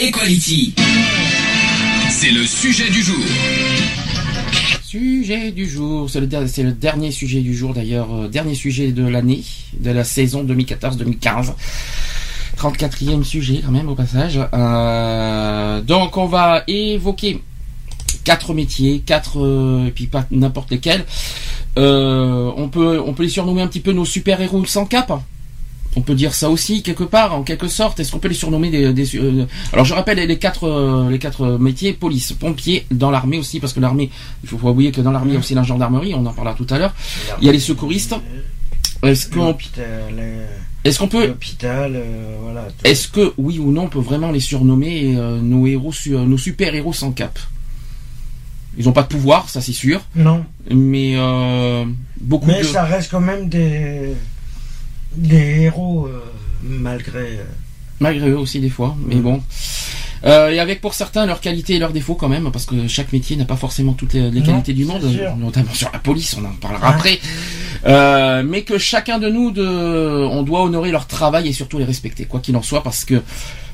Equality. C'est le sujet du jour. Sujet du jour, c'est le, dernier sujet du jour d'ailleurs, euh, dernier sujet de l'année, de la saison 2014-2015. 34e sujet quand même au passage. Euh, donc on va évoquer quatre métiers, quatre euh, et puis pas n'importe lesquels. On peut on peut les surnommer un petit peu nos super héros sans cap. On peut dire ça aussi quelque part, en quelque sorte. Est-ce qu'on peut les surnommer des, des- euh, Alors je rappelle les quatre euh, les quatre métiers police, pompiers, dans l'armée aussi parce que l'armée, il faut pas oublier que dans l'armée il y a aussi la gendarmerie, on en parlera tout à l'heure. Il y a les secouristes. Est-ce qu'on euh, est-ce qu'on peut l'hôpital, euh, voilà. est-ce que oui ou non on peut vraiment les surnommer euh, nos héros euh, nos super héros sans cap? Ils n'ont pas de pouvoir, ça c'est sûr, Non, mais euh, beaucoup mais de ça reste quand même des des héros euh, malgré. euh, malgré eux aussi des fois, mais bon. Euh, et avec pour certains leurs qualités et leurs défauts quand même, parce que chaque métier n'a pas forcément toutes les, qualités du monde, notamment sur la police, on en parlera Ouais. après. Euh, mais que chacun de nous, de, on doit honorer leur travail et surtout les respecter, quoi qu'il en soit, parce que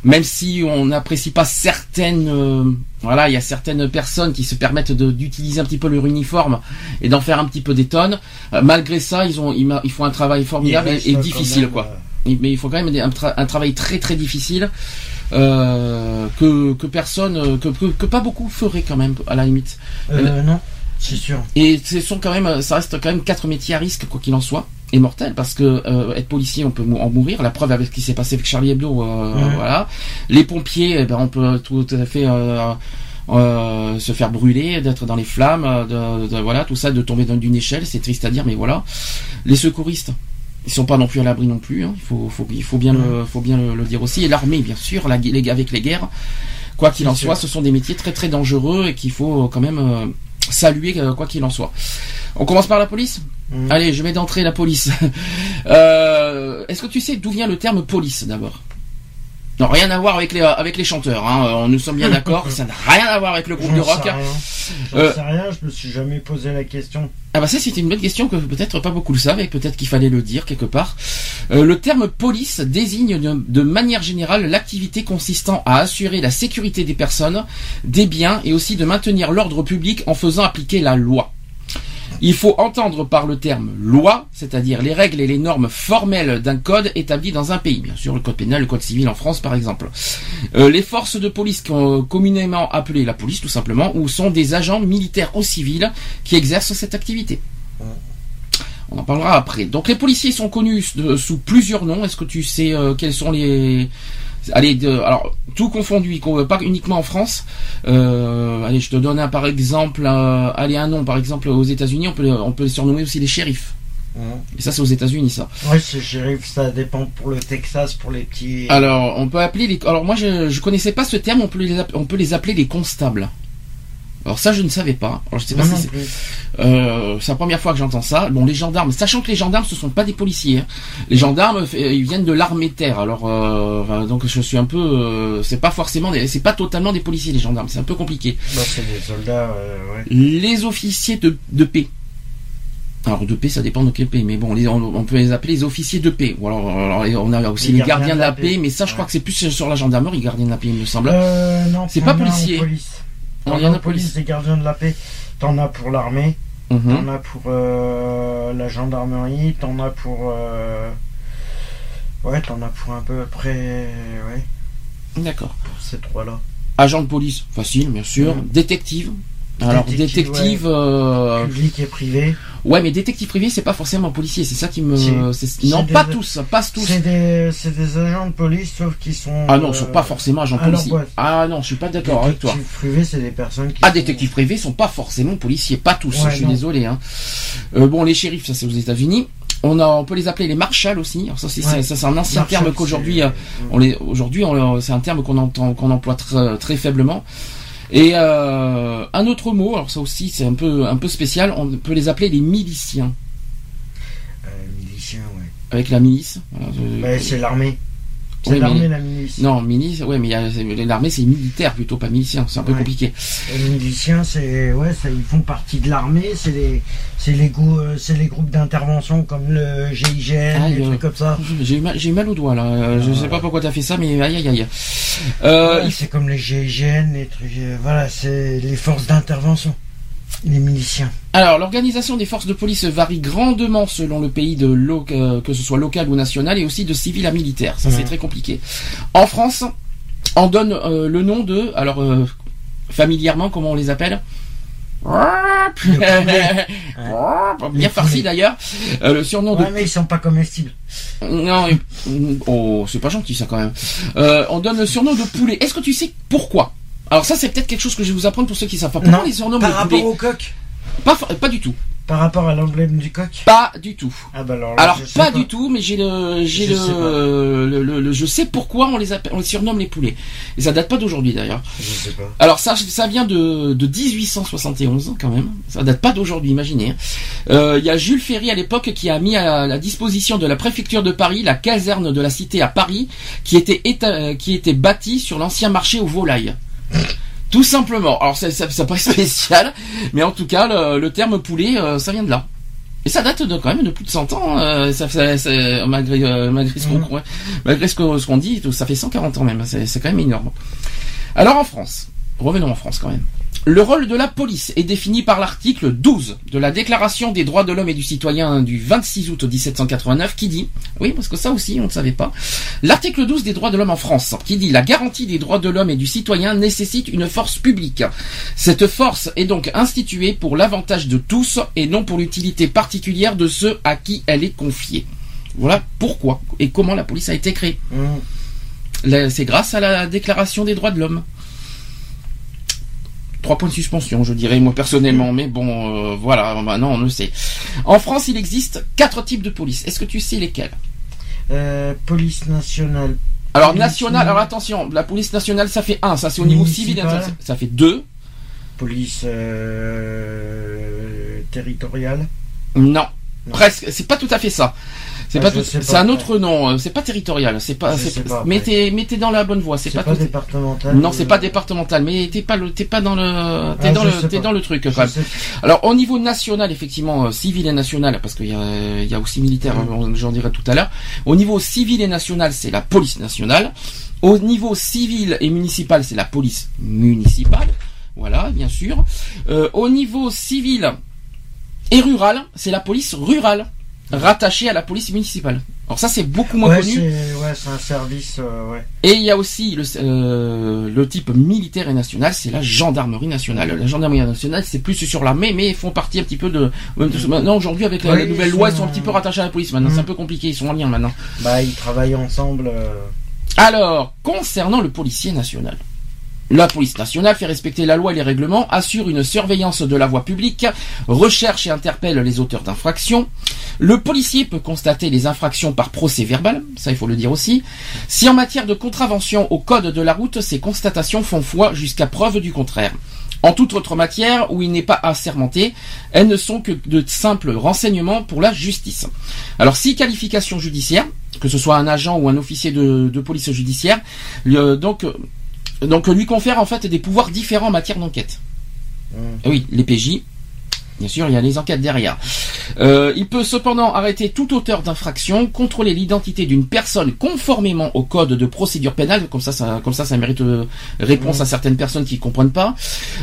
même si on n'apprécie pas certaines, euh, voilà, il y a certaines personnes qui se permettent d'utiliser un petit peu leur uniforme et d'en faire un petit peu des tonnes. euh, malgré ça, ils ont, ils, font un travail formidable et, difficile, même, quoi. euh, Mais il faut quand même un, tra- un travail très très difficile euh, que, que personne, que, que, que pas beaucoup feraient quand même à la limite. euh, non, c'est sûr. Et ce sont quand même, ça reste quand même quatre métiers à risque quoi qu'il en soit, et mortel parce que euh, être policier on peut en mourir. La preuve avec ce qui s'est passé avec Charlie Hebdo, euh, Ouais. voilà. Les pompiers, eh ben, on peut tout à fait euh, se faire brûler, d'être dans les flammes, de, de- voilà tout ça, de tomber d'une échelle, c'est triste à dire, mais voilà. Les secouristes. Ils sont pas non plus à l'abri non plus. hein. Il faut, faut, il faut bien, le, faut bien le, le dire aussi. Et l'armée, bien sûr, la, les, avec les guerres. Quoi qu'il en sûr. soit, ce sont des métiers très très dangereux et qu'il faut quand même saluer euh, quoi qu'il en soit. On commence par la police Mhm. Allez, je vais d'entrée la police. Euh, Est-ce que tu sais d'où vient le terme police d'abord? Non, rien à voir avec les avec les chanteurs. Hein. Euh, Nous sommes bien d'accord. ça n'a rien à voir avec le groupe de rock. J'en Euh, sais rien, je me suis jamais posé la question. Ah bah ça c'était une bonne question que peut-être pas beaucoup le savent et peut-être qu'il fallait le dire quelque part. Euh, le terme police désigne de, de manière générale l'activité consistant à assurer la sécurité des personnes, des biens et aussi de maintenir l'ordre public en faisant appliquer la loi. Il faut entendre par le terme loi, c'est-à-dire les règles et les normes formelles d'un code établi dans un pays. Bien sûr, le code pénal, le code civil en France par exemple. Euh, les forces de police co- communément appelées la police tout simplement, ou sont des agents militaires ou civils qui exercent cette activité. On en parlera après. Donc les policiers sont connus sous plusieurs noms. Est-ce que tu sais euh, quels sont les Allez, de- alors tout confondu, qu'on- pas uniquement en France. Euh, allez, je te donne un par exemple. euh, allez, un nom par exemple aux États-Unis, on peut on peut les surnommer aussi les shérifs. Mhm. Et ça, c'est aux États-Unis, ça. Ouais, c'est shérif, ça dépend pour le Texas, pour les petits. Alors, on peut appeler les. Alors moi, je, je connaissais pas ce terme. On peut les app- on peut les appeler les constables. Alors ça, je ne savais pas. Alors je sais pas si c'est. Euh, c'est la première fois que j'entends ça. Bon, les gendarmes, sachant que les gendarmes, ce sont pas des policiers. hein. Les gendarmes, euh, ils viennent de l'armée de terre. Alors, euh, donc je suis un peu, euh, c'est pas forcément, des- c'est pas totalement des policiers les gendarmes. C'est un peu compliqué. Bah, c'est des soldats, ouais. Les officiers de, de paix. Alors de paix, ça dépend de quel paix, mais bon, les- on, on peut les appeler les officiers de paix. Ou alors, alors, on a aussi les, gardiens, de la paix, mais ça, je crois que c'est plus sur la gendarmerie, gardiens de la paix, il me semble. Euh, non, C'est pas policier. police. On T'en y en as a en police, des gardiens de la paix. T'en as pour l'armée, Mhm. t'en as pour euh, la gendarmerie, t'en as pour. euh, Ouais, t'en as pour un peu près. Ouais, D'accord. pour ces trois-là. Agent de police, facile, bien sûr. Mhm. Détective. Alors Détective, détective, euh, Public et privé. ouais, mais détective privé, c'est pas forcément policier, c'est ça qui me, c'est- C'est non, des- pas tous, pas tous. C'est des, des agents de police, sauf qu'ils sont. Ah non, ils euh, sont pas forcément agents policiers. ouais. Ah non, je suis pas d'accord avec toi. Détectives privés, c'est des personnes qui. Ah, sont- détectives privés sont pas forcément policiers, pas tous. Ouais, je suis non. désolé. Hein. Euh, bon, les shérifs, ça c'est aux États-Unis. On, a, on peut les appeler les marshals aussi. Alors ça, c'est Ouais. ça, c'est un ancien Marshall, terme qu'aujourd'hui, c'est- euh, on les, aujourd'hui, c'est un terme qu'on entend, qu'on emploie très, très faiblement. Et euh, un autre mot, alors ça aussi, c'est un peu, un peu spécial. On peut les appeler les miliciens, Euh, milicien, ouais. avec la milice. Voilà, c'est l'armée. Mais- l'armée, la milice. Non, milice, ouais, mais l'armée c'est militaire plutôt, pas milicien. C'est un peu Ouais. compliqué. Les miliciens, c'est ouais, ça, ils font partie de l'armée. C'est les, c'est les, euh, c'est les groupes d'intervention comme le GIGN, Ah, des euh, trucs comme ça. J'ai eu mal, j'ai mal au doigt là. Euh, Je Ah, sais pas ouais. pourquoi t'as fait ça, mais aïe aïe aïe. Euh, Ouais, il- c'est comme les GIGN, les trucs. voilà, c'est les forces d'intervention. Les miliciens. Alors, l'organisation des forces de police varie grandement selon le pays, de lo- euh, que ce soit local ou national, et aussi de civil à militaire. Ça, c'est très compliqué. En France, on donne euh, le nom de, alors euh, familièrement, comment on les appelle? Bien farci d'ailleurs. Euh, le surnom de Ouais, mais ils sont pas comestibles. Non, oh, c'est pas gentil ça quand même. Euh, on donne le surnom de poulet. Est-ce que tu sais pourquoi? Alors ça, c'est peut-être quelque chose que je vais vous apprendre pour ceux qui savent pas. Pourquoi Non, les surnomment Par les rapport au coq. pas, du tout. Par rapport à l'emblème du coq. Pas du tout. Ah bah alors. là, Alors je sais pas, du tout, mais j'ai le, j'ai Je le, sais pas. le, le- le- je sais pourquoi on les appelle, on les surnomme les poulets. Et ça date pas d'aujourd'hui d'ailleurs. Je sais pas. Alors ça, ça vient de, de 1871 quand même. Ça date pas d'aujourd'hui, imaginez. hein. Euh, Il y a Jules Ferry à l'époque qui a mis à la disposition de la préfecture de Paris la caserne de la cité à Paris, qui était éta- qui était bâtie sur l'ancien marché aux volailles. Tout simplement. Alors ça, ça, ça paraît spécial, mais en tout cas le, le terme poulet, euh, ça vient de là. Et ça date de quand même de plus de 100 ans, euh, ça, ça- ça- malgré, euh, malgré ce qu'on Mhm. malgré ce qu'on dit, ça fait 140 ans même, c'est quand même énorme. Alors en France, revenons en France quand même. Le rôle de la police est défini par l'article 12 de la Déclaration des droits de l'homme et du citoyen du 26 août 1789 qui dit, oui parce que ça aussi on ne savait pas, l'article 12 des droits de l'homme en France qui dit la garantie des droits de l'homme et du citoyen nécessite une force publique. Cette force est donc instituée pour l'avantage de tous et non pour l'utilité particulière de ceux à qui elle est confiée. Voilà pourquoi et comment la police a été créée. Là, C'est grâce à la Déclaration des droits de l'homme. Trois points de suspension, je dirais moi personnellement, mais bon, euh, voilà, maintenant on le sait. En France, il existe quatre types de police. Est-ce que tu sais lesquels? Euh, police nationale. Alors Police nationale, alors attention, la police nationale, ça fait un, ça c'est au niveau civil, ça fait deux. Police euh, territoriale. Non, Non. presque, c'est pas tout à fait ça. C'est Ah, pas c'est pas, un autre nom, euh, c'est pas territorial, c'est pas, Je c'est- sais pas, mais t'es, mais t'es dans la bonne voie, c'est pas, pas, tout- départemental. non, c'est pas départemental, mais t'es pas le, t'es pas dans le, t'es Ah, dans je le, t'es pas. dans le truc quand même. Alors au niveau national, effectivement, euh, civil et national, parce qu'il y a, il y a aussi militaire, on- j'en dirai tout à l'heure. Au niveau civil et national, c'est la police nationale. Au niveau civil et municipal, c'est la police municipale. Voilà, bien sûr. Euh, au niveau civil et rural, c'est la police rurale, rattachée à la police municipale. Alors ça, c'est beaucoup moins Ouais, connu. ouais, c'est un service. euh, ouais. Et il y a aussi le, euh, le type militaire et national, c'est la gendarmerie nationale. La gendarmerie nationale, c'est plus sur l'armée, mais ils font partie un petit peu de... Maintenant, aujourd'hui, avec la, nouvelle ils loi, ils sont- sont un petit peu rattachés à la police. Maintenant, c'est un Mm. peu compliqué, ils sont en lien maintenant. Bah, ils travaillent ensemble. euh, Alors, concernant le policier national. La police nationale fait respecter la loi et les règlements, assure une surveillance de la voie publique, recherche et interpelle les auteurs d'infractions. Le policier peut constater les infractions par procès verbal, ça il faut le dire aussi. Si en matière de contravention au code de la route, ces constatations font foi jusqu'à preuve du contraire. En toute autre matière où il n'est pas assermenté, elles ne sont que de simples renseignements pour la justice. Alors si qualification judiciaire, que ce soit un agent ou un officier de, police judiciaire, donc, donc lui confère en fait des pouvoirs différents en matière d'enquête. hum. Ah Oui, les PJ. Bien sûr, il y a les enquêtes derrière. Euh, il peut cependant arrêter tout auteur d'infraction, contrôler l'identité d'une personne conformément au code de procédure pénale, comme ça, ça, comme ça, ça mérite euh, réponse à certaines personnes qui comprennent pas,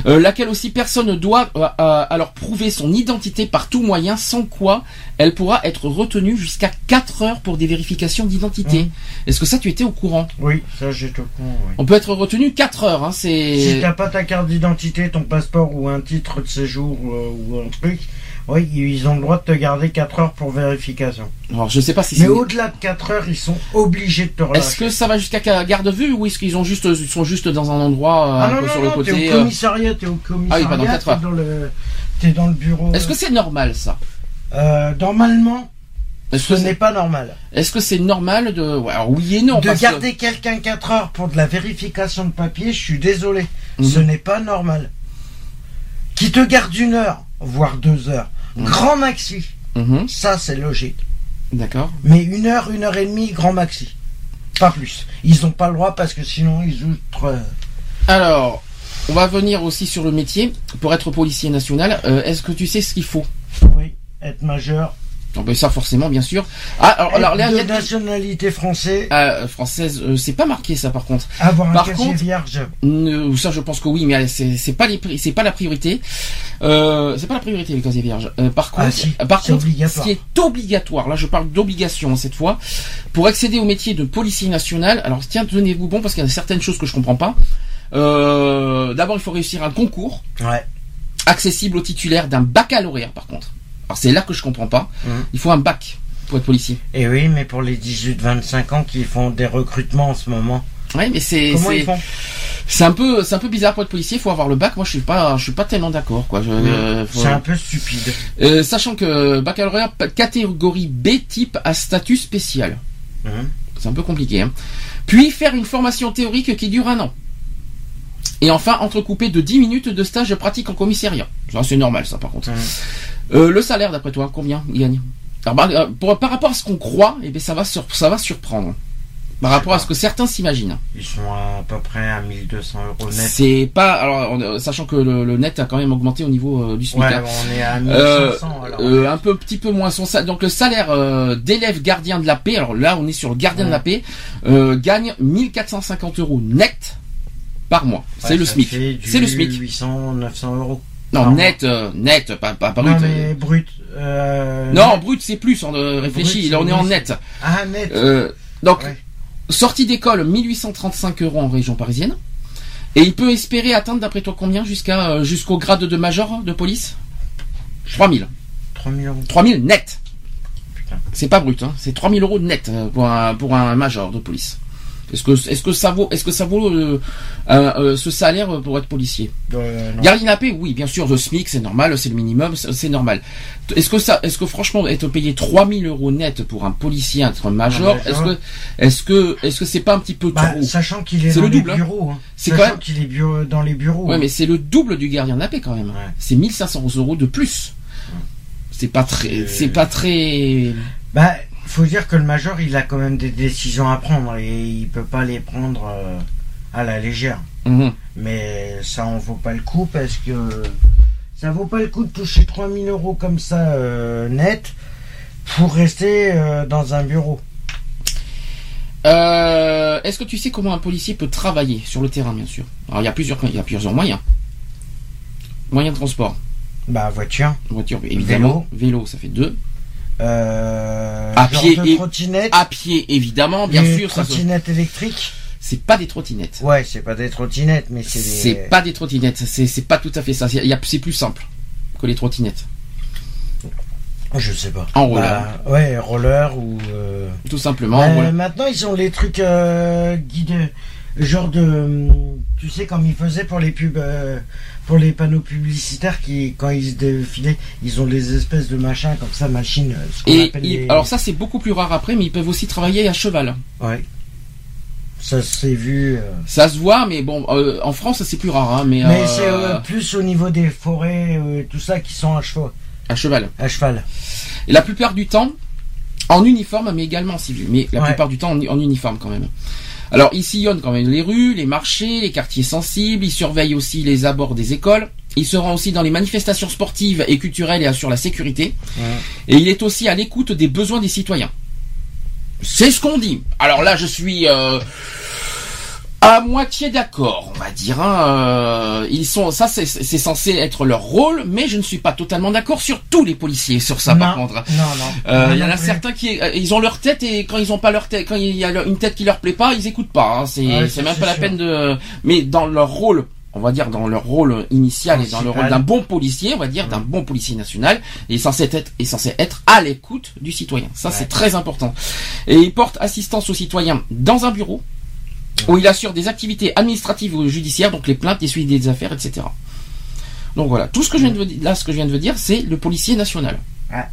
euh, laquelle aussi personne doit euh, euh, alors prouver son identité par tout moyen, sans quoi elle pourra être retenue jusqu'à 4 heures pour des vérifications d'identité. Mhm. Est-ce que ça, tu étais au courant? Oui, ça j'étais au courant. Ouais. On peut être retenu 4 heures, hein, c'est... Si t'as pas ta carte d'identité, ton passeport ou un titre de séjour euh, ou un truc, oui, ils ont le droit de te garder 4 heures pour vérification. Alors, je sais pas si Mais au-delà de 4 heures, ils sont obligés de te relâcher. Est-ce que ça va jusqu'à ca- garde vue ou est-ce qu'ils ont juste, ils sont juste dans un endroit euh, ah un non, peu non, sur non, le t'es côté au euh, commissariat, t'es au commissariat, pendant quatre t'es heures. dans le, t'es dans le bureau. Est-ce que c'est normal ça? Euh, normalement, Ce n'est pas normal. est-ce que c'est normal de alors oui et non de parce que- garder quelqu'un 4 heures pour de la vérification de papier, je suis désolé. Mhm. Ce n'est pas normal. Qui te garde une heure, voire deux heures. Mhm. Grand maxi. Mhm, Ça, c'est logique. D'accord. Mais une heure, une heure et demie, grand maxi. Pas plus. Ils n'ont pas le droit parce que sinon ils outrent. euh, Alors, on va venir aussi sur le métier pour être policier national. euh, est-ce que tu sais ce qu'il faut? Oui, être majeur. Non, ben ça forcément, bien sûr. Ah, alors, alors là, être il y a de nationalité française. Ah, française, euh, c'est pas marqué ça par contre. Avoir un Par casier contre- vierge. Euh, ça, je pense que oui, mais c'est pas les c'est pas la priorité. Euh, c'est pas la priorité le casier vierge. Euh, par Ah, contre, si, par contre, ce qui est obligatoire, là, je parle d'obligation cette fois, pour accéder au métier de policier national. Alors, tiens, tenez-vous bon parce qu'il y a certaines choses que je comprends pas. Euh, D'abord, il faut réussir un concours Ouais. accessible aux titulaires d'un baccalauréat, par contre. Alors, c'est là que je comprends pas. Mhm. Il faut un bac pour être policier. Et oui, mais pour les 18-25 ans qui font des recrutements en ce moment. Ouais, mais c'est Comment c'est- ils font? c'est un peu c'est un peu bizarre pour être policier. Il faut avoir le bac. Moi, je suis pas je suis pas tellement d'accord, quoi. Euh, C'est un peu stupide. Euh, sachant que baccalauréat catégorie B type à statut spécial. Mhm. C'est un peu compliqué. Hein. Puis faire une formation théorique qui dure un an. Et enfin, entrecoupé de 10 minutes de stage de pratique en commissariat. Ça, c'est normal, ça, par contre. Euh, le salaire, d'après toi, combien il gagne Alors, bah, euh, pour- Par rapport à ce qu'on croit, eh bien, ça, va sur- ça va surprendre. Par rapport à ce que certains s'imaginent. Ils sont à peu près à 1200 euros net. C'est pas... Alors, euh, sachant que le, le net a quand même augmenté au niveau euh, du SMIC. Ouais, hein. on est à Euh, 1500 alors. euh, un peu petit peu moins son. Donc le salaire d'élève gardien de la paix, alors là on est sur le gardien de la paix, gagne 1450 euros net par mois. c'est le SMIC. C'est le SMIC. 800, 900 euros. Non net, euh, net, pas, pas brut. non, euh. mais brut. euh, Non, brut c'est plus. On euh, réfléchit. Brut, Là on est en net. Ah, net. Euh, donc Ouais. sortie d'école 1835 euros en région parisienne. Et il peut espérer atteindre d'après toi combien jusqu'à euh, jusqu'au grade de major de police? 3000. 3000 euros. 3000 net. C'est pas brut, hein. c'est 3000 euros net euh, pour un, pour un major de police. Est-ce que, est-ce que ça vaut, est-ce que ça vaut euh, euh, euh, ce salaire pour être policier? Euh, paix, oui, bien sûr, le SMIC, c'est normal, c'est le minimum, c'est normal. Est-ce que ça, est-ce que franchement, être payé 3000 euros net pour un policier, être major, Un major. est-ce que, est-ce que, est-ce que c'est pas un petit peu Bah, trop? sachant qu'il est dans le les double, hein. bureaux. hein. C'est Sachant quand même- qu'il est dans les bureaux. Ouais, hein. mais c'est le double du gardien paix quand même. Ouais. C'est 1500 euros de plus. C'est pas très, C'est- c'est pas très. Bah, faut dire que le major, il a quand même des décisions à prendre et il peut pas les prendre euh, à la légère. Mhm. Mais ça en vaut pas le coup parce que ça vaut pas le coup de toucher 3000 euros comme ça euh, net pour rester euh, dans un bureau. Est-ce que tu sais comment un policier peut travailler sur le terrain, bien sûr? Alors il y a plusieurs, il y a plusieurs moyens. Moyens de transport, Bah, voiture, voiture évidemment, vélo, ça fait deux. Euh, À pied de trottinette, À pied évidemment, bien sûr, trottinettes électriques. c'est pas des trottinettes. Ouais, c'est pas des trottinettes, mais c'est des... C'est pas des trottinettes, c'est c'est pas tout à fait ça. C'est plus simple que les trottinettes, Je sais pas. En roller. Bah, ouais, roller ou. euh, tout simplement. euh. Maintenant, ils ont les trucs euh, guidés. Genre de. hum, Tu sais, comme ils faisaient pour les pubs. Pour les panneaux publicitaires, qui, quand ils se défilaient, ils ont les espèces de machins comme ça, machines. euh, Ce Et appelle il- les- alors ça c'est beaucoup plus rare après, mais ils peuvent aussi travailler à cheval. Ouais. Ça s'est vu. euh, Ça se voit, mais bon, euh, en France c'est plus rare, hein, mais, Mais euh, c'est plus au niveau des forêts, tout ça, qui sont à cheval. à cheval. À cheval. Et la plupart du temps, en uniforme, mais également en civil. Mais la Ouais. plupart du temps en, en uniforme quand même. Alors, ils sillonnent quand même les rues, les marchés, les quartiers sensibles. Ils surveillent aussi les abords des écoles. Il se rend aussi dans les manifestations sportives et culturelles et assure la sécurité. Ouais. Et il est aussi à l'écoute des besoins des citoyens. C'est ce qu'on dit. Alors là, je suis euh, à moitié d'accord, on va dire. hein. Euh, ils sont, ça, c'est censé être leur rôle, mais je ne suis pas totalement d'accord sur tous les policiers sur ça, par contre. Non, non. Euh, Il y en a plus. certains qui, euh, ils ont leur tête et quand ils ont pas leur tête, quand il y a une tête qui leur plaît pas, ils écoutent pas. hein. C'est, Ouais, même pas la sûr. peine de. Mais dans leur rôle, on va dire dans leur rôle initial et dans le rôle d'un bon policier, on va dire d'un bon policier national, il est censé être, est censé être à l'écoute du citoyen. Ça, c'est très important. Et il porte assistance aux citoyens dans un bureau où il assure des activités administratives ou judiciaires, donc les plaintes, les suivis des affaires, etc. Donc voilà, tout ce que je viens de vous dire, là, ce que je viens de dire, c'est le policier national. Ouais.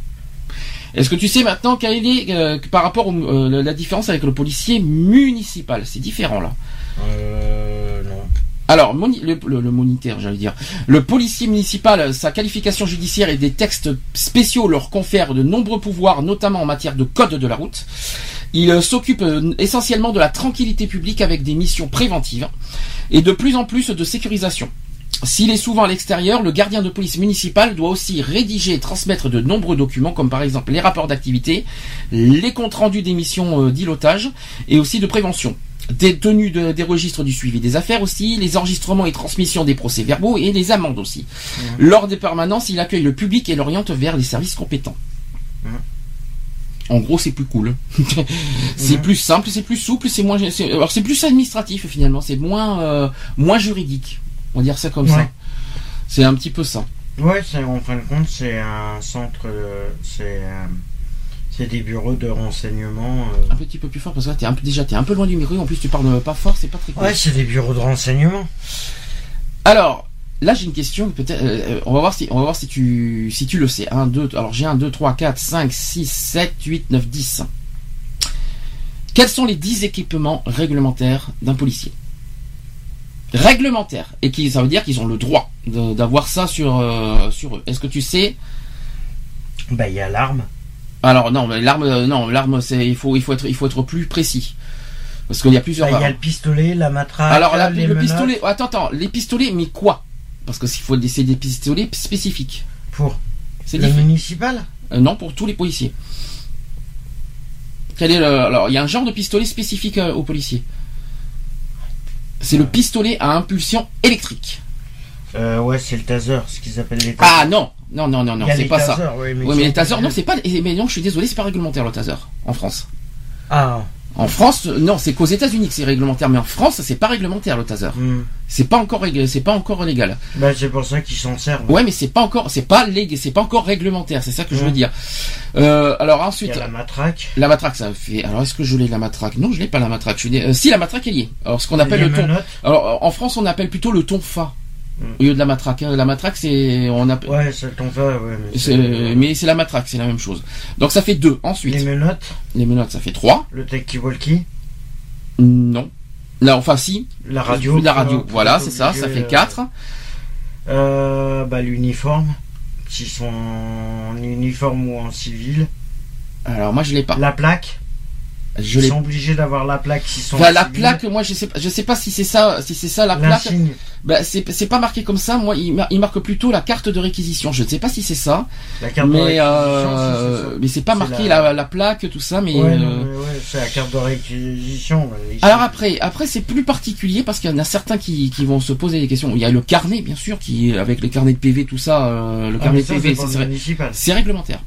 Est-ce que tu sais maintenant quelle est euh, par rapport à la différence avec le policier municipal? C'est différent là. Euh, non. Alors, le, le, j'allais dire. Le policier municipal, sa qualification judiciaire et des textes spéciaux leur confèrent de nombreux pouvoirs, notamment en matière de code de la route. Il euh, s'occupe euh, essentiellement de la tranquillité publique avec des missions préventives et de plus en plus de sécurisation. S'il est souvent à l'extérieur, le gardien de police municipal doit aussi rédiger et transmettre de nombreux documents, comme par exemple les rapports d'activité, les comptes rendus des missions euh, d'îlotage et aussi de prévention des tenues des registres du suivi des affaires aussi, les enregistrements et transmissions des procès-verbaux et les amendes aussi. Lors des permanences, il accueille le public et l'oriente vers les services compétents. En gros, c'est plus cool. c'est plus simple, c'est plus souple, c'est moins. Alors, c'est plus administratif finalement, c'est moins euh, moins juridique. On va dire ça comme ça. C'est un petit peu ça. Ouais, en fin de compte, c'est un centre. C'est. Euh, c'est des bureaux de renseignement. Euh. Un petit peu plus fort parce que là, es un déjà, tu es un peu loin du micro. En plus, tu parles pas fort, c'est pas très cool. Ouais, c'est des bureaux de renseignement. Alors, là, j'ai une question. Peut-être, euh, on va voir si, on va voir si tu, si tu le sais. 1, 2, alors j'ai 1, 2, 3, 4, 5, 6, 7, 8, 9, 10. Quels sont les 10 équipements réglementaires d'un policier? Réglementaires. Et qui, ça veut dire qu'ils ont le droit d'avoir ça sur, euh, sur eux. Est-ce que tu sais? Bah, il y a l'arme. Alors non, mais l'arme, euh, non, l'arme, c'est il faut, il faut être, il faut être plus précis. Parce qu'il y a plusieurs. Bah, il y a le pistolet, la matraque. Alors le pistolet, attends, attends, les pistolets, mais quoi? Parce que s'il faut c'est des pistolets spécifiques. Pour. C'est le municipal euh, Non, pour tous les policiers. Quel est le, alors il y a un genre de pistolet spécifique euh, aux policiers. C'est le pistolet à impulsion électrique. Euh, ouais, c'est le taser, ce qu'ils appellent les tasers. Ah non, non, non, non, non, c'est pas ça. Oui, mais, les tasers, non, c'est pas. Mais non, je suis désolé, c'est pas réglementaire le taser en France. Ah. En France, non, c'est qu'aux États-Unis que c'est réglementaire, mais en France, c'est pas réglementaire le taser. Hmm. C'est pas encore c'est pas encore légal. Bah, c'est pour ça qu'ils s'en servent. Ouais, mais c'est pas encore, c'est pas légal, c'est pas encore réglementaire, c'est ça que je veux hmm. dire. Euh, alors ensuite. la matraque. La matraque, ça fait. Alors est-ce que je l'ai la matraque? Non, je l'ai pas la matraque. Je suis... Euh, si la matraque est liée. Alors ce qu'on appelle le ton. Alors en France, on appelle plutôt le ton fa. Au lieu de la matraque. Hein. La matraque, c'est. On a... Ouais, c'est ton ouais. Mais c'est la matraque, c'est la même chose. Donc ça fait deux. Ensuite. Les menottes. Les menottes, ça fait trois. Le talkie-walkie. Non. Là, enfin, si. La radio. La radio, voilà, c'est ça, ça fait quatre. Euh, bah, l'uniforme. S'ils sont en uniforme ou en civil. Alors, moi, je l'ai pas. La plaque. Je Ils sont obligés d'avoir la plaque sont. la plaque, moi je sais pas, je sais pas si c'est ça, si c'est ça la plaque. Bah, c'est pas marqué comme ça. Moi, il, marque plutôt la carte de réquisition. Je ne sais pas si c'est ça. La carte mais, de euh, mais c'est pas marqué la... La, plaque, tout ça. Mais, euh, c'est la carte de réquisition. Alors après, après c'est plus particulier parce qu'il y en a certains qui, qui vont se poser des questions. Il y a le carnet, bien sûr, qui avec les carnets de PV, tout ça. Euh, le ah, carnet de PV, c'est réglementaire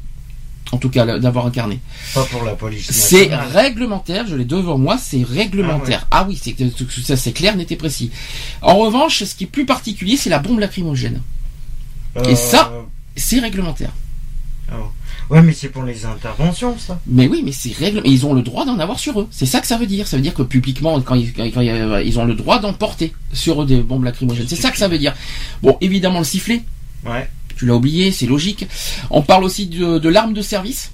en tout cas d'avoir un carnet. Pas pour la police. C'est réglementaire, je l'ai devant moi, c'est réglementaire. Ah, oui, c'est ça c'est clair, n'était précis. En revanche, ce qui est plus particulier, c'est la bombe lacrymogène. Et ça, euh. c'est réglementaire. Ah ouais, mais c'est pour les interventions, ça. Mais oui, mais c'est réglementaire. Ils ont le droit d'en avoir sur eux. C'est ça que ça veut dire. Ça veut dire que publiquement, quand ils, ils ont le droit d'en porter sur eux des bombes lacrymogènes. C'est ça que ça veut dire. Bon, évidemment, le sifflet. Ouais. Tu l'as oublié, c'est logique. On parle aussi de, l'arme de service.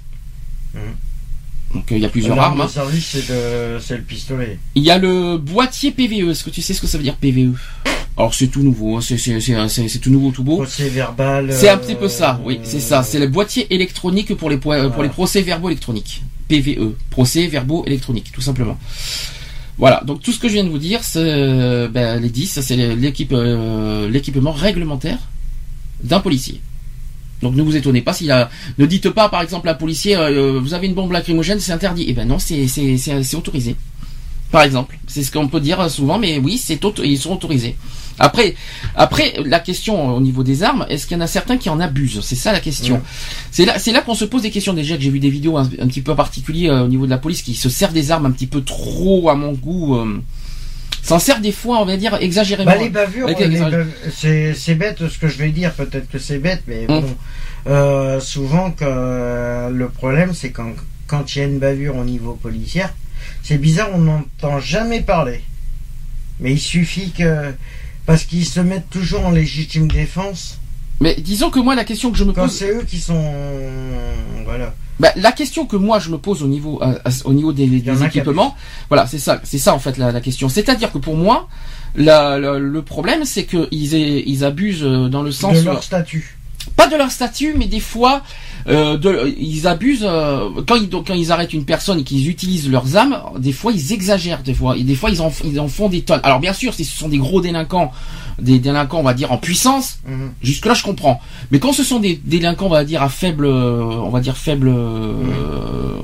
Mmh. Donc euh, il y a plusieurs armes. L'arme de hein. service, c'est le pistolet. Il y a le boîtier PVE. Est-ce que tu sais ce que ça veut dire PVE alors c'est tout nouveau, hein. c'est tout nouveau, tout beau. Procès verbal. C'est un petit peu ça, oui, c'est ça. C'est le boîtier électronique pour les pour les procès verbaux électroniques. PVE, procès verbaux électroniques, tout simplement. Voilà, donc tout ce que je viens de vous dire, c'est euh, ben, les 10, c'est l'équipe euh, l'équipement réglementaire d'un policier. Donc ne vous étonnez pas s'il a. Ne dites pas par exemple à un policier euh, vous avez une bombe lacrymogène, c'est interdit. Eh ben non, c'est c'est autorisé. Par exemple, c'est ce qu'on peut dire souvent, mais oui, c'est ils sont autorisés. Après, après la question au niveau des armes, est-ce qu'il y en a certains qui en abusent? C'est ça la question. C'est là, c'est là qu'on se pose des questions. Déjà que j'ai vu des vidéos un, petit peu particuliers euh, au niveau de la police qui se servent des armes un petit peu trop à mon goût. Euh, s'en sert des fois, on va dire, exagérément. Bah, les bavures, c'est bête ce que je vais dire, peut-être que c'est bête, mais hum. bon, euh, souvent que euh, le problème, c'est quand, quand il y a une bavure au niveau policier, c'est bizarre, on n'entend jamais parler. Mais il suffit que, parce qu'ils se mettent toujours en légitime défense, Mais disons que moi, la question que je me Quand pose, c'est eux qui sont. Voilà. bah, la question que moi je me pose au niveau, euh, au niveau des, équipements, voilà, c'est ça, c'est ça en fait la, la question. C'est-à-dire que pour moi, la- la- le problème, c'est que ils, abusent euh, dans le sens, de leur statut. pas de leur statut, mais des fois, euh, de, ils abusent euh, quand ils quand ils arrêtent une personne et qu'ils utilisent leurs armes. Des fois, ils exagèrent. Des fois, et des fois, ils en, ils en font des tonnes. Alors bien sûr, si ce sont des gros délinquants, des délinquants, on va dire en puissance, Mhm. Jusque là, je comprends. Mais quand ce sont des délinquants, on va dire à faible, euh, on va dire faible, euh,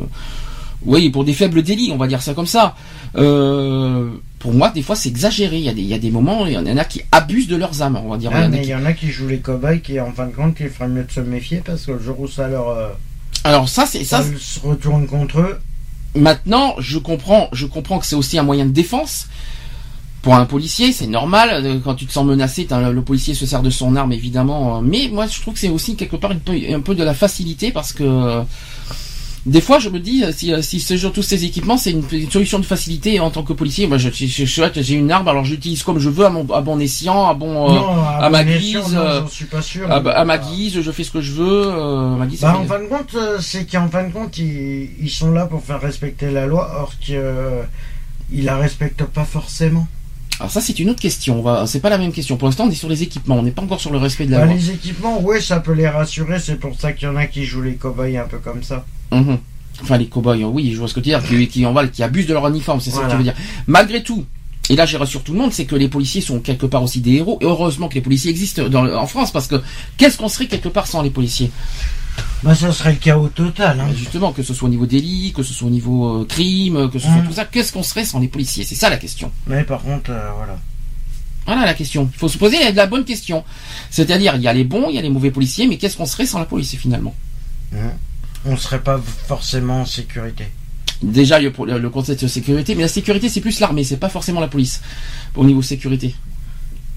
oui, pour des faibles délits, on va dire ça comme ça. Euh, pour moi, des fois, c'est exagéré. Il y a des, il y a des moments, il y en a qui abusent de leurs âmes, on va dire. Il y Ah, en a mais qui- il y en a qui jouent les cobayes qui, en fin de compte, il ferait mieux de se méfier parce que le jour où ça leur. euh, Alors ça, c'est ça. ça se retourne contre eux. Maintenant, je comprends, je comprends que c'est aussi un moyen de défense. Pour un policier, c'est normal. euh, Quand tu te sens menacé, le policier se sert de son arme, évidemment. euh, Mais moi, je trouve que c'est aussi quelque part un peu, un peu de la facilité parce que euh, des fois, je me dis, si, si ce tous ces équipements, c'est une, une solution de facilité en tant que policier. Moi, je, je, je, j'ai une arme, alors j'utilise comme je veux, à, mon, à bon escient, à bon, euh, non, à ma bon guise, escient, non, euh, j'en suis pas sûr. à, ma guise, je fais ce que je veux. euh, ma guise, Bah, en fin de compte, c'est qu'en fin de compte, ils, ils sont là pour faire respecter la loi, or qu'ils ils la respectent pas forcément. Alors ça, c'est une autre question. On va, c'est pas la même question. Pour l'instant, on est sur les équipements. On n'est pas encore sur le respect de la Bah, loi. les équipements, ouais, ça peut les rassurer, c'est pour ça qu'il y en a qui jouent les cobayes un peu comme ça. Mhm. Enfin, les cow-boys, oui, je vois ce que tu veux dire, qui, qui, en valent, qui abusent de leur uniforme, c'est ça Voilà. que tu veux dire. Malgré tout, et là j'ai rassure tout le monde, c'est que les policiers sont quelque part aussi des héros, et heureusement que les policiers existent dans, en France, parce que qu'est-ce qu'on serait quelque part sans les policiers? Bah, ça serait le chaos total. Hein. Justement, que ce soit au niveau délit, que ce soit au niveau euh, crime, que ce soit Mhm. tout ça, qu'est-ce qu'on serait sans les policiers? C'est ça la question. Mais par contre, euh, voilà. Voilà la question. Il faut se poser la, la bonne question. C'est-à-dire, il y a les bons, il y a les mauvais policiers, mais qu'est-ce qu'on serait sans la police finalement? On serait pas forcément en sécurité. Déjà, le, le concept de sécurité, mais la sécurité, c'est plus l'armée, c'est pas forcément la police, au niveau sécurité.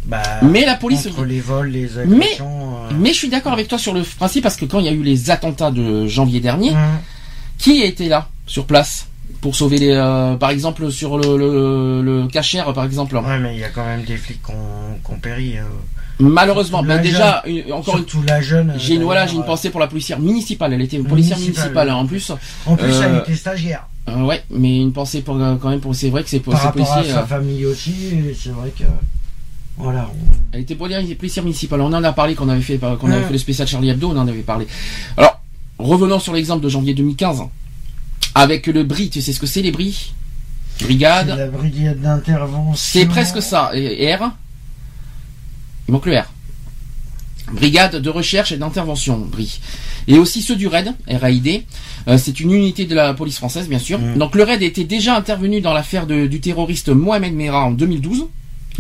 Bah, Mais la police... entre les vols, les agressions. euh, Mais je suis d'accord avec toi sur le principe parce que quand il y a eu les attentats de janvier dernier, hum, qui était là sur place pour sauver les, euh, par exemple sur le, le, le cachère par exemple? Ouais, mais il y a quand même des flics qui ont, qui ont péri. euh, Malheureusement, ben déjà une- encore une, surtout la jeune. j'ai une voilà, j'ai une pensée pour la policière municipale. Elle était une policière Municipale, hein, en plus. En plus, elle était stagiaire. Ouais, mais une pensée pour quand même pour c'est vrai que c'est pour Par rapport à sa famille aussi, c'est vrai que. Voilà. Elle était policière policière municipale. On en a parlé qu'on avait fait qu'on avait fait le spécial Charlie Hebdo, on en avait parlé. Alors, revenons sur l'exemple de janvier 2015 avec le BRI, tu sais ce que c'est les BRI Brigade. la brigade d'intervention. C'est presque ça. Et R? Il manque le R. Brigade de recherche et d'intervention, BRI. Et aussi ceux du RAID, RAID. Euh, c'est une unité de la police française, bien sûr. Mm. Donc le RAID était déjà intervenu dans l'affaire du terroriste Mohamed Merah en 2012.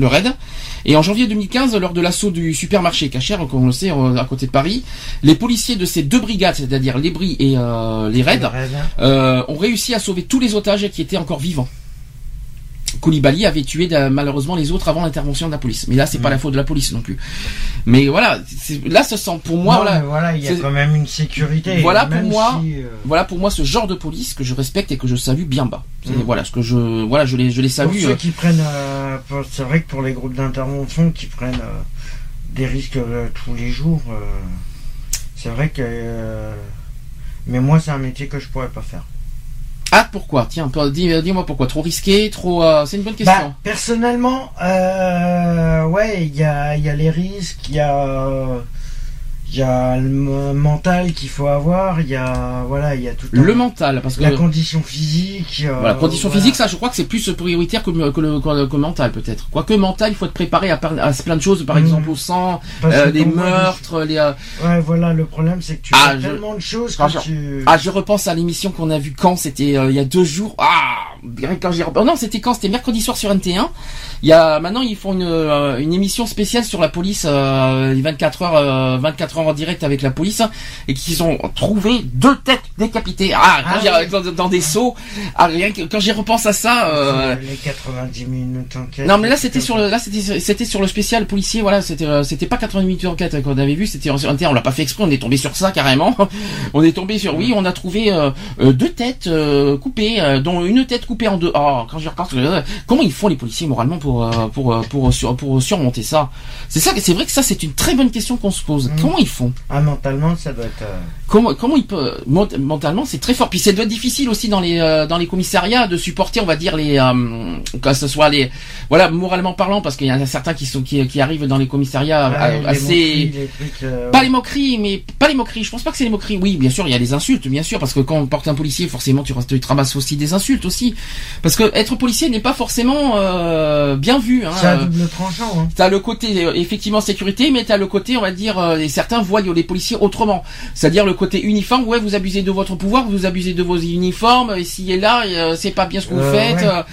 Le RAID. Et en janvier 2015, lors de l'assaut du supermarché Cacher, comme on le sait, euh, à côté de Paris, les policiers de ces deux brigades, c'est-à-dire les BRI et euh, les RAID, euh, ont réussi à sauver tous les otages qui étaient encore vivants. Koulibaly avait tué euh, malheureusement les autres avant l'intervention de la police. Mais là, c'est pas Mm. la faute de la police non plus. Mais voilà, là, ce sent pour moi, Non, voilà, voilà, il y a quand même une sécurité. Voilà pour moi. si, euh, voilà pour moi ce genre de police que je respecte et que je salue bien bas. Mm. Voilà ce que je, voilà, je les, je les Pour salue. ceux euh, qui prennent, euh, pour- c'est vrai que pour les groupes d'intervention qui prennent euh, des risques tous les jours, c'est vrai que. mais moi, c'est un métier que je pourrais pas faire. Ah pourquoi? Tiens, euh, dis-moi pourquoi Trop risqué, trop. euh, c'est une bonne question. Bah, personnellement, euh, ouais, il y a, y a les risques, il y a, euh, il y a le mental qu'il faut avoir, il y a, voilà, il y a tout le mental, parce que la condition physique. euh, Voilà, condition voilà. physique, ça, je crois que c'est plus prioritaire que, le- que le, que que mental, peut-être. Quoique mental, il faut être préparé à, plein de choses, par Mhm. exemple au sang, euh, des- meurtres, les. euh, Ouais, voilà, le problème c'est que tu Ah, fais je- tellement de choses Quand que je- tu. Ah, je repense à l'émission qu'on a vue quand C'était euh, il y a deux jours. Ah, oh non, c'était quand? C'était mercredi soir sur NT1. Il y a maintenant ils font une, euh, une émission spéciale sur la police, euh, les 24 heures, euh, 24 heures en direct avec la police, et qu'ils ont trouvé deux têtes décapitées. Ah, quand Ah oui. dans, dans des seaux. Ah, rien que quand j'y repense à ça. euh, les 90 minutes enquête. Non mais là c'était sur le là c'était c'était sur le spécial policier voilà c'était euh, c'était pas 88 minutes d'enquête qu'on avait vu c'était sur Inter on l'a pas fait exprès on est tombé sur ça carrément on est tombé sur oui on a trouvé deux têtes euh, coupées dont une tête coupée en deux oh quand je repense euh, comment ils font les policiers moralement pour pour euh, pour euh, pour sur- pour surmonter ça? C'est ça, c'est vrai que ça c'est une très bonne question qu'on se pose. Mm. Comment ils font? Ah, mentalement, ça doit être. euh, Comment comment ils peuvent mentalement c'est très fort. Puis ça doit être difficile aussi dans les euh, dans les commissariats de supporter, on va dire les euh, que ce soit les voilà moralement parlant parce qu'il y en a certains qui sont qui, qui arrivent dans les commissariats ouais, euh, les assez moqueries, les trucs, euh, pas les moqueries, mais pas les moqueries. Je pense pas que c'est les moqueries. Oui, bien sûr, il y a les insultes, bien sûr, parce que quand on porte un policier, forcément, tu, tu te ramasses aussi des insultes aussi. Parce que être policier n'est pas forcément euh, bien vu. Hein. C'est à Euh, double tranchant. Hein. T'as le côté euh, effectivement sécurité, mais t'as le côté, on va dire, euh, et certains voient les policiers autrement. C'est-à-dire le côté uniforme. Ouais, vous abusez de votre pouvoir, vous abusez de vos uniformes. Ici et là, c'est pas bien ce que vous faites. ouais.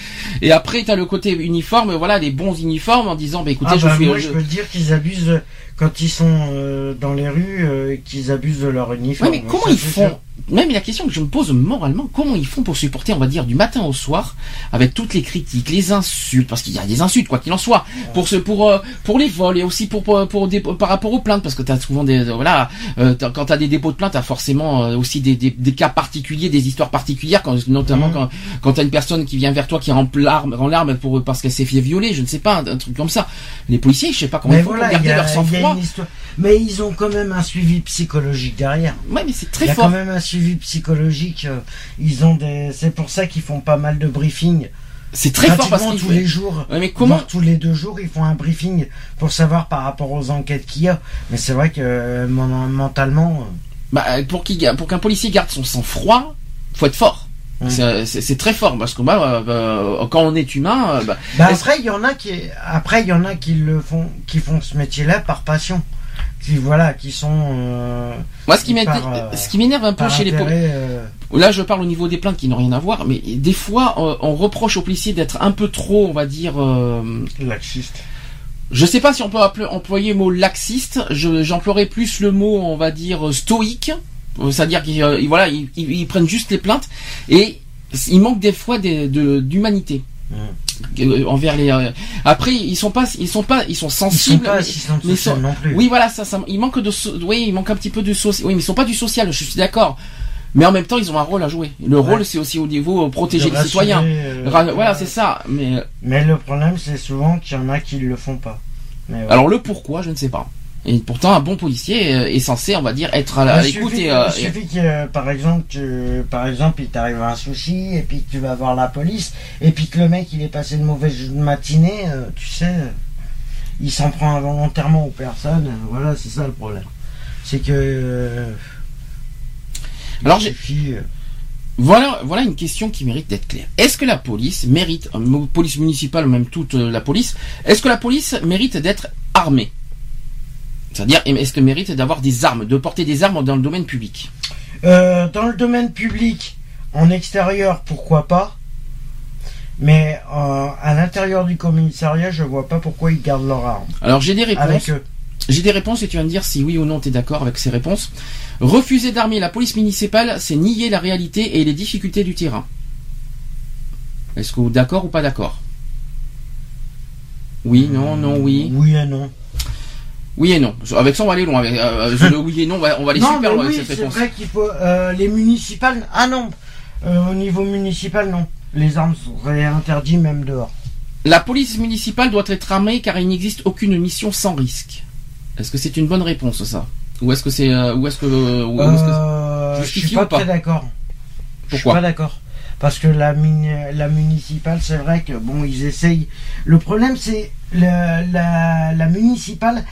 et après, t'as le côté uniforme. Voilà, les bons uniformes en disant, bah écoutez, Ah, je bah, suis. moi, je- peux dire qu'ils abusent quand ils sont euh, dans les rues, euh, qu'ils abusent de leur Ouais, uniforme. mais comment Ça, ils font. Même la question que je me pose moralement, comment ils font pour supporter, on va dire, du matin au soir, avec toutes les critiques, les insultes, parce qu'il y a des insultes, quoi qu'il en soit, pour ce, pour, euh, pour les vols et aussi pour, pour, pour des- par rapport aux plaintes, parce que t'as souvent des, voilà, euh, t'as- quand t'as des dépôts de plaintes, t'as forcément euh, aussi des, des, des cas particuliers, des histoires particulières, quand, notamment Mhm. quand, quand t'as une personne qui vient vers toi qui est en larmes, en larmes pour, parce qu'elle s'est fait violer, je ne sais pas, un, un truc comme ça. Les policiers, je sais pas comment ils font voilà, pour garder a, leur sang-froid. Mais ils ont quand même un suivi psychologique derrière. Ouais, mais c'est très fort. quand même un suivi psychologique. euh, Ils ont des. C'est pour ça qu'ils font pas mal de briefings. C'est très fort parce tous les jours. Ouais, mais comment, tous les deux jours, ils font un briefing pour savoir par rapport aux enquêtes qu'il y a. Mais c'est vrai que euh, mentalement, euh, Bah, pour qu'un policier garde son sang-froid, faut être fort. C'est- très fort parce que bah, euh, quand on est humain, bah, Bah après, il y en a qui, après, il y en a qui le font, qui font ce métier-là par passion, qui voilà, qui sont euh, moi ce qui Par, m'énerve, euh, ce qui m'énerve un peu chez les policiers, euh, là je parle au niveau des plaintes qui n'ont rien à voir, mais des fois on reproche aux policiers d'être un peu trop, on va dire, laxiste. je sais pas si on peut employer le mot laxiste, je- j'emploierais plus le mot, on va dire, stoïque, c'est-à-dire qu'ils euh, ils- voilà, ils, ils- ils prennent juste les plaintes et il manque des fois d'humanité. Euh, envers les euh, après ils sont pas ils sont pas ils sont Ils sont sensibles pas mais- assistants mais sociaux sont- non plus. Oui, voilà, ça, ça, il manque de, so- oui, il manque un petit peu de social. Oui, mais ils sont pas du social. Je suis d'accord. Mais en même temps, ils ont un rôle à jouer. Le rôle, c'est aussi au niveau euh, protéger les citoyens. euh, Ra- voilà, c'est ça. Mais Mais le problème, c'est souvent qu'il y en a qui le font pas. Mais ouais. alors le pourquoi, je ne sais pas. Et pourtant, un bon policier euh, est censé, on va dire, être à Il l'écoute euh, il suffit que, euh, par exemple, tu, par exemple, il t'arrive un souci et puis que tu vas voir la police et puis que le mec il est passé une mauvaise matinée, euh, tu sais, il s'en prend involontairement aux personnes. Voilà, c'est ça le problème. C'est que. euh, il Alors, j'ai- suffit, Voilà, voilà une question qui mérite d'être claire. Est-ce que la police mérite, police municipale ou même toute la police, est-ce que la police mérite d'être armée? C'est-à-dire, est-ce qu'elle mérite d'avoir des armes, de porter des armes dans le domaine public Euh, dans le domaine public, en extérieur, pourquoi pas. Mais euh, à l'intérieur du commissariat, je vois pas pourquoi ils gardent leur arme. Alors j'ai des réponses. Avec eux. J'ai des réponses et tu vas me dire si oui ou non tu es d'accord avec ces réponses. Refuser d'armer la police municipale, c'est nier la réalité et les difficultés du terrain. Est-ce que vous d'accord ou pas d'accord? Oui, non, non, oui. Oui et non. Oui et non. Avec ça, on va aller loin. Avec, euh, euh, le oui et non, on va, on va aller non, super mais loin oui, avec cette c'est vrai qu'il faut. euh, les municipales. Ah non Euh, Au niveau municipal, non. Les armes seraient interdites même dehors. La police municipale doit être armée car il n'existe aucune mission sans risque. Est-ce que c'est une bonne réponse ça? Ou est-ce que c'est ou est-ce que, ou est-ce que- je suis pas, très d'accord. Je suis Pourquoi? pas d'accord. Parce que la, la municipale, c'est vrai que bon, ils essayent. Le problème, c'est la municipale.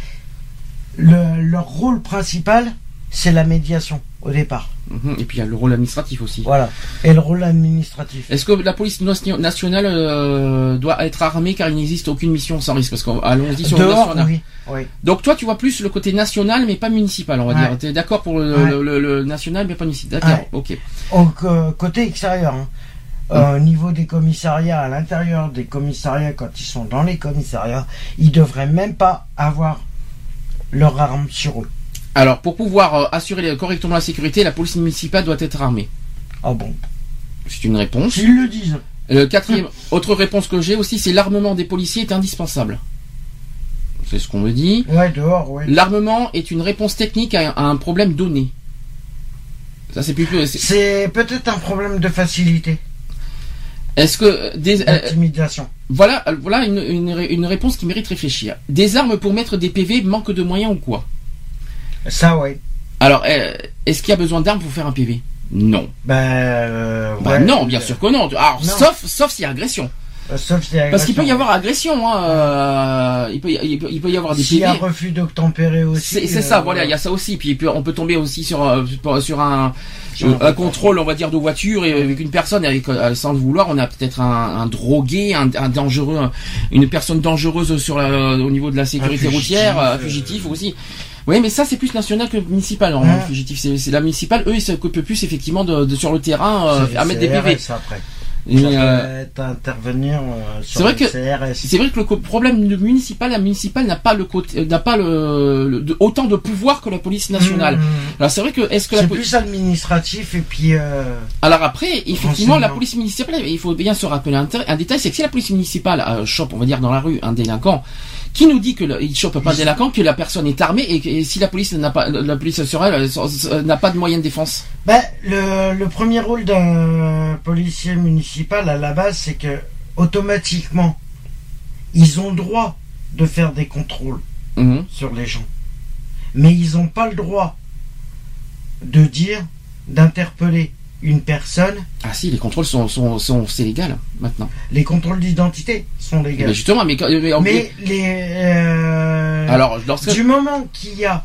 Le- leur rôle principal, c'est la médiation au départ. Mhm. Et puis il y a le rôle administratif aussi. Voilà. Et le rôle administratif. Est-ce que la police nation- nationale euh, doit être armée car il n'existe aucune mission sans risque? Parce qu'allons-y sur le Dehors, national. oui. oui. Donc toi tu vois plus le côté national mais pas municipal on va Ouais. dire. T'es d'accord pour le, Ouais. le- le- le national mais pas municipal. D'accord, Ouais. ok. Au co- côté extérieur, hein. Euh, au niveau des commissariats, à l'intérieur des commissariats, quand ils sont dans les commissariats, ils devraient même pas avoir leur arme sur eux. Alors pour pouvoir euh, assurer correctement la sécurité, la police municipale doit être armée. Ah bon C'est une réponse. S'ils le disent. Le quatrième, autre réponse que j'ai aussi, c'est l'armement des policiers est indispensable. C'est ce qu'on me dit. Ouais, dehors, ouais. L'armement est une réponse technique à, à un problème donné. Ça c'est plus. C'est peut-être un problème de facilité. Est-ce que des euh, Intimidation. voilà euh, voilà une, une, ré- une réponse qui mérite réfléchir. Des armes pour mettre des PV manque de moyens ou quoi? Ça, ouais. Alors euh, est-ce qu'il y a besoin d'armes pour faire un PV Non. Bah, euh, ouais. non, bien sûr que non. Alors Non. sauf sauf s'il y a agression. Euh, Sauf si Parce qu'il peut y avoir agression. Hein, euh, il peut y- il peut, il peut y avoir des S'il y a refus d'obtempérer aussi. C'est euh, ça, voilà, il y a ça aussi. Puis peut- on peut tomber aussi sur euh, sur un, un un contrôle, on va dire, de voiture et avec une personne avec euh, sans le vouloir, on a peut-être un, un drogué, un, un dangereux, un- une personne dangereuse sur la, au niveau de la sécurité fugitif, routière, euh, euh, fugitif aussi. Oui, mais ça c'est plus national que municipal. normalement, le fugitif, c'est la municipale. Eux, ils s'occupent plus effectivement de, de- sur le terrain euh, à mettre des PV. Après. Ça euh, intervenir euh, sur c'est vrai le que- CRS. c'est vrai que le problème municipal, la municipale n'a pas le côté, euh, n'a pas le, le- de- autant de pouvoir que la police nationale. Mmh. Alors c'est vrai que est-ce que la C'est police plus administratif et puis. Euh, Alors après, effectivement, la police municipale, il faut bien se rappeler un, un détail, c'est que si la police municipale chope, on va dire dans la rue, un délinquant, qui nous dit que le- il chope pas un délinquant, que la personne est armée et si la police n'a pas, la police sur elle euh, s- n'a pas de moyen de défense? Ben, le, le premier rôle d'un policier municipal à la base, c'est que automatiquement, ils ont le droit de faire des contrôles Mhm. sur les gens. Mais ils n'ont pas le droit de dire, d'interpeller une personne. Ah si, les contrôles sont, sont, sont c'est légal maintenant. Les contrôles d'identité sont Mais légaux. justement, mais, quand- mais, en- Mais les. euh, alors lorsque du moment qu'il y a.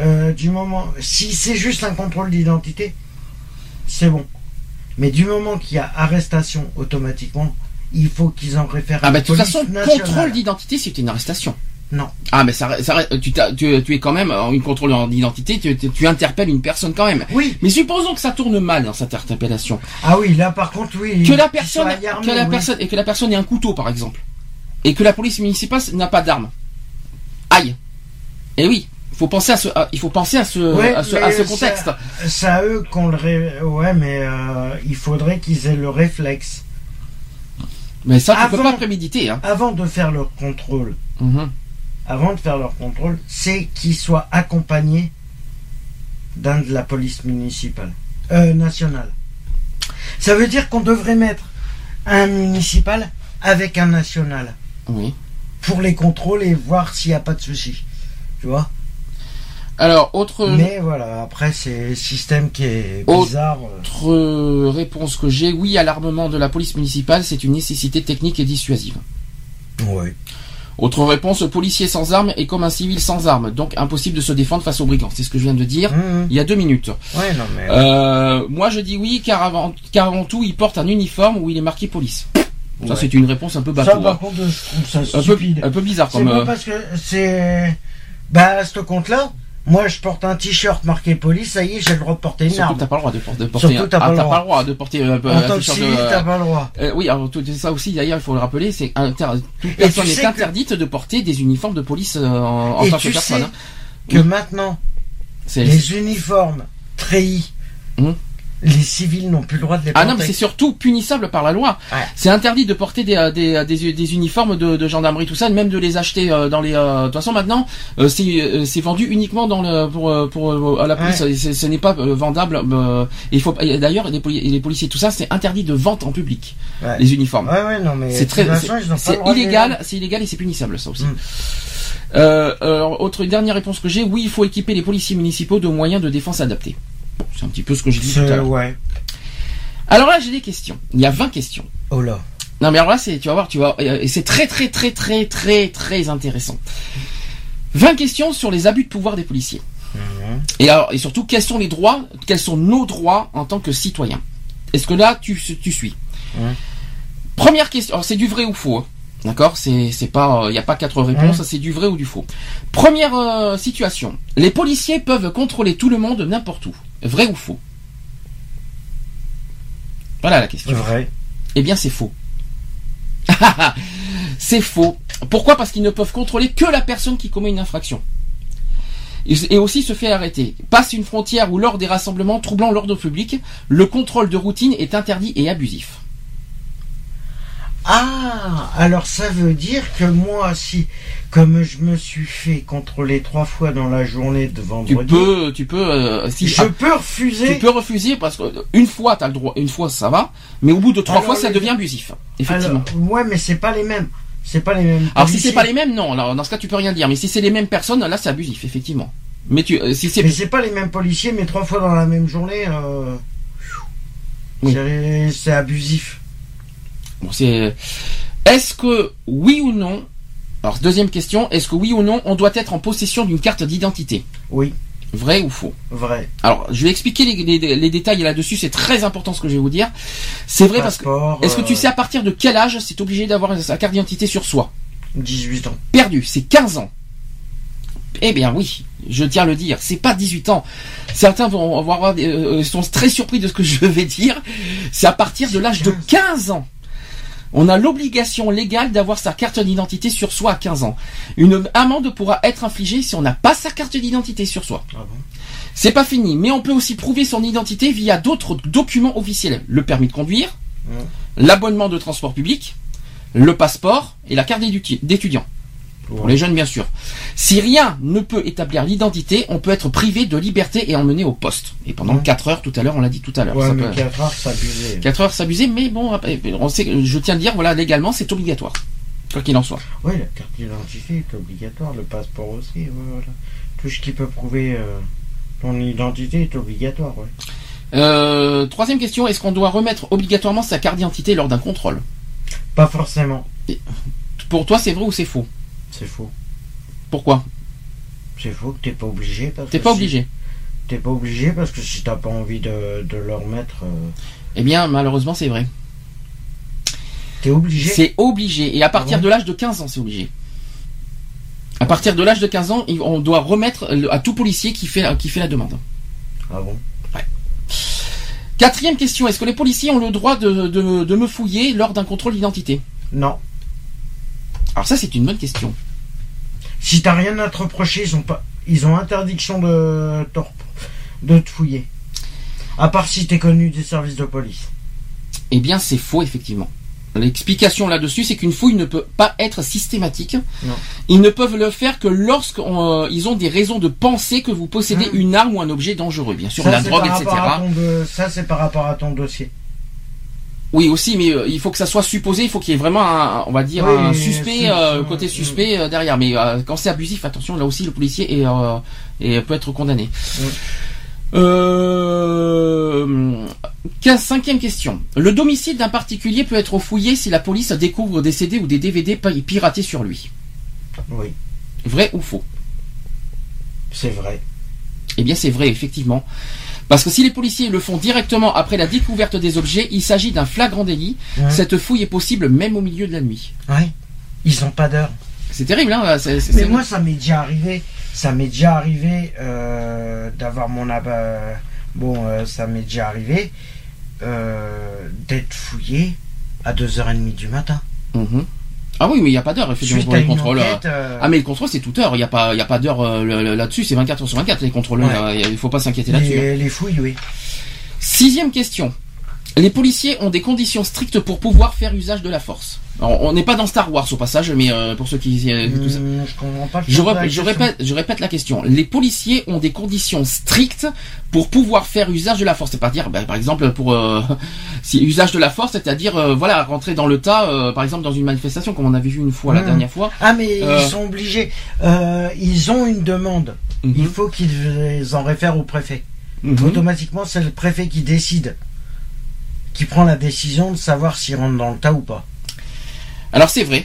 euh, du moment. Si c'est juste un contrôle d'identité, c'est bon. Mais du moment qu'il y a arrestation automatiquement, il faut qu'ils en réfèrent ah à bah de toute façon, nationale. contrôle d'identité, c'est une arrestation. Non. Ah mais ça, ça tu, t'as- tu, tu es quand même en une contrôle d'identité, tu, tu, interpelles une personne quand même. Oui. Mais supposons que ça tourne mal dans cette interpellation. Ah oui, là par contre, oui. que la personne, soient armés, que la oui. personne et que la personne ait un couteau par exemple, et que la police municipale n'a pas d'arme. Aïe. Et oui, il faut penser à ce, à- il faut penser à ce, Ouais, à ce, mais à ce ça- contexte. C'est à eux qu'on le. ré- Ouais, mais euh, il faudrait qu'ils aient le réflexe. Mais ça, tu peux Avant- pas préméditer. Hein. Avant de faire leur contrôle, Mhm. Avant de faire leur contrôle, c'est qu'ils soient accompagnés d'un de la police municipale, euh, nationale. Ça veut dire qu'on devrait mettre un municipal avec un national Oui. pour les contrôles et voir s'il n'y a pas de souci. Tu vois? Alors autre, Mais voilà, après c'est un système qui est bizarre. euh. autre réponse que j'ai, oui à l'armement de la police municipale, c'est une nécessité technique et dissuasive. Ouais. Autre réponse, policier sans armes est comme un civil sans armes, donc impossible de se défendre face aux brigands. C'est ce que je viens de dire Mmh. il y a deux minutes. Ouais, non mais. Euh, moi je dis oui car avant, car avant tout il porte un uniforme où il est marqué police. Ça c'est une réponse un peu ça, bateau. par hein. contre, je trouve ça Un peu, stupide. un peu bizarre C'est comme. euh, parce que c'est. Bah, à ce compte-là, moi je porte un t-shirt marqué police, ça y est, j'ai le droit de porter une Surtout arme. t'as pas le droit de, por- de porter. Surtout t'as ah, pas le droit. pas le droit de porter euh, En un tant que t-shirt t'as pas le droit. Euh, oui, alors tout ça aussi d'ailleurs il faut le rappeler, c'est toute personne tu est que- interdite de porter des uniformes de police euh, en, tant tu que personne. sais hein. Que Oui. maintenant, les uniformes treillis, Hum. Les civils n'ont plus le droit de les Ah porter. non, mais c'est surtout punissable par la loi. Ouais. C'est interdit de porter des, euh, des, euh, des, des uniformes de, de gendarmerie, tout ça, même de les acheter euh, dans les. De toute façon, maintenant, c'est vendu uniquement dans le pour pour à la police. Ce n'est pas vendable. il faut d'ailleurs les, poli- les policiers, tout ça, c'est interdit de vente en public. Ouais. Les uniformes. C'est très, c'est illégal, c'est illégal et c'est punissable ça aussi. Mm. Euh, alors, autre dernière réponse que j'ai, oui, il faut équiper les policiers municipaux de moyens de défense adaptés. C'est un petit peu ce que j'ai dit tout à C'est- l'heure. Ouais. Alors là, j'ai des questions. Il y a 20 questions. Oh là. Non mais alors là, c'est, tu vas voir, tu vas, et c'est très très très très très très intéressant. 20 questions sur les abus de pouvoir des policiers. Mhm. Et alors, et surtout, quels sont les droits, quels sont nos droits en tant que citoyens? Est-ce que là, tu, tu suis? Première question, alors c'est du vrai ou faux hein. D'accord, c'est pas, il n'y a pas quatre réponses, c'est du vrai ou du faux. Première euh, situation, les policiers peuvent contrôler tout le monde n'importe où. Vrai ou faux? Voilà la question. Vrai. Eh bien, c'est faux. c'est faux. Pourquoi? Parce qu'ils ne peuvent contrôler que la personne qui commet une infraction. Et aussi se fait arrêter. Passe une frontière ou lors des rassemblements troublant l'ordre public, le contrôle de routine est interdit et abusif. Ah, alors ça veut dire que moi, si, comme je me suis fait contrôler trois fois dans la journée de Tu vendredi, peux, tu peux, euh, si je ah, peux refuser. tu peux refuser parce que une fois t'as le droit, une fois ça va, mais au bout de trois Alors, fois ça devient abusif. Effectivement. Alors, ouais, mais c'est pas les mêmes. C'est pas les mêmes. Alors si c'est pas les mêmes, non. Alors dans ce cas tu peux rien dire. Mais si c'est les mêmes personnes, là c'est abusif, effectivement. Mais tu, euh, si c'est Mais c'est pas les mêmes policiers, mais trois fois dans la même journée, euh, Oui. c'est abusif. Bon, c'est. Est-ce que oui ou non Alors deuxième question, est-ce que oui ou non on doit être en possession d'une carte d'identité? Oui, Vrai ou faux? Vrai. Alors je vais expliquer les, les- les détails là-dessus. C'est très important ce que je vais vous dire. C'est vrai parce que. Est-ce que tu euh, sais à partir de quel âge c'est obligé d'avoir sa carte d'identité sur soi? 18 ans. Perdu, c'est 15 ans. Eh bien oui, je tiens à le dire, c'est pas 18 ans. Certains vont avoir des- euh, sont très surpris de ce que je vais dire. C'est à partir de l'âge de 15 ans. On a l'obligation légale d'avoir sa carte d'identité sur soi à 15 ans. Une amende pourra être infligée si on n'a pas sa carte d'identité sur soi. Ah bon? C'est pas fini, mais on peut aussi prouver son identité via d'autres documents officiels. Le permis de conduire, l'abonnement de transport public, le passeport et la carte d'étudiant. Pour les jeunes, bien sûr. Si rien ne peut établir l'identité, on peut être privé de liberté et emmené au poste. Et pendant Ouais. 4 heures, tout à l'heure, on l'a dit tout à l'heure. Ouais, Ça mais peut- 4 heures, abusé. 4 heures s'abuser, mais bon, on sait, je tiens à dire, voilà, légalement, c'est obligatoire. Quoi qu'il en soit. Oui, la carte d'identité est obligatoire, le passeport aussi. voilà. Tout ce qui peut prouver euh, ton identité est obligatoire. Ouais. Euh, troisième question, est-ce qu'on doit remettre obligatoirement sa carte d'identité lors d'un contrôle? Pas forcément. Pour toi, c'est vrai ou c'est faux? C'est faux. Pourquoi? C'est faux que t'es pas obligé. parce T'es que pas si- obligé. T'es pas obligé parce que si t'as pas envie de, de le remettre, euh, Eh bien, malheureusement, c'est vrai. t'es obligé. C'est obligé. Et à partir Ah bon de l'âge de 15 ans, c'est obligé. À partir de l'âge de 15 ans, il- on doit remettre le- à tout policier qui fait, qui fait la demande. Ah bon? Quatrième question, est-ce que les policiers ont le droit de, de- de me fouiller lors d'un contrôle d'identité? Non. Alors ça, c'est une bonne question. Si t'as rien à te reprocher, ils ont pas, ils ont interdiction de, te rep- de te fouiller. À part si t'es connu des services de police. Eh bien, c'est faux, effectivement. L'explication là-dessus, c'est qu'une fouille ne peut pas être systématique. Non. Ils ne peuvent le faire que lorsqu'ils ont des raisons de penser que vous possédez Hmm. une arme ou un objet dangereux, bien sûr, Ça, la drogue, par etc. ton ça, c'est par rapport à ton dossier. Oui, aussi, mais euh, il faut que ça soit supposé, il faut qu'il y ait vraiment, un, on va dire, Oui, un mais suspect, euh, côté suspect euh, derrière. Mais euh, quand c'est abusif, attention, là aussi, le policier est, euh, peut être condamné. Oui. Euh, cinquième question. Le domicile d'un particulier peut être fouillé si la police découvre des CD ou des DVD pi- piratés sur lui. Oui, Vrai ou faux? C'est vrai. Eh bien, c'est vrai, effectivement. Parce que si les policiers le font directement après la découverte des objets, il s'agit d'un flagrant délit. Ouais. Cette fouille est possible même au milieu de la nuit. Ouais. Ils ont pas d'heure. C'est terrible, hein Mais moi, ça m'est déjà arrivé. Ça m'est déjà arrivé euh, d'avoir mon ab- euh, Bon, euh, ça m'est déjà arrivé euh, d'être fouillé à 2h30 du matin. Mhm. Ah oui, mais il n'y a pas d'heure, effectivement, pour les contrôles. euh. enquête. euh, Ah, mais le contrôle, c'est toute heure. Il n'y a pas, il y a pas d'heure euh, là-dessus. C'est 24 heures sur 24, les contrôles. Ouais. là. Il ne faut pas s'inquiéter là-dessus. hein. les, les fouilles, oui. Sixième question. Les policiers ont des conditions strictes pour pouvoir faire usage de la force. Alors, on n'est pas dans Star Wars au passage, mais euh, pour ceux qui... euh, tout ça- je comprends pas. rep- répète, je répète la question. Les policiers ont des conditions strictes pour pouvoir faire usage de la force. C'est-à-dire, ben, par exemple, pour euh, si usage de la force, c'est-à-dire, euh, voilà, rentrer dans le tas, par exemple, dans une manifestation, comme on avait vu une fois la Mhm. dernière fois. Ah, mais ils sont obligés. Ils ont une demande. Mhm. Il faut qu'ils en réfèrent au préfet. Mhm. Automatiquement, c'est le préfet qui décide. Qui prend la décision de savoir s'ils rentrent dans le tas ou pas. Alors c'est vrai.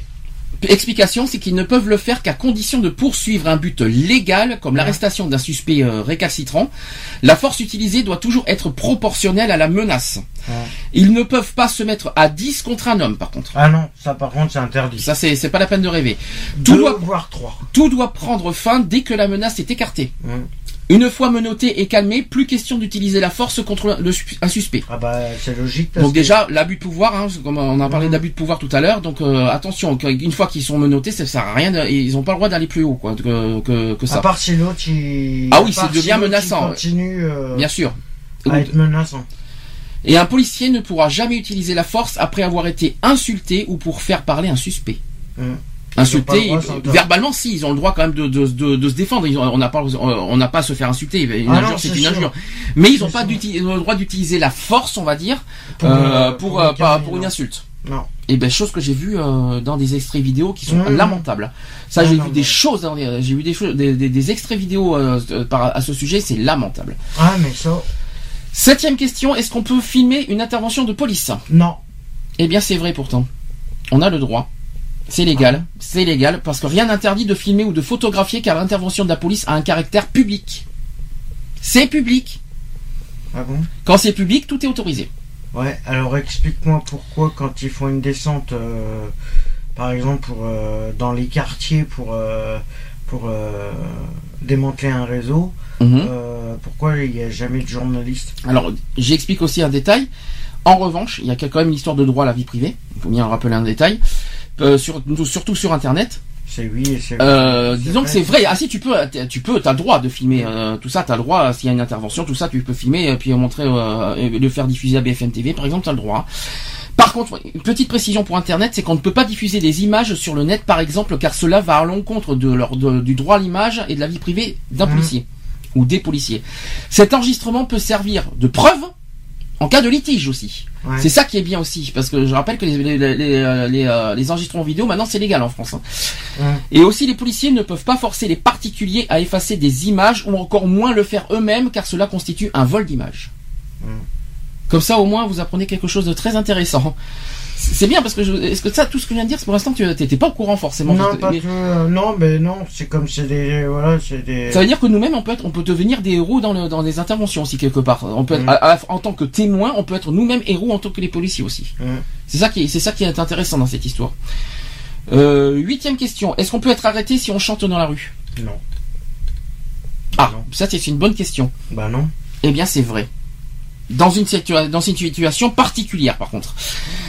Explication, c'est qu'ils ne peuvent le faire qu'à condition de poursuivre un but légal, comme l'arrestation d'un suspect euh, récalcitrant. La force utilisée doit toujours être proportionnelle à la menace. Ouais. Ils ne peuvent pas se mettre à 10 contre un homme, par contre. Ah non, ça par contre, c'est interdit. Ça, c'est pas la peine de rêver. Tout Deux, doit, voire trois. tout doit prendre fin dès que la menace est écartée. Une fois menotté et calmé, plus question d'utiliser la force contre le un suspect. Ah bah, c'est logique. Parce Donc que- déjà, l'abus de pouvoir, hein, comme on a parlé Mhm. d'abus de pouvoir tout à l'heure, donc euh, attention, une fois qu'ils sont menottés, ça sert à rien, de- ils n'ont pas le droit d'aller plus haut quoi, que, que, que À ça. part si l'autre, il... Ah oui, s'il devient menaçant, continue euh, Bien sûr. à être menaçant. Et un policier ne pourra jamais utiliser la force après avoir été insulté ou pour faire parler un suspect. Hum. Insulter, droit, verbalement, si, ils ont le droit quand même de, de, de, de se défendre. Ils ont- on n'a pas, on n'a pas à se faire insulter. Une Ah injure, c'est une sûr. injure. Mais ils ont C'est pas le droit d'utiliser la force, on va dire, Pour, euh, euh, pour, pour euh, pas- pour une insulte. Non. Et ben chose que j'ai vu euh, dans des extraits vidéo qui sont Mmh. lamentables. Ça j'ai vu mais- des choses, les- j'ai vu des choses, des, extraits vidéo par, à ce sujet, c'est lamentable. Ah, mais ça, Septième question, est-ce qu'on peut filmer une intervention de police? Non. Eh bien c'est vrai pourtant. On a le droit. C'est légal, c'est légal, parce que rien n'interdit de filmer ou de photographier car l'intervention de la police a un caractère public. C'est public. Ah bon? Quand c'est public, tout est autorisé. Ouais, alors explique-moi pourquoi quand ils font une descente, euh, par exemple pour euh, dans les quartiers pour euh, pour démanteler un réseau, Mhm. pourquoi il n'y a jamais de journalistes Alors, j'explique aussi un détail. En revanche, il y a quand même une histoire de droit à la vie privée. Il faut bien rappeler un détail. Euh, sur- surtout sur Internet. C'est oui Euh, disons que c'est vrai. Ah si, tu peux, tu peux, t'as le droit de filmer euh, tout ça. T'as le droit s'il y a une intervention, tout ça, tu peux filmer et puis montrer, euh, et le faire diffuser à BFM TV, par exemple, t'as le droit. Par contre, une petite précision pour Internet, c'est qu'on ne peut pas diffuser des images sur le net, par exemple, car cela va à l'encontre de leur, de- du droit à l'image et de la vie privée d'un Mhm. policier ou des policiers. Cet enregistrement peut servir de preuve en cas de litige aussi. Ouais. C'est ça qui est bien aussi, parce que je rappelle que les, les, les, les, les, euh, les enregistrements vidéo, maintenant c'est légal en France. hein. Ouais. Et aussi les policiers ne peuvent pas forcer les particuliers à effacer des images ou encore moins le faire eux-mêmes car cela constitue un vol d'images. Mm. Comme ça au moins vous apprenez quelque chose de très intéressant. C'est bien parce que je, est-ce que ça tout ce que je viens de dire, c'est pour l'instant tu n'étais pas au courant forcément. Non, Mais- pas que, euh, non, mais non, c'est comme c'est des voilà, c'est des. Ça veut dire que nous-mêmes on peut être, on peut devenir des héros dans, le, dans des interventions aussi quelque part. On peut être, Mm. à- à- en tant que témoin, on peut être nous-mêmes héros en tant que les policiers aussi. Mm. C'est ça qui est, c'est ça qui est intéressant dans cette histoire. Euh, huitième question. Est-ce qu'on peut être arrêté si on chante dans la rue? Non. Ah, Non. ça c'est une bonne question. Bah non. Eh bien, c'est vrai. Dans une, situa- dans une situation particulière, par contre.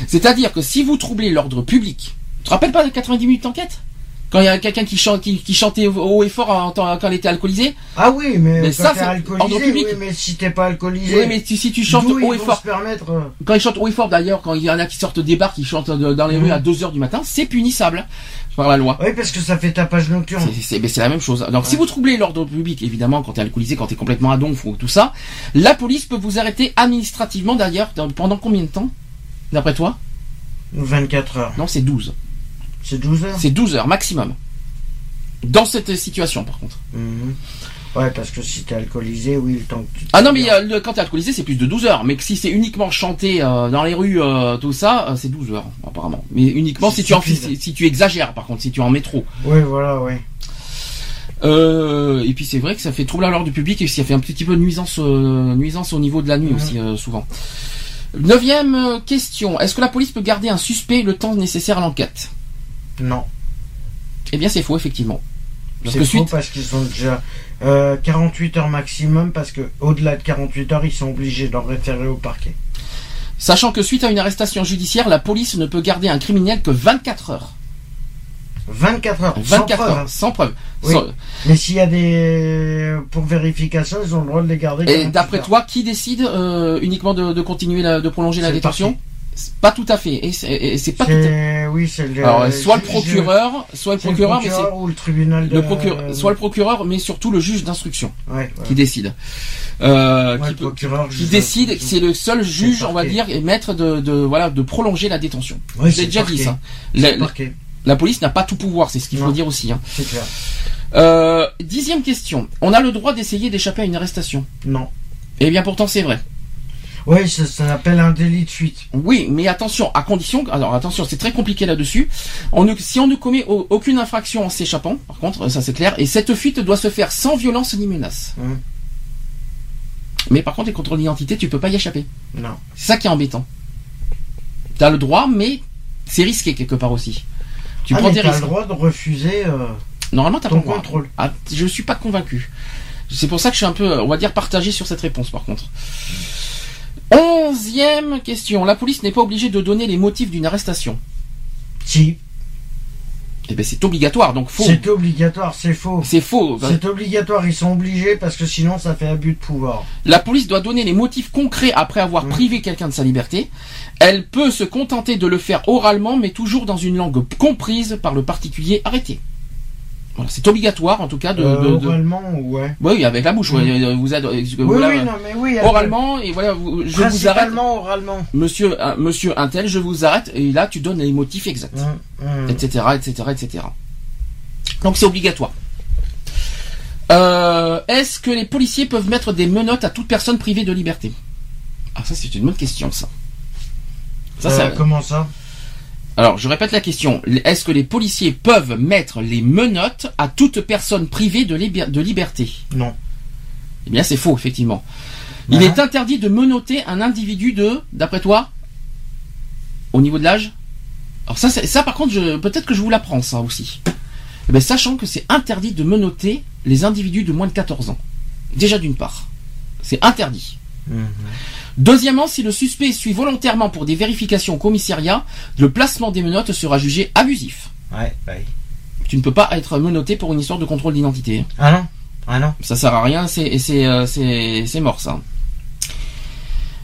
C'est-à-dire que si vous troublez l'ordre public, tu te rappelles pas de 90 minutes d'enquête? Quand il y a quelqu'un qui, chante, qui, qui chantait haut et fort en quand elle était alcoolisée Ah oui, mais, ça, c'est alcoolisé, ordre public. oui, mais si t'es pas alcoolisé, Oui, mais si, si tu chantes haut et fort, permettre euh, quand ils chantent haut et fort d'ailleurs, quand il y en a qui sortent des bars, qui chantent dans les Mhm. rues à 2h du matin, c'est punissable par la loi. Oui, parce que ça fait tapage nocturne. C'est- C'est la même chose. Donc si vous troublez l'ordre public, évidemment, quand t'es alcoolisé, quand t'es complètement à donf ou tout ça, la police peut vous arrêter administrativement d'ailleurs pendant combien de temps D'après toi? 24 heures. Non, c'est 12. C'est 12 heures? C'est 12 heures maximum. Dans cette situation par contre. Mhm. Ouais, parce que si t'es alcoolisé, oui, le temps que tu. Ah non mais euh, le- quand t'es alcoolisé c'est plus de 12 heures. Mais que si c'est uniquement chanté euh, dans les rues, euh, tout ça, c'est 12 heures apparemment. Mais uniquement si tu, en, stupide. si, si tu exagères par contre, si tu es en métro. Oui, voilà, oui. Et puis c'est vrai que ça fait trouble à l'ordre du public et ça fait un petit peu de nuisance, nuisance au niveau de la nuit aussi souvent. Neuvième question. Est-ce que la police peut garder un suspect le temps nécessaire à l'enquête? Non. Eh bien c'est faux effectivement. Parce C'est faux parce qu'ils ont déjà euh, 48 heures maximum, parce que au-delà de 48 heures, ils sont obligés d'en référer au parquet. sachant que suite à une arrestation judiciaire, la police ne peut garder un criminel que 24 heures. 24 heures. 24 sans preuve, heures, hein. sans preuve. Oui. Sans- Mais s'il y a des. Pour vérification, ils ont le droit de les garder. Et 48 d'après toi, qui décide euh, uniquement de, de continuer, la- de prolonger la détention Pas tout à fait. Et c'est pas tout à Oui, le. Alors, soit le procureur, soit le procureur, mais c'est procureur ou le tribunal de. le procureur, soit le procureur, mais surtout le juge d'instruction Ouais, ouais. qui décide. Euh, Ouais, qui, peut- décide, c'est le seul juge, on va dire, et maître de, de voilà de prolonger la détention. Ouais, J'ai déjà dit ça. La, police n'a pas tout pouvoir, c'est ce qu'il faut dire aussi. Hein. clair. Euh, dixième question. On a le droit d'essayer d'échapper à une arrestation? Non. Eh bien pourtant c'est vrai. Oui, ça, ça s'appelle un délit de fuite. Oui, mais attention, à condition, alors attention, c'est très compliqué là-dessus. On ne- si on ne commet au- aucune infraction en s'échappant, par contre, ça c'est clair, et cette fuite doit se faire sans violence ni menace. Hum. Mais par contre, les contrôles d'identité, tu peux pas y échapper. Non. C'est ça qui est embêtant. T'as le droit, mais c'est risqué quelque part aussi. Tu ah, prends mais des risques. le droit de refuser euh, Normalement, t'as pas ton le droit. contrôle. Ah, je suis pas convaincu. C'est pour ça que je suis un peu, on va dire, partagé sur cette réponse, par contre. Onzième question. La police n'est pas obligée de donner les motifs d'une arrestation. Si. Eh ben c'est obligatoire, donc faux. C'est obligatoire, c'est faux. C'est faux. C'est obligatoire, ils sont obligés parce que sinon ça fait abus de pouvoir. La police doit donner les motifs concrets après avoir Mm. privé quelqu'un de sa liberté. Elle peut se contenter de le faire oralement, mais toujours dans une langue comprise par le particulier arrêté. Voilà, c'est obligatoire en tout cas de. Euh, de- de- oralement, ouais. Oui, avec la bouche. Mm. euh, vous êtes, euh, Oui, voilà, oui, non, mais oui. oralement et voilà, je vous arrête, oralement. monsieur, euh, monsieur Intel, je vous arrête et là tu donnes les motifs exacts, etc., etc., etc. Donc c'est obligatoire. Euh, Est-ce que les policiers peuvent mettre des menottes à toute personne privée de liberté? Ah ça c'est une bonne question ça. Ça, Euh, ça- Comment ça? Alors je répète la question. Est-ce que les policiers peuvent mettre les menottes à toute personne privée de, liber- de liberté? Non. Eh bien c'est faux effectivement. Il est interdit de menotter un individu de, d'après toi, au niveau de l'âge? Alors ça, ça par contre, peut-être que je vous l'apprends ça aussi. Eh bien, sachant que c'est interdit de menotter les individus de moins de 14 ans. Déjà d'une part, c'est interdit. Hum, Deuxièmement, si le suspect suit volontairement pour des vérifications au commissariat, le placement des menottes sera jugé abusif. Ouais, ouais. Tu ne peux pas être menotté pour une histoire de contrôle d'identité. Ah non Ah non Ça sert à rien, c'est c'est euh, c'est c'est mort ça.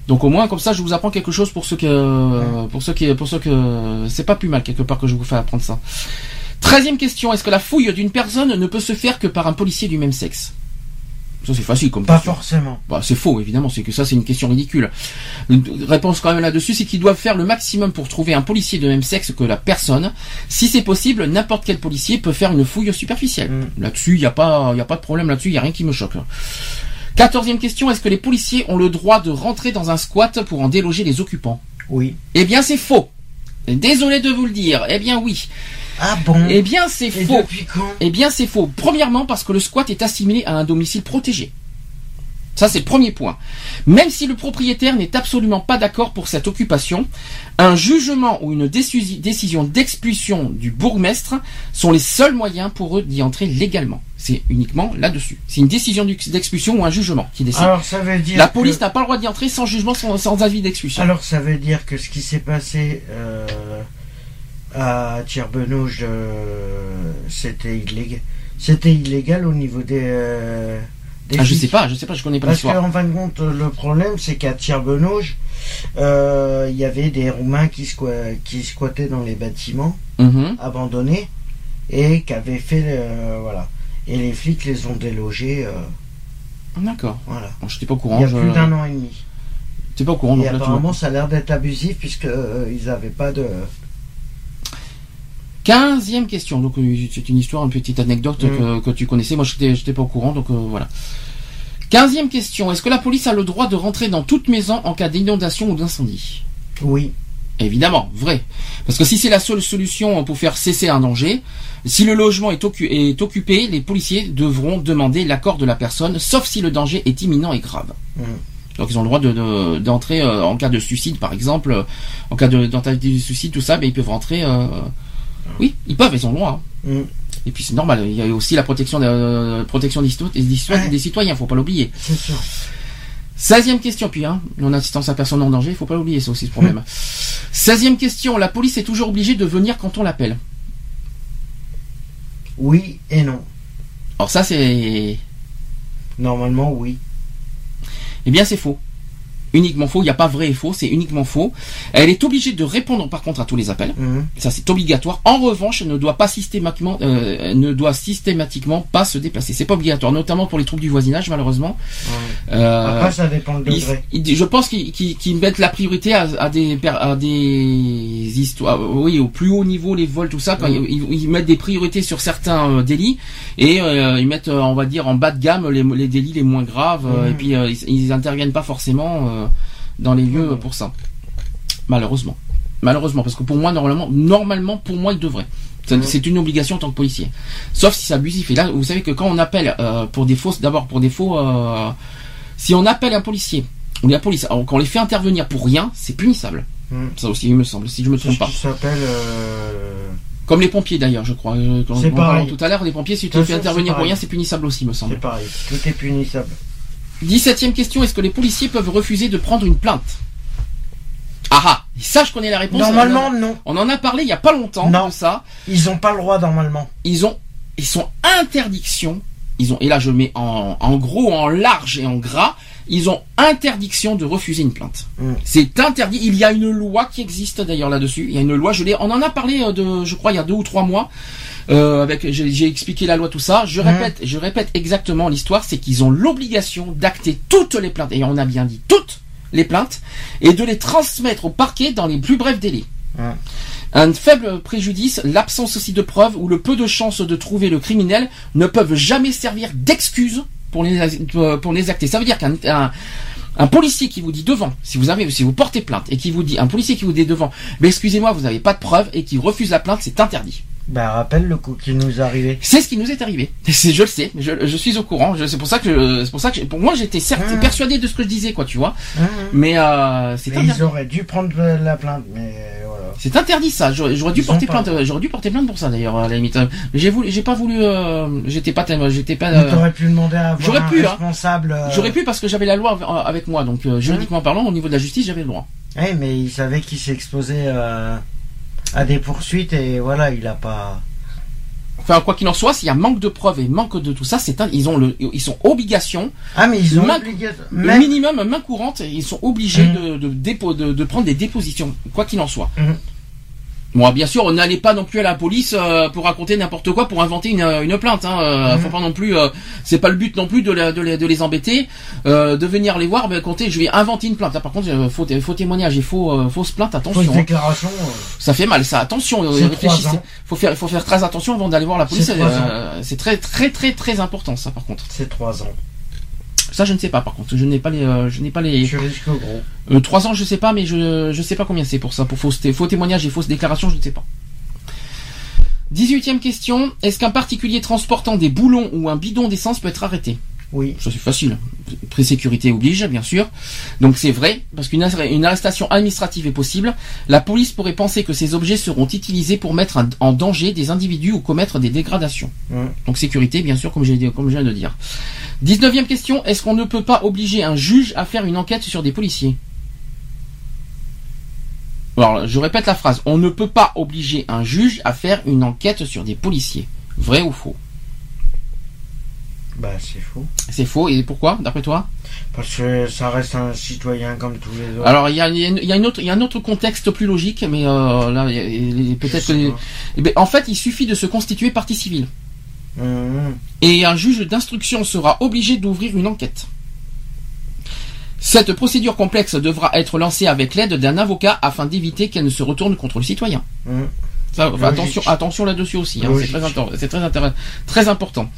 Donc au moins comme ça je vous apprends quelque chose pour ceux que pour ceux qui pour ceux que c'est pas plus mal quelque part que je vous fais apprendre ça. Treizième question est-ce que la fouille d'une personne ne peut se faire que par un policier du même sexe? Ça c'est facile comme Pas question. forcément. Bah, c'est faux, évidemment, c'est que ça, c'est une question ridicule. Une réponse quand même là-dessus, c'est qu'ils doivent faire le maximum pour trouver un policier de même sexe que la personne. Si c'est possible, n'importe quel policier peut faire une fouille superficielle. Mm. Là-dessus, il n'y a pas, il y a pas de problème là-dessus, il n'y a rien qui me choque. Quatorzième question, est-ce que les policiers ont le droit de rentrer dans un squat pour en déloger les occupants? Oui. Eh bien, c'est faux. Désolé de vous le dire. Eh bien, oui. Ah bon Eh bien, c'est faux. depuis quand Eh bien, c'est faux. Premièrement, parce que le squat est assimilé à un domicile protégé. Ça, c'est le premier point. Même si le propriétaire n'est absolument pas d'accord pour cette occupation, un jugement ou une décisi- décision d'expulsion du bourgmestre sont les seuls moyens pour eux d'y entrer légalement. C'est uniquement là-dessus. C'est une décision d'ex- d'expulsion ou un jugement qui décide. Alors ça veut dire La que- police n'a pas le droit d'y entrer sans jugement, sans, sans avis d'expulsion. Alors ça veut dire que ce qui s'est passé euh, à Tierbenouge, euh, c'était illégal. C'était illégal au niveau des. euh, des Ah, je sais pas, je sais pas, je connais pas Parce l'histoire. qu'en fin de compte, le problème, c'est qu'à Tierbenouge, euh, il y avait des Roumains qui, squa- qui squattaient dans les bâtiments Mhm. abandonnés et qui avaient fait. euh, voilà. Et les flics les ont délogés. D'accord. voilà. Bon, je n'étais pas au Il courant. y a je... plus d'un an et demi. J'étais pas au courant. Et donc tu apparemment, ça a l'air d'être abusif puisque ils n'avaient pas de. Quinzième question. Donc euh, c'est une histoire, une petite anecdote Mm. que, que tu connaissais. Moi, j'étais, j'étais pas au courant, donc euh, voilà. Quinzième question. Est-ce que la police a le droit de rentrer dans toute maison en cas d'inondation ou d'incendie? Oui. Évidemment, vrai. Parce que si c'est la seule solution pour faire cesser un danger, si le logement est, occu- est occupé, les policiers devront demander l'accord de la personne, sauf si le danger est imminent et grave. Mm. Donc ils ont le droit de, de- d'entrer euh, en cas de suicide, par exemple, euh, en cas de tentative de suicide, tout ça, mais ils peuvent rentrer. euh, Oui, ils peuvent, ils ont le droit. hein. Mm. Et puis c'est normal. Il y a aussi la protection, de, euh, protection des, des, Ouais. des citoyens, faut pas l'oublier. C'est sûr. 16e question, puis, hein, non-assistance à personne en danger, il faut pas l'oublier, c'est aussi ce problème. 16e question, la police est toujours obligée de venir quand on l'appelle? Oui et non. Alors ça, c'est... Normalement, oui. Eh bien, c'est faux. Uniquement faux, il n'y a pas vrai et faux, c'est uniquement faux. Elle est obligée de répondre par contre à tous les appels. Mhm. Ça, c'est obligatoire. En revanche, elle ne doit pas systématiquement, euh, ne doit systématiquement pas se déplacer. C'est pas obligatoire, notamment pour les troupes du voisinage, malheureusement. Ouais. Euh, Après, ça dépend degré. ils- je pense qu'ils mettent la priorité à, à des per- à des histoires, oui, au plus haut niveau, les vols, tout ça. Quand Mhm. ils, mettent des priorités sur certains euh, délits et euh, ils mettent, euh, on va dire, en bas de gamme les, les délits les moins graves. euh, Mhm. et puis euh, ils, ils interviennent pas forcément euh, dans les lieux pour ça. Malheureusement, malheureusement, parce que pour moi, normalement, normalement, pour moi, ils devraient. Ça- Mhm. C'est une obligation en tant que policier. Sauf si c'est abusif. Et là, vous savez que quand on appelle euh, pour des fausses, d'abord pour des faux, euh, si on appelle un policier ou la police, alors qu'on les fait intervenir pour rien, c'est punissable. Mhm. Ça aussi, il me semble, si je me trompe pas. qui s'appelle. euh, Comme les pompiers d'ailleurs, je crois. Quand C'est on parlait tout à l'heure, les pompiers, si tu les fais intervenir pour rien, c'est punissable aussi, me semble. C'est pareil. Tout est punissable. 17ème question, est-ce que les policiers peuvent refuser de prendre une plainte Ah ah, ça je connais la réponse. Normalement, non. On en a parlé il y a pas longtemps Non. de ça. Ils ont pas le droit normalement. Ils ont, ils sont interdiction. Ils ont, et là je mets en, en gros, en large et en gras, ils ont interdiction de refuser une plainte. Mm. C'est interdit. Il y a une loi qui existe d'ailleurs là-dessus. Il y a une loi. Je l'ai. On en a parlé euh, de, je crois, il y a deux ou trois mois. Euh, avec, j'ai expliqué la loi, tout ça. Je Mm. répète, je répète exactement l'histoire. C'est qu'ils ont l'obligation d'acter toutes les plaintes. Et on a bien dit toutes les plaintes et de les transmettre au parquet dans les plus brefs délais. Un faible préjudice, l'absence aussi de preuves ou le peu de chances de trouver le criminel ne peuvent jamais servir d'excuse pour les pour les acter. Ça veut dire qu'un un, un policier qui vous dit devant, si vous avez si vous portez plainte et qui vous dit un policier qui vous dit devant, mais excusez-moi, vous n'avez pas de preuves et qui refuse la plainte, c'est interdit. Bah rappelle le coup qui nous est arrivé. C'est ce qui nous est arrivé. C'est, je le sais, je, je suis au courant. C'est pour ça que, c'est pour ça que, pour moi, j'étais certes Ah. persuadé de ce que je disais, quoi, tu vois. Hein, Mais euh, c'est ils auraient dû prendre euh, la plainte, mais voilà. C'est interdit ça. J'aurais, dû Ils porter plainte. euh, J'aurais dû porter plainte pour ça d'ailleurs à la limite. Mais j'ai voulu, j'ai pas voulu. euh, j'étais pas, j'étais pas. Euh, t'aurais pu demander à avoir j'aurais un pu, hein. responsable. euh, J'aurais pu parce que j'avais la loi av- avec moi, donc euh, juridiquement parlant, au niveau de la justice, j'avais le droit. eh, mais il savait qu'il s'est exposé euh, à des poursuites et voilà, il a pas. Enfin, quoi qu'il en soit, s'il y a manque de preuves et manque de tout ça, c'est un, ils ont le, ils sont obligation, Ah, mais ils ont Main- Même... minimum main courante, ils sont obligés Mhm. de, de, de, de prendre des dépositions, quoi qu'il en soit. Mhm. Bon, bien sûr, on n'allait pas non plus à la police euh, pour raconter n'importe quoi, pour inventer une, une plainte. Hein. Euh, Mhm. Faut pas non plus, euh, c'est pas le but non plus de, la- de, les, de les embêter, euh, de venir les voir. Ben, comptez, je vais inventer une plainte. Là, par contre, euh, faux, faux témoignage et faux, euh, fausse plainte, attention. Fausse hein. déclaration. euh, Ça fait mal, ça. Attention, euh, réfléchissez. Faut faire, faut faire très attention avant d'aller voir la police. Euh, C'est très, très, très, très important, ça. Par contre, C'est trois ans. Ça, je ne sais pas. Par contre, je n'ai pas les, euh, je n'ai pas les. Tu risques gros. Euh, trois ans, je sais pas, mais je, je sais pas combien c'est pour ça. Pour faux, faux témoignage et fausse déclaration, je ne sais pas. 18e question. Est-ce qu'un particulier transportant des boulons ou un bidon d'essence peut être arrêté? Oui. Ça c'est facile. Pré-sécurité oblige, bien sûr. Donc c'est vrai, parce qu'une arr- une arrestation administrative est possible. La police pourrait penser que ces objets seront utilisés pour mettre en- danger des individus ou commettre des dégradations. Donc sécurité, bien sûr, comme j'ai dit- comme je viens de dire. 19e question. Est-ce qu'on ne peut pas obliger un juge à faire une enquête sur des policiers? Alors, je répète la phrase. On ne peut pas obliger un juge à faire une enquête sur des policiers. Vrai ou faux? Bah, c'est faux. C'est faux. Et pourquoi, d'après toi? Parce que ça reste un citoyen comme tous les autres. Alors, il y a, il y a une- il y a une autre, il y a un autre contexte plus logique, mais euh, là, peut-être. Eh en fait, il suffit de se constituer partie civile. Mhm. Et un juge d'instruction sera obligé d'ouvrir une enquête. Cette procédure complexe devra être lancée avec l'aide d'un avocat afin d'éviter qu'elle ne se retourne contre le citoyen. Ça, enfin, Logique. attention, attention là-dessus aussi. hein, c'est très, très, très important.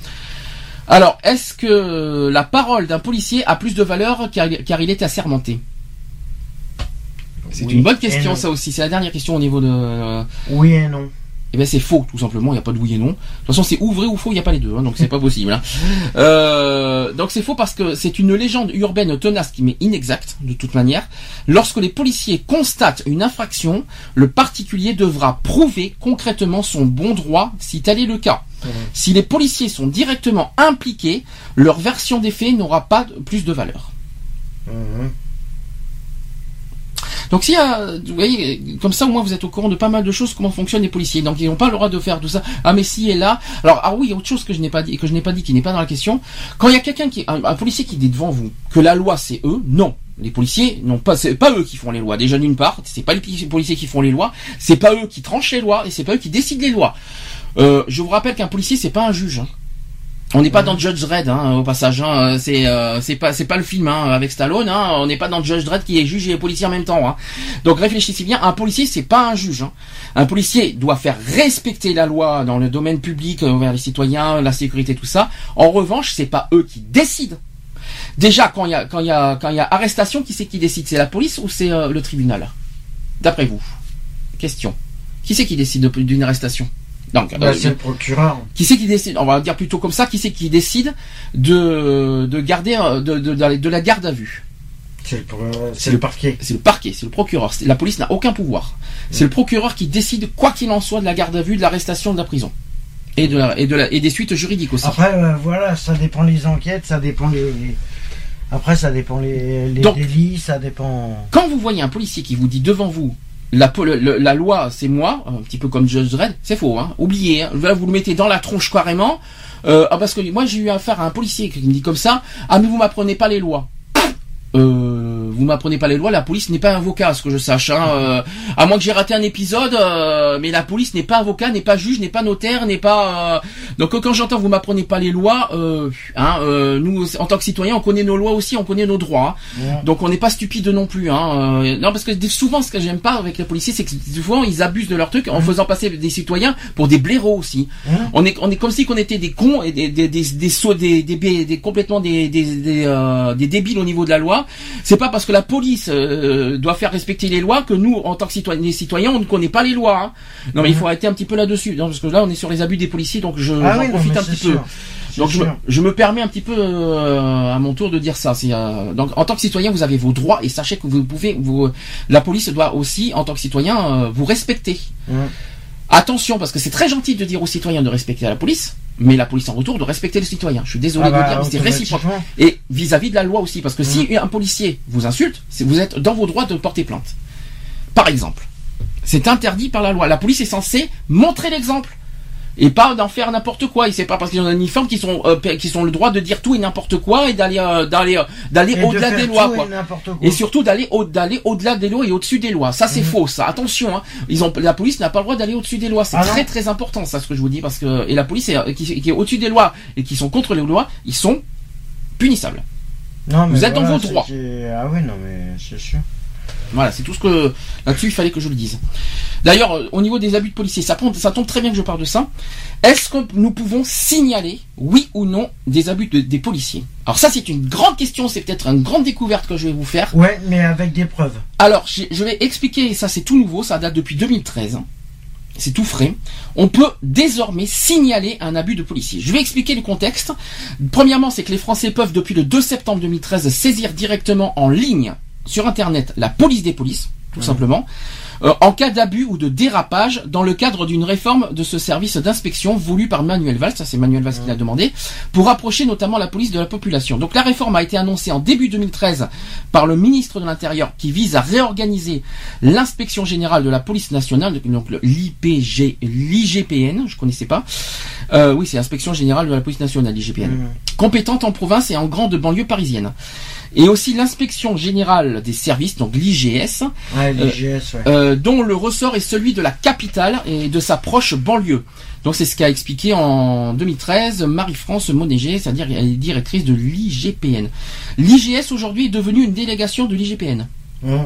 Alors, est-ce que la parole d'un policier a plus de valeur car, car il est assermenté? C'est Oui une bonne question, ça aussi. C'est la dernière question au niveau de. euh, Oui et non. eh bien, c'est faux, tout simplement. Il n'y a pas de oui et non. De toute façon, c'est ou vrai ou faux. Il n'y a pas les deux, hein, donc c'est pas possible. hein. Euh, donc c'est faux parce que c'est une légende urbaine tenace qui mais inexacte de toute manière. Lorsque les policiers constatent une infraction, le particulier devra prouver concrètement son bon droit si tel est le cas. Mhm. Si les policiers sont directement impliqués, leur version des faits n'aura pas plus de valeur. Mhm. Donc s'il y a, vous voyez, comme ça au moins vous êtes au courant de pas mal de choses, comment fonctionnent les policiers. Donc ils n'ont pas le droit de faire tout ça. Ah mais si et là. Alors ah oui, il y a autre chose que je n'ai pas dit, que je n'ai pas dit, qui n'est pas dans la question. Quand il y a quelqu'un qui, un, un policier qui dit devant vous que la loi c'est eux, non. Les policiers, non pas, c'est pas eux qui font les lois. Déjà d'une part, c'est pas les poli- policiers qui font les lois, c'est pas eux qui tranchent les lois et c'est pas eux qui décident les lois. Euh, je vous rappelle qu'un policier c'est pas un juge. hein. On n'est pas dans Judge Dredd, hein, au passage. Hein, c'est euh, c'est pas c'est pas le film hein, avec Stallone. Hein, on n'est pas dans Judge Dredd qui est juge et policier en même temps. Hein. Donc réfléchissez bien. Un policier c'est pas un juge. Hein. Un policier doit faire respecter la loi dans le domaine public euh, envers les citoyens, la sécurité, tout ça. En revanche, c'est pas eux qui décident. Déjà, quand il y a quand il y a quand il y a arrestation, qui c'est qui décide? C'est la police ou c'est euh, le tribunal? D'après vous Question. Qui c'est qui décide de- d'une arrestation? Donc, Bah, euh, c'est le procureur. qui c'est qui décide On va dire plutôt comme ça. Qui c'est qui décide de de garder euh, de de, la garde à vue? C'est le, le parquet. C'est le parquet, c'est le procureur. La police n'a aucun pouvoir. C'est le procureur qui décide quoi qu'il en soit de la garde à vue, de l'arrestation, de la prison et de la, et de la, et des suites juridiques aussi. Après, euh, voilà, ça dépend les enquêtes, ça dépend les, Après, ça dépend les, les Donc- délits, ça dépend. Quand vous voyez un policier qui vous dit devant vous, la, le- la loi c'est moi, un petit peu comme Judge Dredd, c'est faux, hein. oubliez, hein. Vous le mettez dans la tronche carrément, euh, ah, parce que moi j'ai eu affaire à un policier qui me dit comme ça, ah mais vous m'apprenez pas les lois. Euh, vous m'apprenez pas les lois, la police n'est pas avocat, ce que je sache. Hein, euh, à moins que j'ai raté un épisode, euh, mais la police n'est pas avocat, n'est pas juge, n'est pas notaire, n'est pas. euh, Donc euh, quand j'entends vous m'apprenez pas les lois, euh, hein, euh, nous en tant que citoyens, on connaît nos lois aussi, on connaît nos droits. hein. Donc on n'est pas stupide non plus. Hein. euh, non parce que souvent ce que j'aime pas avec les policiers, c'est que souvent ils abusent de leur truc en faisant passer des citoyens pour des blaireaux aussi. Mhm. On est on est comme si qu'on était des cons et des des des des, des, des, complètement des des des, euh, des débiles au niveau de la loi. C'est pas parce que la police euh, doit faire respecter les lois que nous en tant que citoyens, citoyens on ne connaît pas les lois. hein. Non mais il faut arrêter un petit peu là-dessus. Parce que là on est sur les abus des policiers donc je Ah oui, profite un petit peu. sûr. Donc je me, sûr. je me permets un petit peu euh, à mon tour de dire ça. Euh, donc en tant que citoyen, vous avez vos droits et sachez que vous pouvez, vous, la police doit aussi, en tant que citoyen, euh, vous respecter. Attention, parce que c'est très gentil de dire aux citoyens de respecter la police, mais la police en retour de respecter les citoyens. Je suis désolé Ah de le bah, dire, mais c'est réciproque. Et vis-à-vis de la loi aussi, parce que si un policier vous insulte, vous êtes dans vos droits de porter plainte. Par exemple, c'est interdit par la loi. La police est censée montrer l'exemple. Et pas d'en faire n'importe quoi. Et c'est pas parce qu'ils ont un uniforme qu'ils sont, euh, qui ont le droit de dire tout et n'importe quoi et d'aller, euh, d'aller, euh, d'aller de au-delà des lois, quoi. Et surtout d'aller au, d'aller au-delà des lois et au-dessus des lois. Ça c'est faux, ça. Attention, hein. Ils ont, la police n'a pas le droit d'aller au-dessus des lois. C'est Ah non très très important, ça, ce que je vous dis, parce que et la police est, qui, qui est au-dessus des lois et qui sont contre les lois, ils sont punissables. Non, mais Vous êtes dans vos droits. Ah oui, non, mais c'est sûr. Voilà, c'est tout ce que là-dessus il fallait que je le dise. D'ailleurs, euh, au niveau des abus de policiers, ça, tombe- ça tombe très bien que je parle de ça. Est-ce que nous pouvons signaler, oui ou non, des abus de- des policiers? Alors ça, c'est une grande question, c'est peut-être une grande découverte que je vais vous faire. Ouais, mais avec des preuves. Alors, je vais expliquer, ça c'est tout nouveau, ça date depuis 2013. hein. C'est tout frais. On peut désormais signaler un abus de policier. Je vais expliquer le contexte. Premièrement, c'est que les Français peuvent, depuis le 2 septembre 2013, saisir directement en ligne sur Internet la police des polices, tout simplement, euh, en cas d'abus ou de dérapage dans le cadre d'une réforme de ce service d'inspection voulu par Manuel Valls, ça c'est Manuel Valls qui l'a demandé, pour rapprocher notamment la police de la population. Donc la réforme a été annoncée en début 2013 par le ministre de l'Intérieur qui vise à réorganiser l'inspection générale de la police nationale, donc l'IPG, l'IGPN, je connaissais pas. Euh, oui, c'est l'inspection générale de la police nationale, l'IGPN Mmh. compétente en province et en grande banlieue parisienne. Et aussi l'inspection générale des services, donc l'IGS, Ouais, ouais. euh, dont le ressort est celui de la capitale et de sa proche banlieue. Donc c'est ce qu'a expliqué en 2013 Marie-France Monéger, c'est-à-dire elle est directrice de l'IGPN. L'IGS aujourd'hui est devenue une délégation de l'IGPN. Mmh.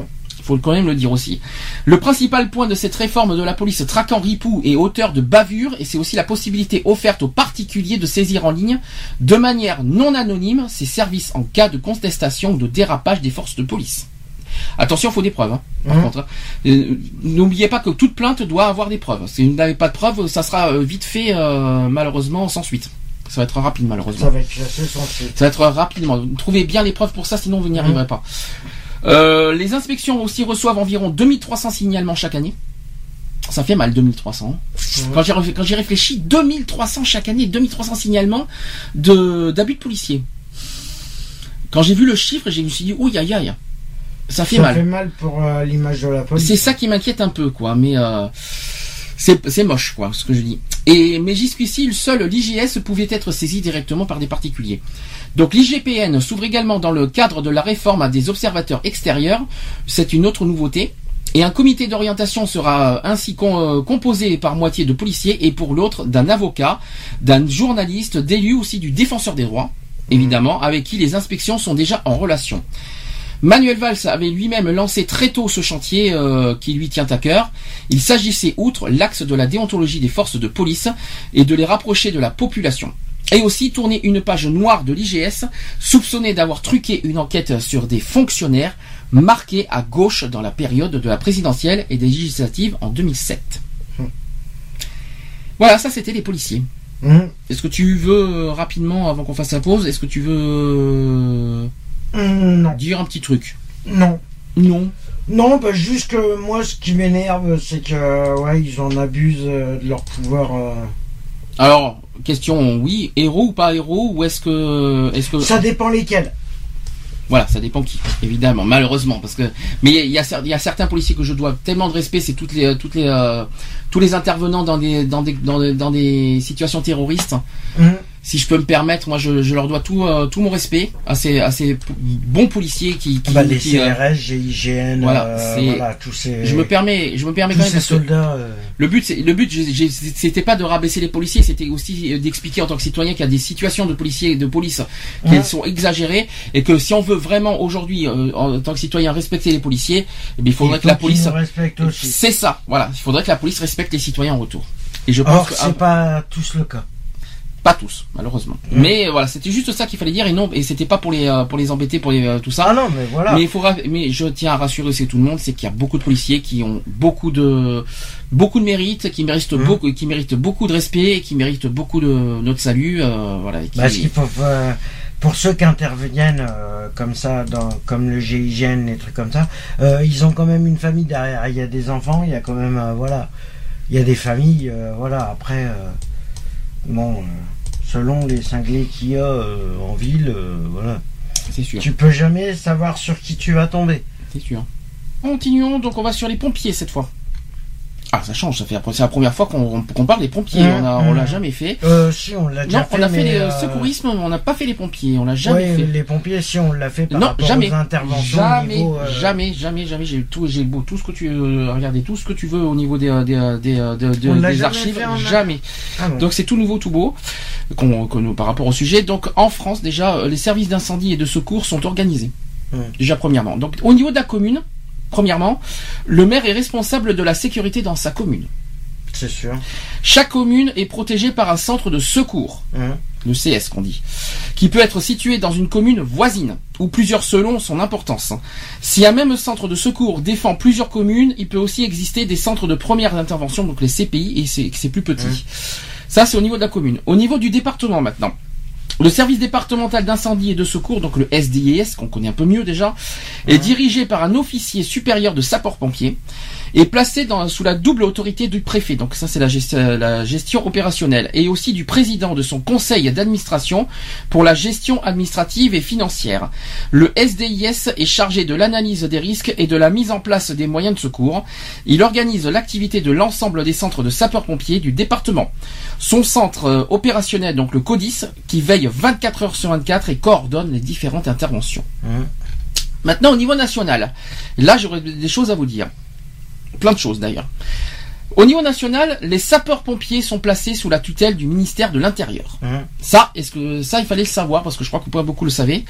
Il faut quand même le dire aussi. Le principal point de cette réforme de la police traquant ripoux et auteur de bavure, et c'est aussi la possibilité offerte aux particuliers de saisir en ligne, de manière non anonyme, ces services en cas de contestation ou de dérapage des forces de police. Attention, il faut des preuves. hein, par Mhm. contre, hein. Euh, N'oubliez pas que toute plainte doit avoir des preuves. Si vous n'avez pas de preuves, ça sera euh, vite fait, euh, malheureusement, sans suite. Ça va être rapide, malheureusement. Ça va être classé sans suite. Ça va être rapidement. Trouvez bien les preuves pour ça, sinon vous n'y arriverez pas. Euh, les inspections aussi reçoivent environ 2300 signalements chaque année. Ça fait mal, 2300. Quand j'ai réfléchi- quand j'ai réfléchi, 2300 chaque année, 2300 signalements de d'abus de policiers. Quand j'ai vu le chiffre, je me suis dit, ouïe, aïe, aïe. Ça fait ça mal. fait mal pour euh, l'image de la police. C'est ça qui m'inquiète un peu, quoi. Mais euh, c'est moche, quoi, ce que je dis. Et mais jusqu'ici, le seul l'IGS pouvait être saisi directement par des particuliers. Donc l'IGPN s'ouvre également dans le cadre de la réforme à des observateurs extérieurs. C'est une autre nouveauté. Et un comité d'orientation sera euh, ainsi euh, composé par moitié de policiers et pour l'autre d'un avocat, d'un journaliste, d'élus aussi du défenseur des droits, évidemment, avec qui les inspections sont déjà en relation. Manuel Valls avait lui-même lancé très tôt ce chantier euh, qui lui tient à cœur. Il s'agissait, outre l'axe de la déontologie des forces de police, et de les rapprocher de la population. Et aussi tourner une page noire de l'IGS, soupçonné d'avoir truqué une enquête sur des fonctionnaires marqués à gauche dans la période de la présidentielle et des législatives en 2007. Voilà, ça c'était les policiers. Mmh. Est-ce que tu veux, euh, rapidement, avant qu'on fasse la pause, est-ce que tu veux euh, non. dire un petit truc Non. Non. Non, bah juste que moi, ce qui m'énerve, c'est que ouais, ils en abusent euh, de leur pouvoir. euh. Alors, question, oui, héros ou pas héros, ou est-ce que, est-ce que, Ça dépend lesquels. Voilà, ça dépend qui, évidemment, malheureusement, parce que mais il y a, cer- il y a certains policiers que je dois tellement de respect, c'est toutes les toutes les euh, tous les intervenants dans des dans des dans des, dans des situations terroristes. Hum. Si je peux me permettre, moi je, je leur dois tout euh, tout mon respect à ces à ces bons policiers qui qui, Bah, les qui, euh, CRS, GIGN, voilà, euh, voilà, tous ces, je me permets je me permets quand même parce que soldats. euh, le but, le but, c'était pas de rabaisser les policiers, c'était aussi euh, d'expliquer en tant que citoyen qu'il y a des situations de policiers et de police qui Ouais. sont exagérées et que si on veut vraiment aujourd'hui, euh, en tant que citoyen, respecter les policiers, eh bien, il faudrait que la police, c'est ça, voilà, il faudrait que la police respecte les citoyens en retour. Et je pense Or, que c'est ah, pas tous le cas. Pas tous, malheureusement. Mm. Mais euh, voilà, c'était juste ça qu'il fallait dire et non, et c'était pas pour les euh, pour les embêter, pour les, euh, tout ça. Ah non, mais voilà. Mais il faudra, mais je tiens à rassurer tout le monde, c'est qu'il y a beaucoup de policiers qui ont beaucoup de, beaucoup de mérite, qui méritent Mhm. beaucoup, qui méritent beaucoup de respect, qui méritent beaucoup de notre salut, euh, voilà. qui- Parce qu'il faut, pour ceux qui interviennent euh, comme ça, dans, comme le GIGN, les trucs comme ça, euh, ils ont quand même une famille derrière. Il y a des enfants, il y a quand même, euh, voilà, il y a des familles, voilà. Après, bon, selon les cinglés qu'il y a euh, en ville, euh, voilà, c'est sûr, tu peux jamais savoir sur qui tu vas tomber. c'est sûr. Continuons, donc on va sur les pompiers cette fois. Ah, ça change, ça fait c'est la première fois qu'on qu'on parle des pompiers, Mhm, on on l'a jamais fait. Euh, si on l'a déjà Non, fait, on a fait les euh, secourismes, mais on n'a pas fait les pompiers, on l'a jamais ouais, fait. les pompiers, si on l'a fait par Non, rapport jamais. aux interventions. Jamais, niveau, euh, jamais, jamais, jamais. J'ai tout, j'ai beau tout ce que tu euh, regardez tout ce que tu veux au niveau des des des, On des jamais archives. en- Jamais. ah bon. Donc c'est tout nouveau, tout beau, qu'on, qu'on- par rapport au sujet. Donc en France déjà, les services d'incendie et de secours sont organisés. Déjà premièrement. Donc au niveau de la commune, premièrement, le maire est responsable de la sécurité dans sa commune. c'est sûr. Chaque commune est protégée par un centre de secours, Hein. le CS qu'on dit, qui peut être situé dans une commune voisine, ou plusieurs selon son importance. Si un même centre de secours défend plusieurs communes, il peut aussi exister des centres de première intervention, donc les CPI, et c'est c'est plus petit. Mmh. Ça, c'est au niveau de la commune. Au niveau du département maintenant. Le service départemental d'incendie et de secours, donc le SDIS, qu'on connaît un peu mieux déjà, est dirigé par un officier supérieur de sapeurs-pompiers et placé dans, sous la double autorité du préfet. Donc ça, c'est la, gest- la gestion opérationnelle et aussi du président de son conseil d'administration pour la gestion administrative et financière. Le SDIS est chargé de l'analyse des risques et de la mise en place des moyens de secours. Il organise l'activité de l'ensemble des centres de sapeurs-pompiers du département. Son centre euh, opérationnel, donc le CODIS, qui veille 24 heures sur 24 et coordonne les différentes interventions. Hein. Maintenant, au niveau national, là, j'aurais des choses à vous dire. Plein de choses d'ailleurs. Au niveau national, les sapeurs-pompiers sont placés sous la tutelle du ministère de l'Intérieur. Hein. Ça, est-ce que ça, il fallait le savoir parce que je crois que pas beaucoup le savaient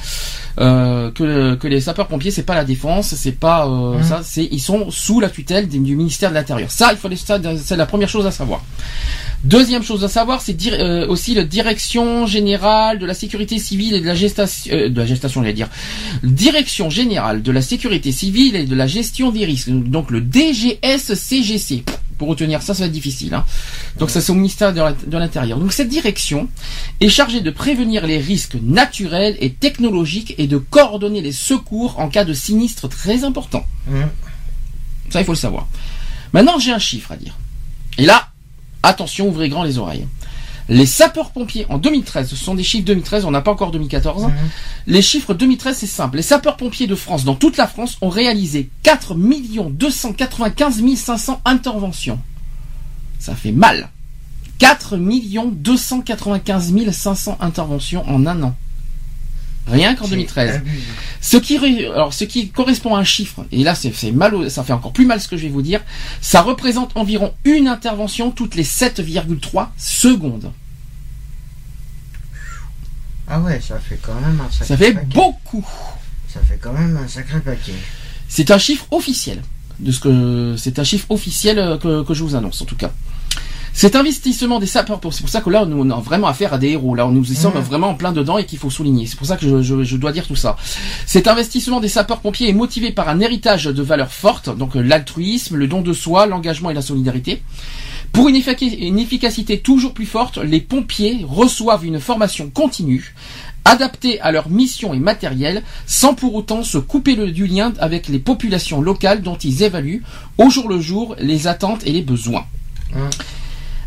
euh, que, que les sapeurs-pompiers, c'est pas la défense, c'est pas euh, Mhm. ça, c'est ils sont sous la tutelle du, du ministère de l'Intérieur. Ça, il fallait ça, c'est la première chose à savoir. Deuxième chose à savoir, c'est euh, aussi la direction générale de la sécurité civile et de la gestation, euh, de la gestation, j'allais dire, direction générale de la sécurité civile et de la gestion des risques. Donc le DGS-CGC. Pour retenir ça, ça va être difficile. hein. Donc ça, c'est au ministère de l'Intérieur. Donc cette direction est chargée de prévenir les risques naturels et technologiques et de coordonner les secours en cas de sinistre très important. Hein. Ça, il faut le savoir. Maintenant, j'ai un chiffre à dire. Et là, attention, ouvrez grand les oreilles. Les sapeurs-pompiers en 2013, ce sont des chiffres 2013, on n'a pas encore 2014. Mhm. Les chiffres 2013, c'est simple. Les sapeurs-pompiers de France, dans toute la France, ont réalisé 4 295 500 interventions. Ça fait mal. 4 295 500 interventions en un an. Rien qu'en C'est 2013. abusé. Ce qui, ré- alors, ce qui correspond à un chiffre, et là c'est mal, ça fait encore plus mal ce que je vais vous dire, ça représente environ une intervention toutes les 7,3 secondes. Ah ouais, ça fait quand même un sacré Ça fait paquet. beaucoup. Ça fait quand même un sacré paquet. C'est un chiffre officiel. De ce que c'est un chiffre officiel euh, que, que je vous annonce en tout cas. Cet investissement des sapeurs, c'est pour ça que là, nous, on a vraiment affaire à des héros. Là, nous y sommes vraiment en plein dedans et qu'il faut souligner. C'est pour ça que je, je- je dois dire tout ça. Cet investissement des sapeurs-pompiers est motivé par un héritage de valeurs fortes, donc euh, l'altruisme, le don de soi, l'engagement et la solidarité. Pour une, effic- une efficacité toujours plus forte, les pompiers reçoivent une formation continue, adaptée à leur mission et matériel, sans pour autant se couper le, du lien avec les populations locales dont ils évaluent au jour le jour les attentes et les besoins.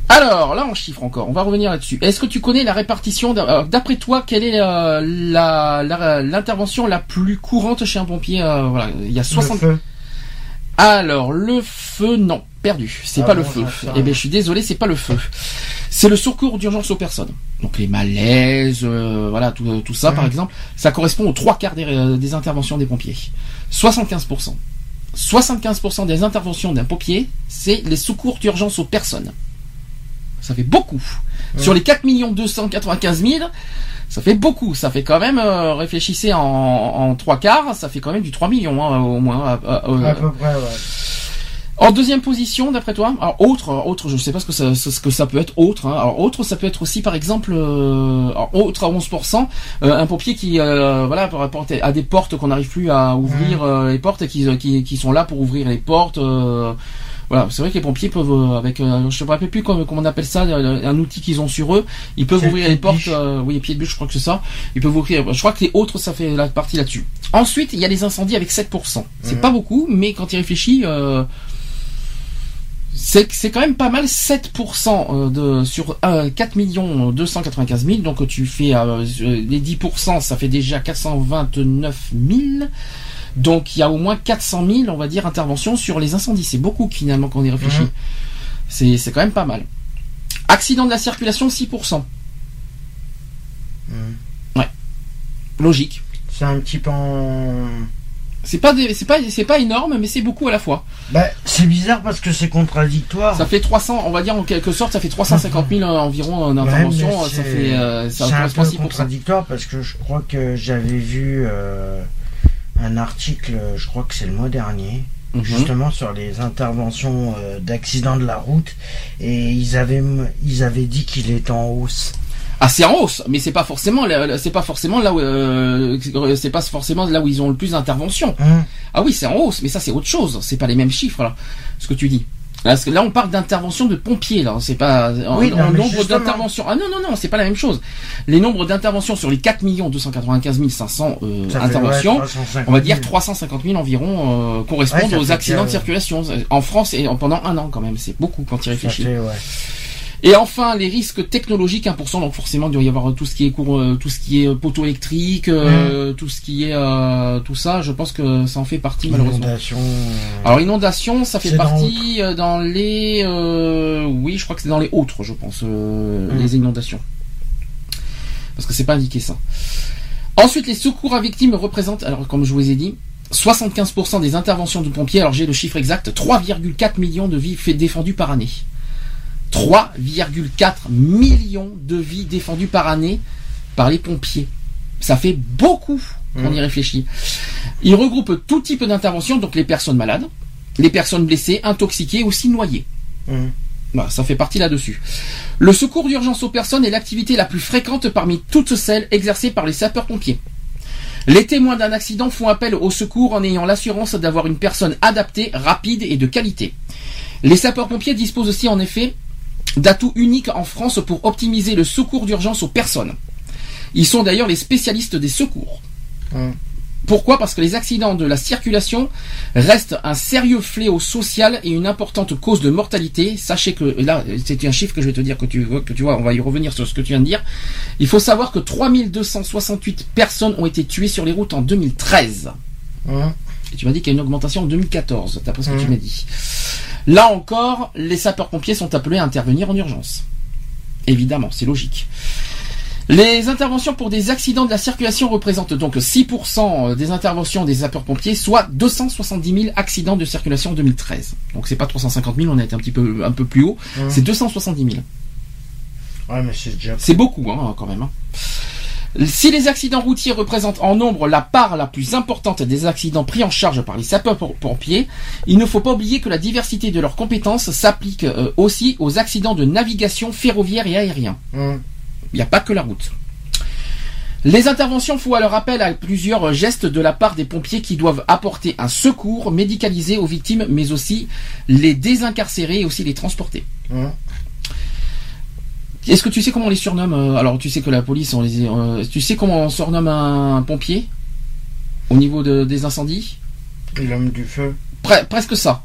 Alors, là, en chiffre encore, on va revenir là-dessus. Est-ce que tu connais la répartition, euh, d'après toi, quelle est euh, la- la- l'intervention la, plus courante chez un pompier euh, Voilà, il y a 60... Le feu. Alors, le feu, non, perdu. C'est Ah pas bon, le feu. Eh ben, je suis désolé, c'est pas le feu. C'est le secours d'urgence aux personnes. Donc les malaises, euh, voilà, tout, tout ça, par exemple, ça correspond aux trois quarts des, des interventions des pompiers. 75%. 75% des interventions d'un pompier, c'est les secours d'urgence aux personnes. Ça fait beaucoup. Sur les 4 295 000, ça fait beaucoup. Ça fait quand même, euh, réfléchissez en, en trois quarts, ça fait quand même du 3 millions hein, au moins. euh, À peu près, ouais. en deuxième position, d'après toi, alors autre, autre, je sais pas ce que ça, ce que ça peut être autre. Hein. Alors autre, ça peut être aussi, par exemple, euh, autre à 11%, euh, un pompier qui, euh, voilà, à des portes qu'on n'arrive plus à ouvrir les portes et qui, qui, qui sont là pour ouvrir les portes. Voilà, c'est vrai que les pompiers peuvent, euh, avec, euh, je ne me rappelle plus comment, comment on appelle ça, euh, un outil qu'ils ont sur eux, ils peuvent ouvrir les portes. euh, oui, pied de bûche, je crois que c'est ça. Ils peuvent ouvrir. Je crois que les autres, ça fait la partie là-dessus. Ensuite, il y a les incendies avec 7%. C'est Mhm. pas beaucoup, mais quand il réfléchit. Euh, c'est c'est quand même pas mal 7% euh, de sur euh, 4 millions 295 000 donc tu fais euh, les 10% ça fait déjà 429 000 donc il y a au moins 400 000 on va dire interventions sur les incendies c'est beaucoup finalement quand on y réfléchit Mhm. c'est c'est quand même pas mal accident de la circulation 6% Mhm. logique C'est un petit peu en... c'est pas des- c'est pas c'est pas énorme mais c'est beaucoup à la fois Bah, c'est bizarre parce que c'est contradictoire. ça fait 300 on va dire en quelque sorte ça fait 350 000 environ d'interventions Ouais, ça fait euh, ça c'est un peu 6%. contradictoire parce que je crois que j'avais vu euh, un article, je crois que c'est le mois dernier, Mhm. justement sur les interventions euh, d'accidents de la route et ils avaient ils avaient dit qu'il était en hausse. Ah, c'est en hausse, mais c'est pas forcément, là- c'est pas forcément là où, euh, c'est pas forcément là où ils ont le plus d'interventions. Hein Ah oui, c'est en hausse, mais ça c'est autre chose. C'est pas les mêmes chiffres là, ce que tu dis. Parce que là, on parle d'intervention de pompiers, là. C'est pas en, Oui, non, en nombre d'interventions. Ah non, non, non, c'est pas la même chose. Les nombres d'interventions sur les 4 295 500 euh, Ça fait, interventions, ouais, 350 on va dire 000. 350 000 environ euh, correspondent Ouais, aux accidents de que- circulation en France et en- pendant un an quand même. C'est beaucoup quand il réfléchit. fait, ouais. Et enfin, les risques technologiques 1%, donc forcément il doit y avoir tout ce qui est cours, euh, tout ce qui est poteau électrique, euh, tout ce qui est euh, tout ça. Je pense que ça en fait partie malheureusement. Inondation. euh, Alors inondation, ça fait dans partie euh, dans les, euh, oui, je crois que c'est dans les autres, je pense, euh, Mm. les inondations, parce que c'est pas indiqué ça. Ensuite, les secours à victimes représentent, alors comme je vous ai dit, 75% des interventions de pompiers. Alors j'ai le chiffre exact, 3,4 millions de vies défendues par année. 3,4 millions de vies défendues par année par les pompiers. Ça fait beaucoup quand on y réfléchit. Il regroupe tout type d'intervention, donc les personnes malades, les personnes blessées, intoxiquées, aussi noyées. hum. Voilà, ça fait partie là-dessus. Le secours d'urgence aux personnes est l'activité la plus fréquente parmi toutes celles exercées par les sapeurs-pompiers. Les témoins d'un accident font appel au secours en ayant l'assurance d'avoir une personne adaptée, rapide et de qualité. Les sapeurs-pompiers disposent aussi en effet d'atouts uniques en France pour optimiser le secours d'urgence aux personnes. Ils sont d'ailleurs les spécialistes des secours. Pourquoi? Parce que les accidents de la circulation restent un sérieux fléau social et une importante cause de mortalité. Sachez que là, c'est un chiffre que je vais te dire que tu vois, que tu vois, on va y revenir sur ce que tu viens de dire. Il faut savoir que 3268 personnes ont été tuées sur les routes en 2013. Hum. Et tu m'as dit qu'il y a une augmentation en 2014, d'après ce que tu Mhm. m'as dit. Là encore, les sapeurs-pompiers sont appelés à intervenir en urgence. Évidemment, c'est logique. Les interventions pour des accidents de la circulation représentent donc 6% des interventions des sapeurs-pompiers, soit 270 000 accidents de circulation en 2013. Donc c'est pas 350 000, on a été un petit peu un peu plus haut, Hum. c'est 270 000. Ouais, mais c'est déjà. C'est beaucoup, hein, quand même. hein. Si les accidents routiers représentent en nombre la part la plus importante des accidents pris en charge par les sapeurs-pompiers, il ne faut pas oublier que la diversité de leurs compétences s'applique euh, aussi aux accidents de navigation ferroviaire et aérien. Hum. Il n'y a pas que la route. Les interventions font alors appel à plusieurs gestes de la part des pompiers qui doivent apporter un secours médicalisé aux victimes, mais aussi les désincarcérer et aussi les transporter. Hum. Est-ce que tu sais comment on les surnomme euh, Alors, tu sais que la police, on les, euh, tu sais comment on surnomme un pompier? Au niveau de- des incendies? L'homme du feu, Pre- Presque ça.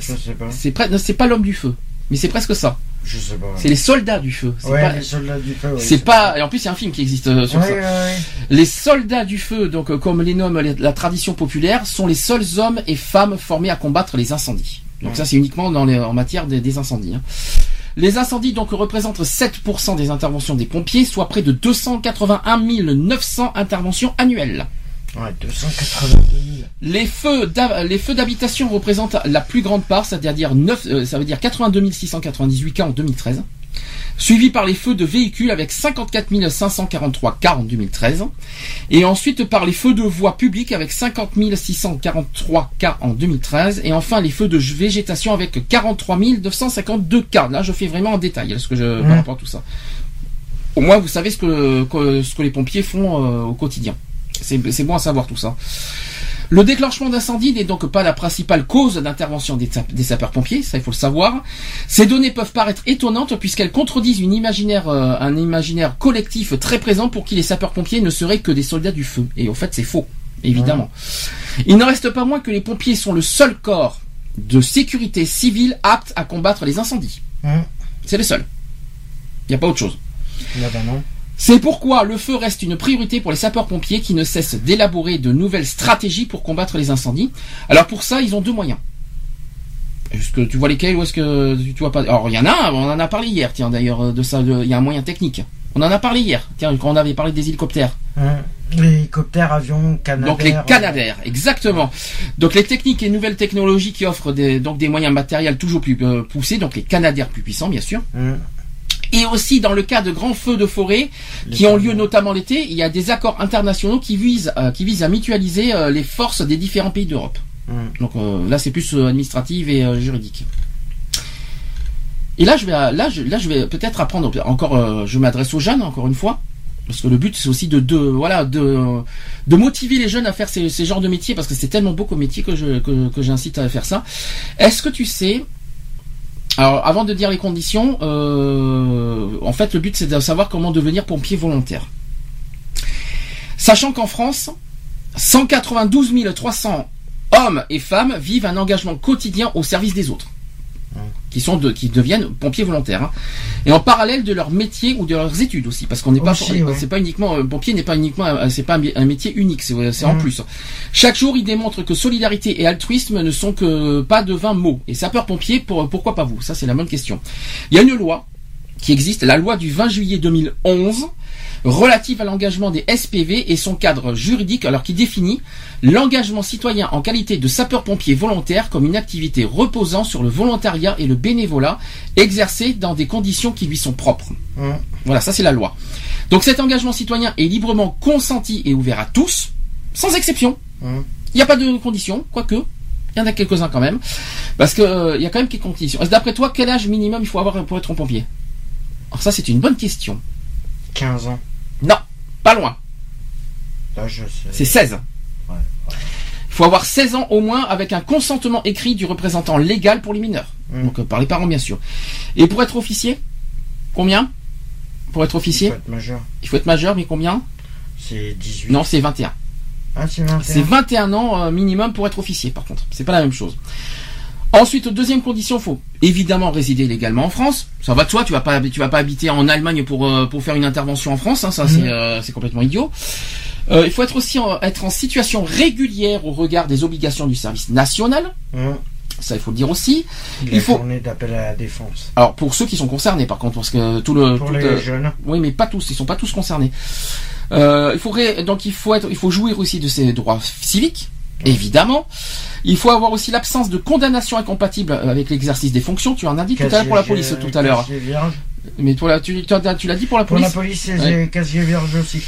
je sais pas. C'est pas l'homme du feu, mais c'est presque ça. Je sais pas. C'est les soldats du feu. C'est Ouais, pas, les soldats du feu. c'est pas, et en plus c'est un film qui existe euh, sur Ouais, ça. ouais. Les soldats du feu, donc euh, comme les nomme la tradition populaire, sont les seuls hommes et femmes formés à combattre les incendies. Donc ça c'est uniquement dans les, en matière des, des incendies. hein. Les incendies donc représentent 7% des interventions des pompiers, soit près de 281 900 interventions annuelles. Ouais, 282 000. Les feux d'ha- les feux d'habitation représentent la plus grande part, c'est-à-dire 9, euh, ça veut dire 82 698 cas en 2013. Suivi par les feux de véhicules avec 54 543 cas en 2013. Et ensuite par les feux de voies publiques avec 50 643 cas en 2013. Et enfin les feux de végétation avec 43 952 cas. Là je fais vraiment en détail ce que je, par Mmh. rapport à tout ça. Au moins vous savez ce que, que- ce que les pompiers font euh, au quotidien. C'est c'est bon à savoir tout ça. Le déclenchement d'incendie n'est donc pas la principale cause d'intervention des, sap- des sapeurs-pompiers, ça il faut le savoir. Ces données peuvent paraître étonnantes puisqu'elles contredisent une imaginaire, euh, un imaginaire collectif très présent pour qui les sapeurs-pompiers ne seraient que des soldats du feu. Et au fait c'est faux, évidemment. Il n'en reste pas moins que les pompiers sont le seul corps de sécurité civile apte à combattre les incendies. Hum. C'est le seul. Il n'y a pas autre chose. Là, non. C'est pourquoi le feu reste une priorité pour les sapeurs-pompiers qui ne cessent d'élaborer de nouvelles stratégies pour combattre les incendies. Alors pour ça, ils ont deux moyens. Est-ce que tu vois lesquels ou est-ce que tu vois pas? Alors il y en a un, on en a parlé hier, tiens d'ailleurs de ça, il y a un moyen technique. On en a parlé hier, tiens quand on avait parlé des hélicoptères. Hum. Les hélicoptères, avions, canadaires. Donc les Canadaires, exactement. Donc les techniques et nouvelles technologies qui offrent des, donc des moyens matériels toujours plus euh, poussés, donc les Canadaires plus puissants bien sûr. Hum. Et aussi dans le cas de grands feux de forêt qui ont lieu notamment l'été, il y a des accords internationaux qui visent, euh, qui visent à mutualiser euh, les forces des différents pays d'Europe. Hum. Donc euh, là c'est plus administratif et juridique. Et là je vais, là je, là je vais peut-être apprendre encore, je m'adresse aux jeunes encore une fois. Parce que le but c'est aussi de, de voilà de, de motiver les jeunes à faire ces, ces genres de métiers parce que c'est tellement beau comme métier que je que, que j'incite à faire ça. Est-ce que tu sais alors avant de dire les conditions, euh, en fait le but c'est de savoir comment devenir pompier volontaire. Sachant qu'en France, 192 300 hommes et femmes vivent un engagement quotidien au service des autres, qui sont de, qui deviennent pompiers volontaires, hein. et en parallèle de leur métier ou de leurs études aussi, parce qu'on n'est pas, ouais. c'est pas uniquement euh, pompier n'est pas uniquement, c'est pas un, un métier unique, c'est c'est en Mhm. plus. Chaque jour, il démontre que solidarité et altruisme ne sont que pas de vains mots. Et sapeur-pompier, pour, pourquoi pas vous? Ça, c'est la bonne question. Il y a une loi qui existe, la loi du 20 juillet 2011, relative à l'engagement des SPV et son cadre juridique, alors qui définit l'engagement citoyen en qualité de sapeur-pompier volontaire comme une activité reposant sur le volontariat et le bénévolat exercé dans des conditions qui lui sont propres. Voilà, ça c'est la loi. Donc cet engagement citoyen est librement consenti et ouvert à tous, sans exception. Il n'y a pas de conditions, quoique. Il y en a quelques-uns quand même. Parce que euh, y a quand même quelques conditions. D'après toi, quel âge minimum il faut avoir pour être un pompier? Alors ça c'est une bonne question. 15 ans. Non, pas loin. C'est 16. Ouais, Il faut avoir 16 ans au moins avec un consentement écrit du représentant légal pour les mineurs. Mm. Donc euh, par les parents bien sûr. Et pour être officier, combien Pour être Il officier, faut être majeur. il faut être majeur, mais combien C'est 18. Non, c'est 21. Ah, c'est 21. C'est 21 ans euh, minimum pour être officier, par contre. C'est pas la même chose. Ensuite, deuxième condition, faut évidemment résider légalement en France. Ça va de soi, tu vas pas, tu vas pas habiter en Allemagne pour euh, pour faire une intervention en France. Hein, ça, c'est Mhm. euh, c'est complètement idiot. Euh, il faut être aussi en, être en situation régulière au regard des obligations du service national. Hum. Ça, il faut le dire aussi. Il, Il faut- journée d'appel à la défense. Alors pour ceux qui sont concernés, par contre, parce que tout le Pour tout, les jeunes. oui, mais pas tous, ils sont pas tous concernés. Il faudrait donc il faut être, il faut jouir aussi de ses droits civiques, évidemment. Il faut avoir aussi l'absence de condamnation incompatible avec l'exercice des fonctions. Tu en as dit tout à l'heure pour la police tout à l'heure. Mais toi là, tu, tu, as- tu l'as dit pour la Pour police. la police, c'est Ouais. casier vierge aussi.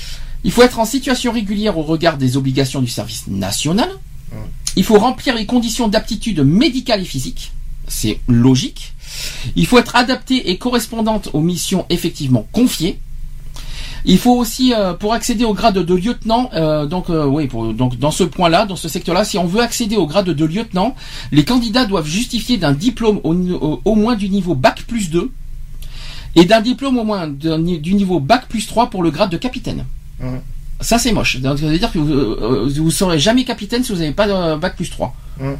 Il faut être en situation régulière au regard des obligations du service national. Ouais. Il faut remplir les conditions d'aptitude médicale et physique. C'est logique. Il faut être adapté et correspondante aux missions effectivement confiées. Il faut aussi, euh, pour accéder au grade de lieutenant, euh, donc euh, oui, pour, donc dans ce point-là, dans ce secteur-là, si on veut accéder au grade de lieutenant, les candidats doivent justifier d'un diplôme au, ni- au- au moins du niveau bac plus 2 et d'un diplôme au moins du niveau bac plus 3 pour le grade de capitaine. Ça c'est moche. Donc, ça veut dire que vous, vous serez jamais capitaine si vous n'avez pas de bac plus 3. Ouais.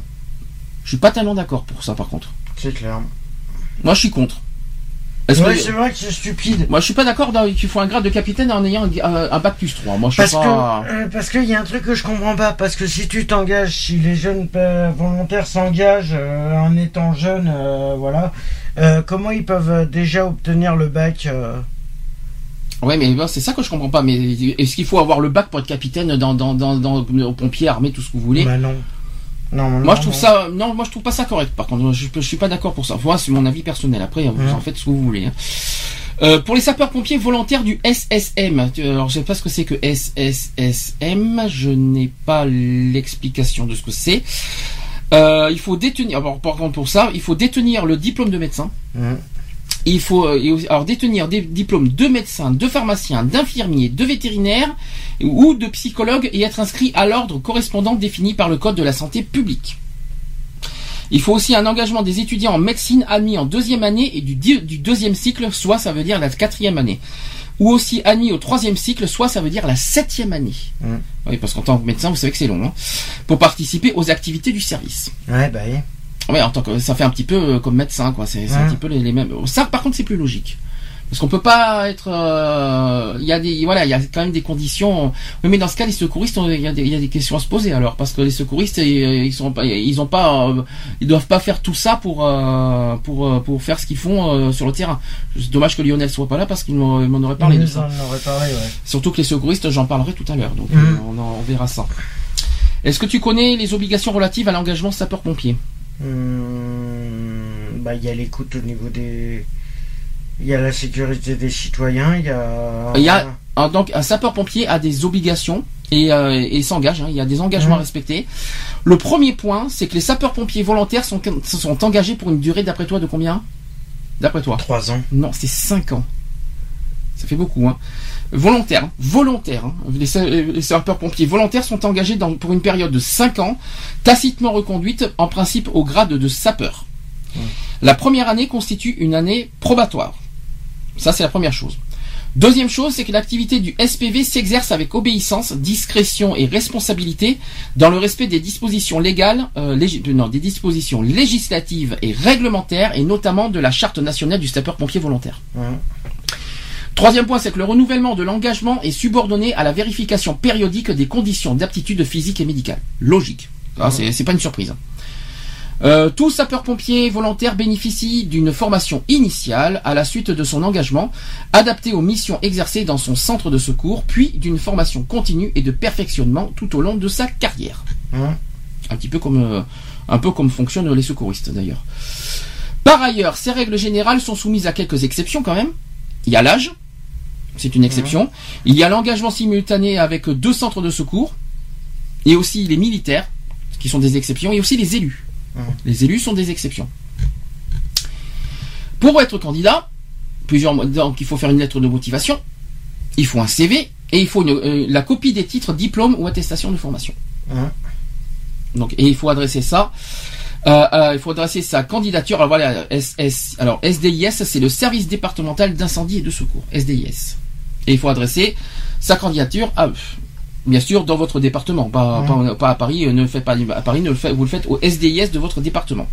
Je suis pas tellement d'accord pour ça par contre. C'est clair. Moi je suis contre. Est-ce Ouais, que- c'est vrai que c'est stupide. Moi, je suis pas d'accord dans- qu'il faut un grade de capitaine en ayant un, un bac plus 3. Moi, je suis Parce pas. que euh, parce qu'il y a un truc que je comprends pas parce que si tu t'engages si les jeunes euh, volontaires s'engagent euh, en étant jeunes euh, voilà euh, comment ils peuvent euh, déjà obtenir le bac euh, Ouais, mais bon, c'est ça que je comprends pas. Mais est-ce qu'il faut avoir le bac pour être capitaine dans, dans, dans, dans, aux pompiers, armés, tout ce que vous voulez? Bah non non Moi, je trouve non. ça, non, moi, je trouve pas ça correct. Par contre, je, je suis pas d'accord pour ça. Moi, c'est mon avis personnel. Après, vous Ouais. en faites ce que vous voulez. hein. Euh, pour les sapeurs-pompiers volontaires du SSM, alors je sais pas ce que c'est que SSSM, je n'ai pas l'explication de ce que c'est. Euh, il faut détenir, alors, par contre pour ça, il faut détenir le diplôme de médecin. Mhm. Il faut euh, alors détenir des diplômes de médecin, de pharmacien, d'infirmier, de vétérinaire ou de psychologue et être inscrit à l'ordre correspondant défini par le code de la santé publique. Il faut aussi un engagement des étudiants en médecine admis en deuxième année et du, deuxième cycle, soit ça veut dire la quatrième année. Ou aussi admis au troisième cycle, soit ça veut dire la septième année. Mhm. Oui, parce qu'en tant que médecin, vous savez que c'est long. hein. Pour participer aux activités du service. ouais bah oui. Ouais, en tant que ça fait un petit peu euh, comme médecin, quoi. C'est un petit peu les, les mêmes. Ça, par contre, c'est plus logique. Parce qu'on peut pas être. euh, Il y a des, voilà, il y a quand même des conditions. Oui, mais dans ce cas, les secouristes, il y a des, il y a des questions à se poser alors, parce que les secouristes, euh, ils sont pas, ils ont pas, euh, ils doivent pas faire tout ça pour euh, pour pour faire ce qu'ils font sur le terrain. C'est dommage que Lionel soit pas là parce qu'il m'en aurait parlé de Ils ça. parlé ouais Surtout que les secouristes, j'en parlerai tout à l'heure, donc on, en- on verra ça. Est-ce que tu connais les obligations relatives à l'engagement sapeur-pompier Hum, bah il y a l'écoute au niveau des il y a la sécurité des citoyens il y a Il y a- Ah, donc un sapeur-pompier a des obligations et, euh, et s'engage. hein, il y a des engagements à respecter. Le premier point, c'est que les sapeurs-pompiers volontaires sont, sont engagés pour une durée, d'après toi, de combien? D'après toi? Trois ans Non, c'est 5 ans. Ça fait beaucoup, hein. Volontaires, volontaires. hein. Les, sa- les sapeurs-pompiers volontaires sont engagés dans- pour une période de 5 ans, tacitement reconduite en principe au grade de sapeur. La première année constitue une année probatoire. Ça, c'est la première chose. Deuxième chose, c'est que l'activité du SPV s'exerce avec obéissance, discrétion et responsabilité dans le respect des dispositions légales, euh, légi- non, des dispositions législatives et réglementaires et notamment de la charte nationale du sapeur-pompier volontaire. Troisième point, c'est que le renouvellement de l'engagement est subordonné à la vérification périodique des conditions d'aptitude physique et médicale. Logique. Ah, c'est pas une surprise. Euh, tout sapeur-pompier volontaire bénéficie d'une formation initiale à la suite de son engagement, adaptée aux missions exercées dans son centre de secours, puis d'une formation continue et de perfectionnement tout au long de sa carrière. Un petit peu comme, euh, un peu comme fonctionnent les secouristes d'ailleurs. Par ailleurs, ces règles générales sont soumises à quelques exceptions quand même. Il y a l'âge, c'est une exception. Il y a l'engagement simultané avec deux centres de secours, et aussi les militaires, qui sont des exceptions, et aussi les élus. Mhm. Les élus sont des exceptions. Pour être candidat, plusieurs, donc il faut faire une lettre de motivation, il faut un CV, et il faut une- euh, la copie des titres, diplômes ou attestations de formation. Hum. Donc, et il faut adresser ça. euh, euh, il faut adresser sa candidature. Alors voilà, SS, alors SDIS, c'est le service départemental d'incendie et de secours. SDIS. Et il faut adresser sa candidature à. Bien sûr, dans votre département, pas, pas, pas à Paris. euh, Ne le faites pas à Paris. Ne le faites, vous le faites au SDIS de votre département.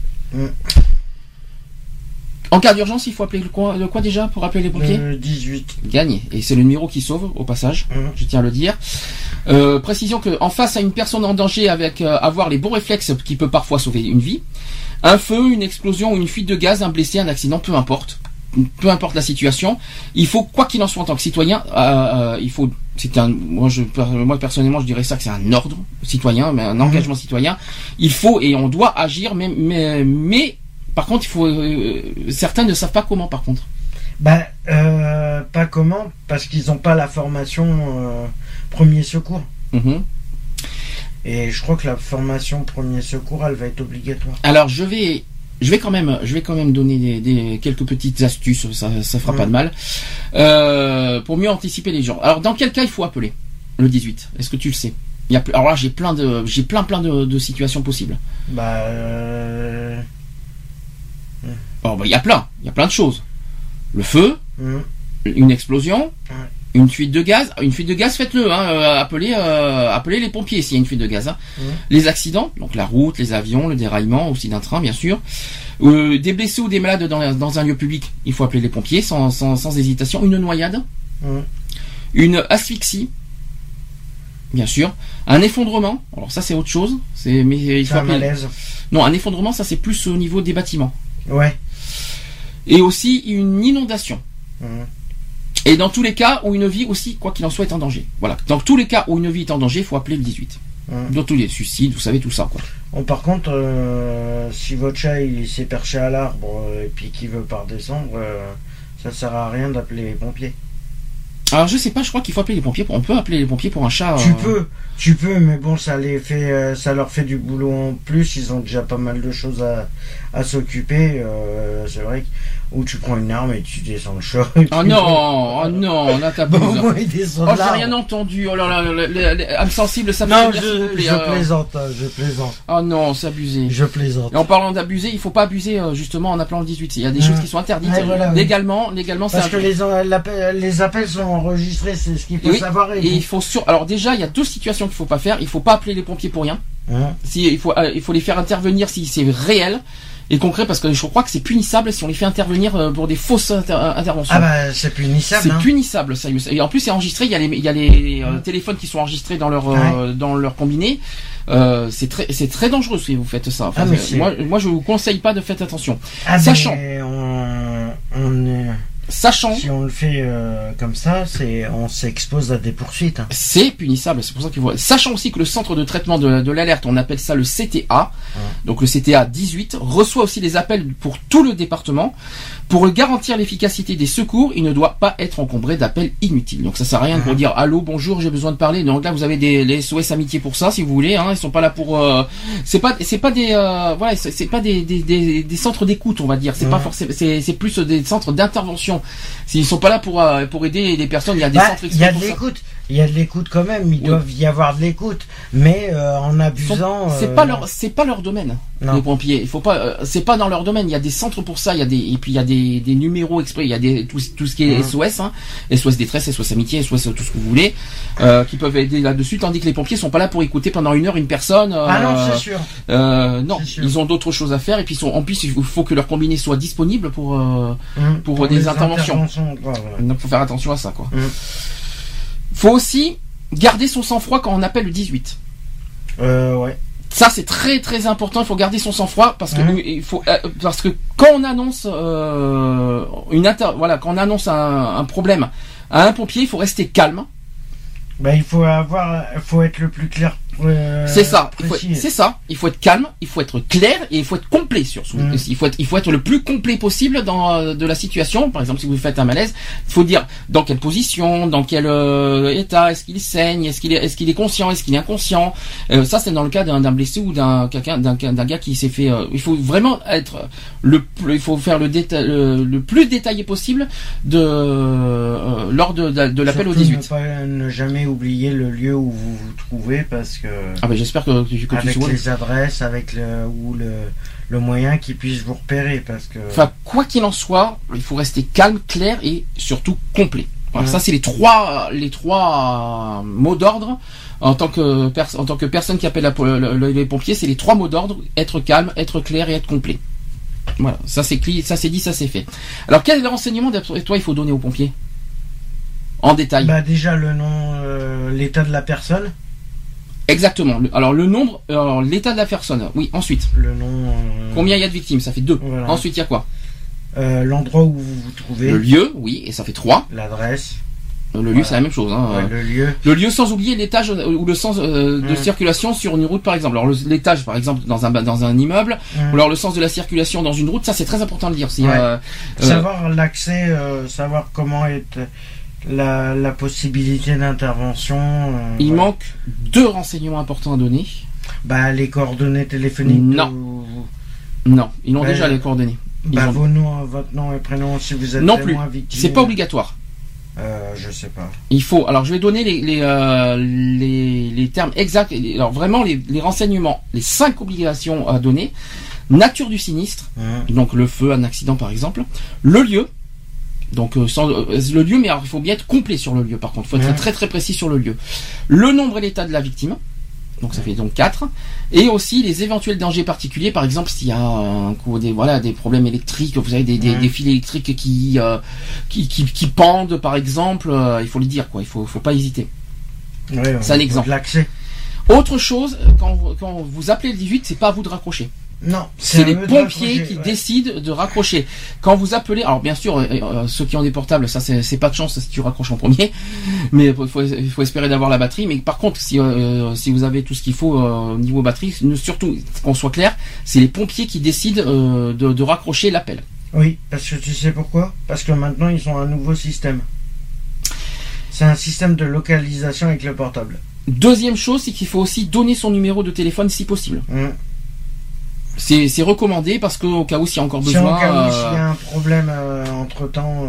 En cas d'urgence, il faut appeler le quoi, le quoi déjà pour appeler les pompiers Le 18 Gagne. Et c'est le numéro qui sauve, au passage. Je tiens à le dire. Euh, précision que en face à une personne en danger avec euh, avoir les bons réflexes qui peut parfois sauver une vie, un feu, une explosion ou une fuite de gaz, un blessé, un accident, peu importe. Peu importe la situation, il faut quoi qu'il en soit en tant que citoyen, euh, euh, il faut. C'est un. Moi, je, moi personnellement, je dirais ça que c'est un ordre citoyen, mais un engagement citoyen. Il faut et on doit agir, mais mais, mais par contre, il faut. euh, certains ne savent pas comment. Par contre. Bah, euh, pas comment Parce qu'ils n'ont pas la formation premier secours. Mhm. Et je crois que la formation premier secours, elle va être obligatoire. Alors je vais, je vais quand même, je vais quand même donner des, des- quelques petites astuces, ça, ça fera pas de mal, euh, pour mieux anticiper les gens. Alors dans quel cas il faut appeler le 18 Est-ce que tu le sais? Il y a, ple- alors là j'ai plein de, j'ai plein plein de, de situations possibles. Bah, euh, Oh, bah, il y a plein, il y a plein de choses. Le feu, hum, une explosion. Une fuite de gaz, une fuite de gaz, faites-le. Hein, euh, appelez, euh, appelez les pompiers s'il y a une fuite de gaz. hein. Les accidents, donc la route, les avions, le déraillement aussi d'un train, bien sûr. Euh, des blessés ou des malades dans, dans un lieu public, il faut appeler les pompiers sans, sans, sans hésitation. Une noyade, une asphyxie, bien sûr. Un effondrement, alors ça c'est autre chose. C'est mais il C'est faut un appeler. malaise. Non, un effondrement, ça c'est plus au niveau des bâtiments. Ouais. Et aussi une inondation. Et dans tous les cas où une vie aussi, quoi qu'il en soit, est en danger. Voilà. Dans tous les cas où une vie est en danger, il faut appeler le 18. Mhm. Dans tous les suicides, vous savez tout ça, quoi. Bon, par contre, euh, si votre chat il s'est perché à l'arbre euh, et puis qu'il veut pas redescendre, euh, ça sert à rien d'appeler les pompiers. Alors je sais pas, je crois qu'il faut appeler les pompiers. On peut appeler les pompiers pour un chat. Tu euh, peux, tu peux, mais bon, ça les fait, ça leur fait du boulot en plus. Ils ont déjà pas mal de choses à, à s'occuper. euh, c'est vrai que ou tu prends une arme et tu descends le chat. et Oh puis- non, oh non, là t'abuses. Bon, moi, il descend Oh, j'ai rien entendu. Oh là là, là, là, là, là, âme sensible, ça Non, je, plaît, je euh. plaisante, je plaisante, Oh non, c'est abusé. je plaisante. Et en parlant d'abuser, il faut pas abuser euh, justement en appelant le 18. Il y a des choses qui sont interdites Ouais, voilà, oui. légalement. Légalement, c'est Parce que un- les, appels sont enregistrés, c'est ce qu'il faut Oui, savoir. Et il faut sur. Alors déjà, il y a deux situations qu'il faut pas faire. Il faut pas appeler les pompiers pour rien. Hein Si il faut, euh, il faut les faire intervenir si c'est réel et concret parce que je crois que c'est punissable si on les fait intervenir euh, pour des fausses inter- interventions. Ah bah c'est punissable. c'est hein. punissable, sérieux. Et en plus, c'est enregistré. Il y a les, il y a les euh, téléphones qui sont enregistrés dans leur euh, dans leur combiné. Euh, c'est très c'est très dangereux si vous faites ça. Enfin, Ah, euh, moi moi je vous conseille pas de faire attention. Ah, mais Sachant. on, on est- Sachant si on le fait euh, comme ça, c'est on s'expose à des poursuites. hein. C'est punissable, c'est pour ça qu'il faut. Sachant aussi que le centre de traitement de, de l'alerte, on appelle ça le CTA, donc le CTA 18, reçoit aussi les appels pour tout le département. Pour garantir l'efficacité des secours, il ne doit pas être encombré d'appels inutiles. Donc ça sert à rien pour Mhm. dire allô, bonjour, j'ai besoin de parler. Donc là vous avez des les SOS amitié pour ça, si vous voulez. Hein, ils sont pas là pour. euh, c'est pas c'est pas des euh, voilà c'est pas des, des, des, des centres d'écoute on va dire. C'est pas Mhm. forcément c'est c'est plus des centres d'intervention. S'ils sont pas là pour euh, pour aider les personnes, il y a des Bah, centres il y a de l'écoute, il y a de l'écoute quand même. Il Oui. doit y avoir de l'écoute, mais euh, en abusant. C'est euh, pas leur, c'est pas leur domaine. Non. Les pompiers, il faut pas, euh, c'est pas dans leur domaine. Il y a des centres pour ça. Il y a des, et puis il y a des, des numéros exprès. Il y a des tout, tout ce qui est. SOS, hein, SOS détresse, SOS amitié, SOS tout ce que vous voulez, euh, qui peuvent aider là-dessus. Tandis que les pompiers sont pas là pour écouter pendant une heure une personne. euh, Ah non, c'est sûr. euh, non, sûr. ils ont d'autres choses à faire. Et puis ils sont, en plus, il faut- que leur combiné soit disponible pour. Euh, Hum, Pour des interventions. quoi, donc faut faire attention à ça, quoi. Mhm. Faut aussi garder son sang-froid quand on appelle le 18. Euh, ouais. Ça c'est très très important. Il faut garder son sang-froid parce que Mhm. il faut euh, parce que quand on annonce euh, une inter voilà quand on annonce un, un problème à un pompier, il faut rester calme. Bah, il faut avoir, faut être le plus clair. Euh, c'est ça. C'est ça. Il faut être calme. Il faut être clair et il faut être complet surtout. Mhm. Il faut être il faut être le plus complet possible dans euh, de la situation. Par exemple, si vous faites un malaise, il faut dire dans quelle position, dans quel euh, état, est-ce qu'il saigne, est-ce qu'il est est-ce qu'il est conscient, est-ce qu'il est inconscient. Euh, ça c'est dans le cas d'un blessé ou d'un quelqu'un d'un d'un gars qui s'est fait. euh, il faut vraiment être le plus- il faut faire le déta- le, le plus détaillé possible de euh, lors de, de, de l'appel au Surtout 18. Ne, pas- ne jamais oublier le lieu où vous vous trouvez parce que Ah ben j'espère que, que, avec les adresses, avec le ou le, le moyen qui puisse vous repérer parce que Enfin, quoi qu'il en soit, il faut rester calme, clair et surtout complet. Ouais. Ça, c'est les trois, les trois euh, mots d'ordre en tant que en tant que personne qui appelle la le- le- les pompiers. C'est les trois mots d'ordre être calme, être clair et être complet. Voilà, ça c'est ça c'est dit, ça c'est fait. Alors, quel renseignement d'après toi il faut donner aux pompiers? En détail. bah déjà le nom, euh, l'état de la personne, Exactement. Le- Alors le nombre, alors l'état de la personne. Oui. Ensuite, le nom, euh, combien il y a de victimes? Ça fait deux. Voilà. Ensuite, il y a quoi? Euh, l'endroit où vous vous trouvez, Le lieu, oui, et ça fait trois. l'adresse, Le lieu, Voilà. c'est la même chose. Hein. ouais, le lieu. Le lieu sans oublier l'étage euh, ou le sens euh, de Mm. circulation sur une route par exemple. Alors le- l'étage par exemple dans un dans un immeuble Hum. ou alors le sens de la circulation dans une route, ça c'est très important de dire. C'est, Ouais. euh, euh, savoir l'accès, euh, savoir comment est la, la possibilité d'intervention. euh, il manque deux renseignements importants à donner. Bah les coordonnées téléphoniques. Non. de- Non, ils ont déjà les coordonnées. Ils Bah ont- vos noms, votre nom et prénom si vous êtes Non plus. C'est pas obligatoire. Euh, je sais pas. Il faut. Alors je vais donner les les euh, les, les termes exacts. Alors vraiment les, les renseignements, les cinq obligations à donner. Nature du sinistre, Hum, donc le feu, un accident par exemple. Le lieu, Donc euh, sans, euh, le lieu, mais alors, il faut bien être complet sur le lieu. Par contre, il faut être Ouais. très très précis sur le lieu. Le nombre et l'état de la victime. Donc ça fait donc 4 et aussi les éventuels dangers particuliers par exemple s'il y a un coup des voilà des problèmes électriques vous avez des, des, Ouais. des fils électriques qui, euh, qui, qui qui pendent par exemple euh, il faut le dire quoi il faut faut pas hésiter Ouais, C'est un exemple. autre chose quand, quand vous appelez le 18 c'est pas à vous de raccrocher Non, c'est les pompiers qui ouais. décident de raccrocher. Quand vous appelez, alors bien sûr, euh, euh, ceux qui ont des portables, ça c'est pas de chance si tu raccroches en premier, mais il faut, espérer d'avoir la batterie. Mais par contre, si, euh, si vous avez tout ce qu'il faut euh, au niveau batterie, surtout qu'on soit clair, c'est les pompiers qui décident de, de raccrocher l'appel. Oui, parce que tu sais pourquoi? Parce que maintenant ils ont un nouveau système. C'est un système de localisation avec le portable. Deuxième chose, c'est qu'il faut aussi donner son numéro de téléphone si possible. Hum. C'est recommandé parce qu'au cas où s'il y a encore Si besoin, en cas où euh, s'il y a un problème entre temps.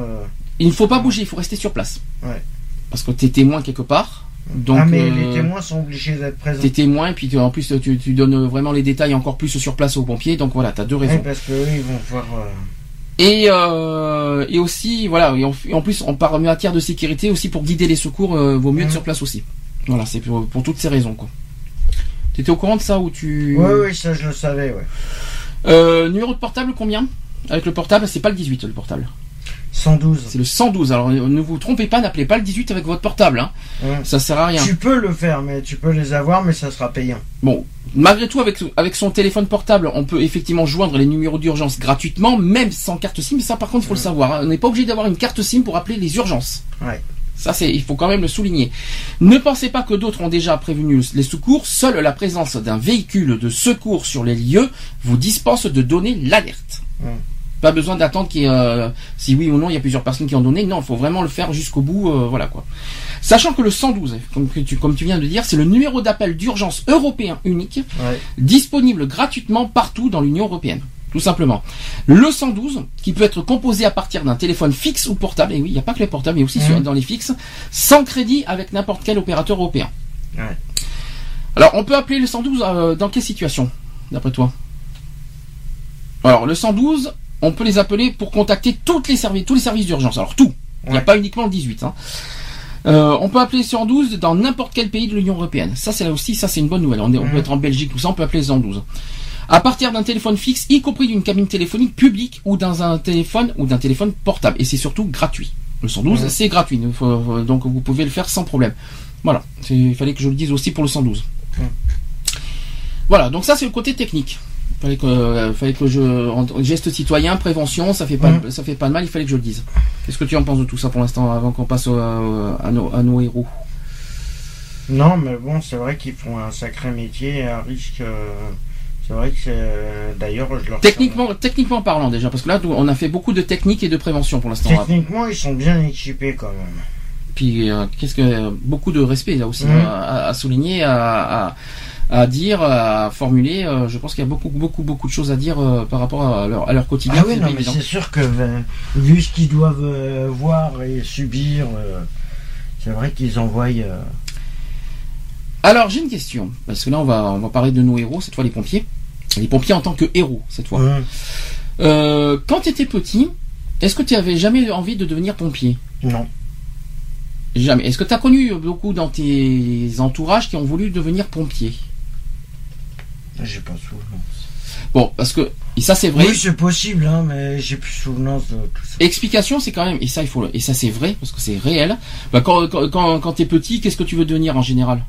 il ne faut pas bouger, il faut rester sur place. Ouais. Parce que tu es témoin quelque part. Donc, ah mais euh, les témoins sont obligés d'être présents. T'es témoin et puis en plus tu, tu donnes vraiment les détails encore plus sur place aux pompiers donc voilà t'as deux raisons parce que eux, ils vont voir. euh, et euh, et aussi voilà et en, et en plus en matière de sécurité aussi pour guider les secours euh, vaut mieux être sur place aussi voilà c'est pour, pour toutes ces raisons quoi t'étais au courant de ça ou tu Oui, oui, ça je le savais, ouais. Euh, numéro de portable combien avec le portable? C'est pas le 18 le portable 112. c'est le 112 alors euh, ne vous trompez pas n'appelez pas le 18 avec votre portable hein. Ça sert à rien Tu peux le faire, mais tu peux les avoir, mais ça sera payant. Bon, malgré tout, avec, avec son téléphone portable, on peut effectivement joindre les numéros d'urgence gratuitement, même sans carte SIM. Ça, par contre, il faut le savoir. hein. On n'est pas obligé d'avoir une carte SIM pour appeler les urgences. Ouais. Ça, c'est, il faut quand même le souligner. Ne pensez pas que d'autres ont déjà prévenu les secours. Seule la présence d'un véhicule de secours sur les lieux vous dispense de donner l'alerte. Mm. Pas besoin d'attendre qu'il euh, si oui ou non il y a plusieurs personnes qui ont donné. Non, il faut vraiment le faire jusqu'au bout. euh, voilà quoi. Sachant que le 112, comme tu, comme tu viens de dire, c'est le numéro d'appel d'urgence européen unique Ouais. disponible gratuitement partout dans l'Union européenne. Tout simplement. Le 112, qui peut être composé à partir d'un téléphone fixe ou portable, et oui, il n'y a pas que les portables, mais aussi Mhm. sur- dans les fixes, sans crédit avec n'importe quel opérateur européen. Ouais. Alors, on peut appeler le 112 euh, dans quelle situation, d'après toi? Alors, le 112, on peut les appeler pour contacter toutes les services, tous les services d'urgence. Alors, tout. Il n'y a pas uniquement le 18. hein. Euh, on peut appeler 112 dans n'importe quel pays de l'Union européenne. Ça, c'est là aussi, ça, c'est une bonne nouvelle. On, est- on Mhm. peut être en Belgique, tout ça, on peut appeler le 112. À partir d'un téléphone fixe, y compris d'une cabine téléphonique publique ou dans un téléphone ou d'un téléphone portable. Et c'est surtout gratuit. Le 112, Mhm. c'est gratuit. Faut- euh, donc, vous pouvez le faire sans problème. Voilà. Il fallait que je le dise aussi pour le 112. Mhm. Voilà. Donc ça, c'est le côté technique. Il fallait que, euh, fallait que je, en- geste citoyen, prévention, ça fait pas, ça fait pas de mal. Il fallait que je le dise. Qu'est-ce que tu en penses de tout ça pour l'instant, avant qu'on passe au- à, à nos, à nos héros? Non, mais bon, c'est vrai qu'ils font un sacré métier et un risque. euh, C'est vrai que c'est. D'ailleurs, je leur. Techniquement, techniquement parlant déjà, parce que là, on a fait beaucoup de techniques et de prévention pour l'instant. Techniquement, ils sont bien équipés quand même. Puis euh, qu'est-ce que beaucoup de respect là aussi Mhm. euh, à, à souligner, à, à, à dire, à formuler. euh, je pense qu'il y a beaucoup, beaucoup, beaucoup de choses à dire euh, par rapport à leur, à leur quotidien. Ah oui, c'est non, mais c'est sûr que euh, vu ce qu'ils doivent euh, voir et subir, euh, c'est vrai qu'ils envoient. euh, Alors j'ai une question, parce que là on va, on va parler de nos héros cette fois les pompiers, les pompiers en tant que héros cette fois. Euh, quand tu étais petit, est-ce que tu avais jamais envie de devenir pompier? Non. Jamais. Est-ce que tu as connu beaucoup dans tes entourages qui ont voulu devenir pompier J'ai pas souvenance. Bon, parce que et ça c'est vrai. Oui, c'est possible, hein, mais j'ai plus souvenance de tout ça. Explication, c'est quand même, et ça il faut, le- et ça c'est vrai parce que c'est réel. Bah, quand quand quand, quand t'es petit, qu'est-ce que tu veux devenir en général?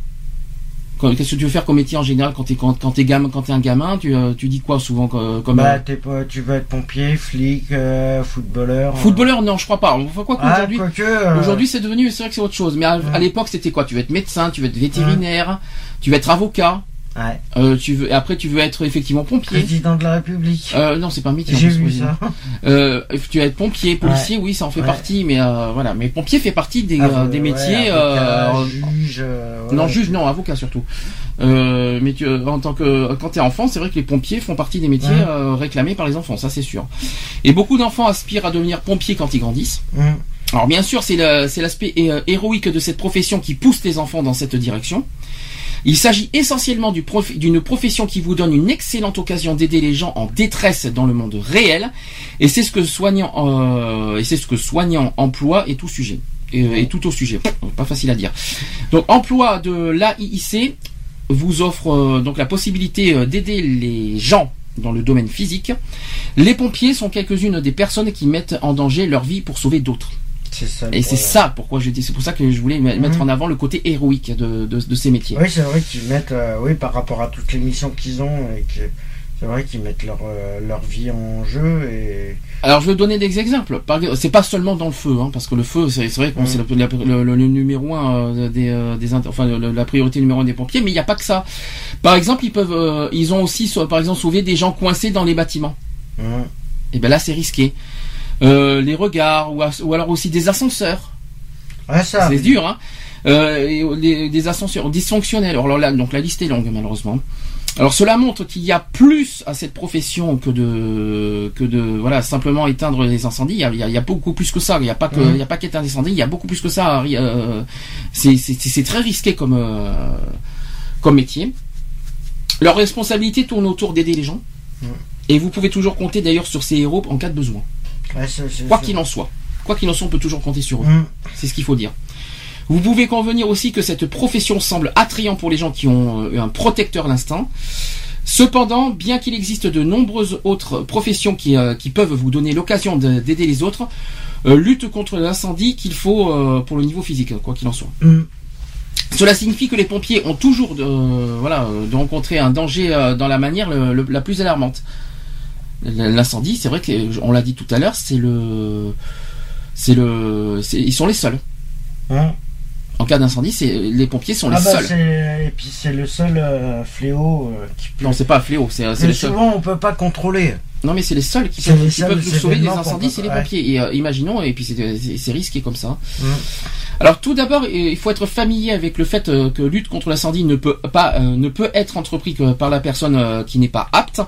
Qu'est-ce que tu veux faire comme métier en général quand t'es quand, quand t'es gamin, quand t'es un gamin, tu euh, tu dis quoi souvent co- comme Bah, euh, t'es pas, tu vas être pompier, flic, euh, footballeur. euh. footballeur Non, je crois pas. Enfin, quoi Ah, qu'aujourd'hui, euh, aujourd'hui c'est devenu, c'est vrai que c'est autre chose. Mais à, Ouais. à l'époque c'était quoi? Tu veux être médecin, tu veux être vétérinaire, tu veux être avocat, Ouais. euh, tu veux, après tu veux être effectivement pompier. Président de la République. Euh, non, c'est pas un métier. J'ai vu ça. Euh, tu vas être pompier, policier, oui, ça en fait Ouais. partie, mais euh, voilà. Mais pompier fait partie des, Ah, des métiers. avocat, juge. Non, juge, non, avocat surtout. Mais tu, en tant que quand t'es enfant, c'est vrai que les pompiers font partie des métiers réclamés par les enfants, ça c'est sûr. Et beaucoup d'enfants aspirent à devenir pompiers quand ils grandissent. Hum, Alors bien sûr, c'est l'aspect héroïque de cette profession qui pousse les enfants dans cette direction. Il s'agit essentiellement d'une profession qui vous donne une excellente occasion d'aider les gens en détresse dans le monde réel, et c'est ce que soignant, euh, et c'est ce que soignant emploie et tout sujet. Au sujet, pas facile à dire. Donc, emploi de l'AIIC vous offre euh, donc la possibilité euh, d'aider les gens dans le domaine physique. Les pompiers sont quelques-unes des personnes qui mettent en danger leur vie pour sauver d'autres. Ça. Et c'est ça pourquoi je dis, c'est pour ça que je voulais me- mettre Mhm. en avant le côté héroïque de, de, de ces métiers. Oui, c'est vrai qu'ils mettent, euh, oui, par rapport à toutes les missions qu'ils ont, et que c'est vrai qu'ils mettent leur, euh, leur vie en jeu et. Alors je vais donner des exemples. C'est pas seulement dans le feu, hein, parce que le feu, c'est vrai que Mhm. c'est le, le- le- le numéro un euh, des, des enfin la priorité numéro un des pompiers, mais il n'y a pas que ça. Par exemple, ils peuvent, ils ont aussi, par exemple, sauvé des gens coincés dans les bâtiments. Hum, Et ben là, c'est risqué. Euh, les regards ou, alors aussi des ascenseurs. Ouais, ça. C'est dur, hein. Euh, les- des ascenseurs dysfonctionnels. Alors là, donc la liste est longue malheureusement. Alors cela montre qu'il y a plus à cette profession que de que de voilà simplement éteindre les incendies. Il y a, il y beaucoup plus que ça. Il n'y a pas que Mhm. il y a pas qu'éteindre les incendies. Il y a beaucoup plus que ça. Euh, c'est très risqué comme euh, comme métier. Leur responsabilité tourne autour d'aider les gens. Mhm. Et vous pouvez toujours compter d'ailleurs sur ces héros en cas de besoin. Ouais, Quoi qu'il en soit. Quoi qu'il en soit, on peut toujours compter sur eux. Hum, C'est ce qu'il faut dire. Vous pouvez convenir aussi que cette profession semble attrayant pour les gens qui ont euh, un protecteur d'instinct. Cependant, bien qu'il existe de nombreuses autres professions qui, euh, qui peuvent vous donner l'occasion de- d'aider les autres, euh, lutte contre l'incendie qu'il faut euh, pour le niveau physique, quoi qu'il en soit. hum. Cela signifie que les pompiers ont toujours de, voilà, de rencontrer un danger dans la manière le- le- la plus alarmante. L'incendie, c'est vrai que on l'a dit tout à l'heure, c'est le, c'est le, ils sont les seuls. Hum. En cas d'incendie, c'est les pompiers sont les Ah bah seuls. c'est et puis c'est le seul euh, fléau euh, qui peut. Non, c'est pas un fléau, c'est les souvent on peut pas contrôler. Non, mais c'est les seuls qui peuvent, les qui seuls peuvent nous sauver des incendies, c'est les ouais. pompiers. Et euh, imaginons, et puis c'est c'est risqué comme ça. Hum. Alors tout d'abord, euh, il faut être familier avec le fait euh, que lutte contre l'incendie ne peut pas euh, ne peut être entrepris que par la personne euh, qui n'est pas apte.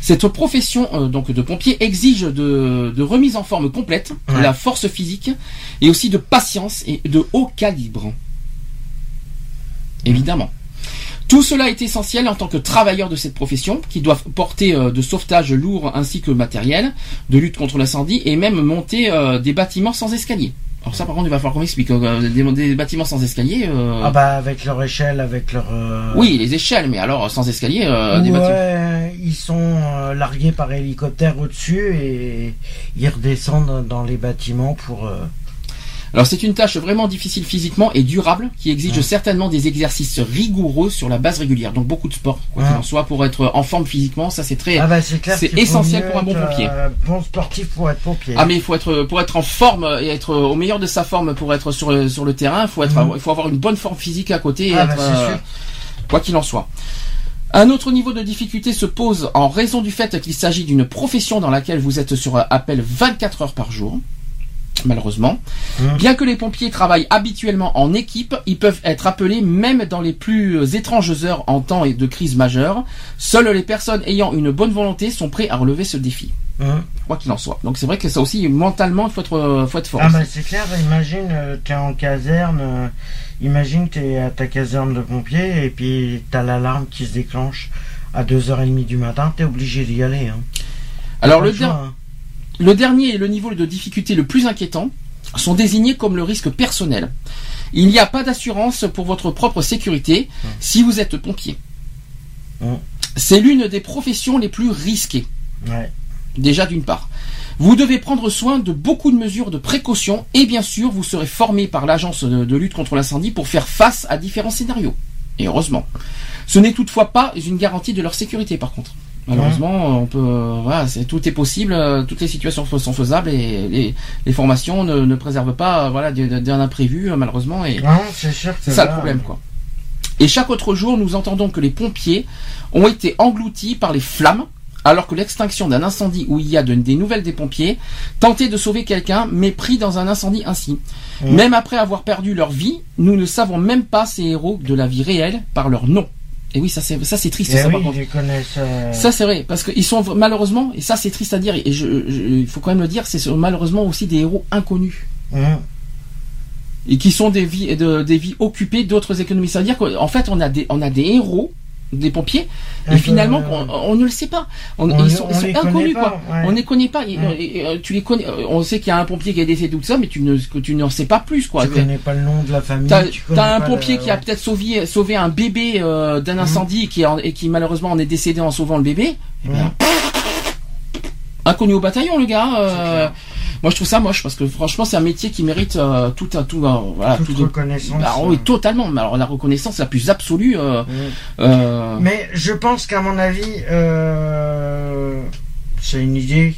Cette profession euh, donc de pompier exige de, de remise en forme complète, de Ouais. la force physique et aussi de patience et de haut calibre. Évidemment. Tout cela est essentiel en tant que travailleur de cette profession, qui doivent porter euh, de sauvetage lourd ainsi que matériel, de lutte contre l'incendie et même monter euh, des bâtiments sans escalier. Alors ça par contre il va falloir qu'on m'explique. euh, des, des bâtiments sans escalier. Ah bah avec leur échelle, avec leur. Oui, les échelles, mais alors sans escalier, euh, des bâtiments. ils sont largués par hélicoptère au-dessus et ils redescendent dans les bâtiments pour. Alors c'est une tâche vraiment difficile physiquement et durable qui exige Ouais. certainement des exercices rigoureux sur la base régulière. Donc beaucoup de sport, quoi qu'il en soit, pour être en forme physiquement, ça c'est très. Ah bah c'est essentiel pour un bon être, pompier. euh, bon sportif pour être pompier. Ah mais il faut être pour être en forme et être au meilleur de sa forme pour être sur le, sur le terrain, il faut être Mhm. il faut avoir une bonne forme physique à côté et Ah, être bah, c'est euh, sûr. quoi qu'il en soit. Un autre niveau de difficulté se pose en raison du fait qu'il s'agit d'une profession dans laquelle vous êtes sur appel 24 heures par jour. Malheureusement. Mhm. Bien que les pompiers travaillent habituellement en équipe, ils peuvent être appelés même dans les plus étranges heures en temps de crise majeure. Seules les personnes ayant une bonne volonté sont prêts à relever ce défi. Hum. Quoi qu'il en soit. Donc c'est vrai que ça aussi, mentalement, il faut être, euh, faut être fort. Ah bah c'est clair. Imagine euh, t'es en caserne. euh, imagine t'es à ta caserne de pompiers et puis t'as l'alarme qui se déclenche à 2h30 du matin. T'es obligé d'y aller. Hein. Alors le, choix, hein. Le dernier et le niveau de difficulté le plus inquiétant sont désignés comme le risque personnel. Il n'y a pas d'assurance pour votre propre sécurité si vous êtes pompier. Mm. C'est l'une des professions les plus risquées. Ouais. Déjà d'une part. Vous devez prendre soin de beaucoup de mesures de précaution et bien sûr vous serez formé par l'agence de, de lutte contre l'incendie pour faire face à différents scénarios. Et heureusement. Ce n'est toutefois pas une garantie de leur sécurité par contre. Malheureusement, on peut, euh, voilà, c'est, tout est possible, euh, toutes les situations sont faisables et les, les formations ne, ne préservent pas, euh, voilà, d'un imprévu malheureusement et Non, c'est sûr que c'est ça le problème quoi. Et chaque autre jour, nous entendons que les pompiers ont été engloutis par les flammes, alors que l'extinction d'un incendie où il y a de- des nouvelles des pompiers tentait de sauver quelqu'un, mais pris dans un incendie ainsi. Même après avoir perdu leur vie, nous ne savons même pas ces héros de la vie réelle par leur nom. Et oui, ça c'est ça c'est triste Eh ça oui, par contre. ils les connaissent. Ça c'est vrai parce qu'ils sont malheureusement et ça c'est triste à dire et je, je- il faut quand même le dire c'est malheureusement aussi des héros inconnus. inconnus. et qui sont des vies, de- des vies occupées d'autres économies. Ça veut dire qu'en fait, on a des, on a des héros, des pompiers, Un et peu, finalement, euh, on, on ne le sait pas. On, on- ils sont, ils inconnus, pas, quoi. ouais. On ne les connaît pas. Ouais. et, euh, tu les connais. euh, On sait qu'il y a un pompier qui est décédé tout ça, mais tu ne, que tu n'en sais pas plus, quoi. tu connais pas le nom de la famille. T'as tu connais t'as un pompier qui a peut-être sauvé, sauvé un bébé euh, d'un incendie et qui, en- et qui malheureusement en est décédé en sauvant le bébé. Eh ben, Mhm. Inconnu au bataillon, le gars. Euh, moi, je trouve ça moche parce que franchement, c'est un métier qui mérite euh, tout, un tout, un- voilà, toute tout de- reconnaissance. Bah, oui, totalement. Mais alors, la reconnaissance la plus absolue. euh, Mm. euh, Mais je pense qu'à mon avis, euh, c'est une idée.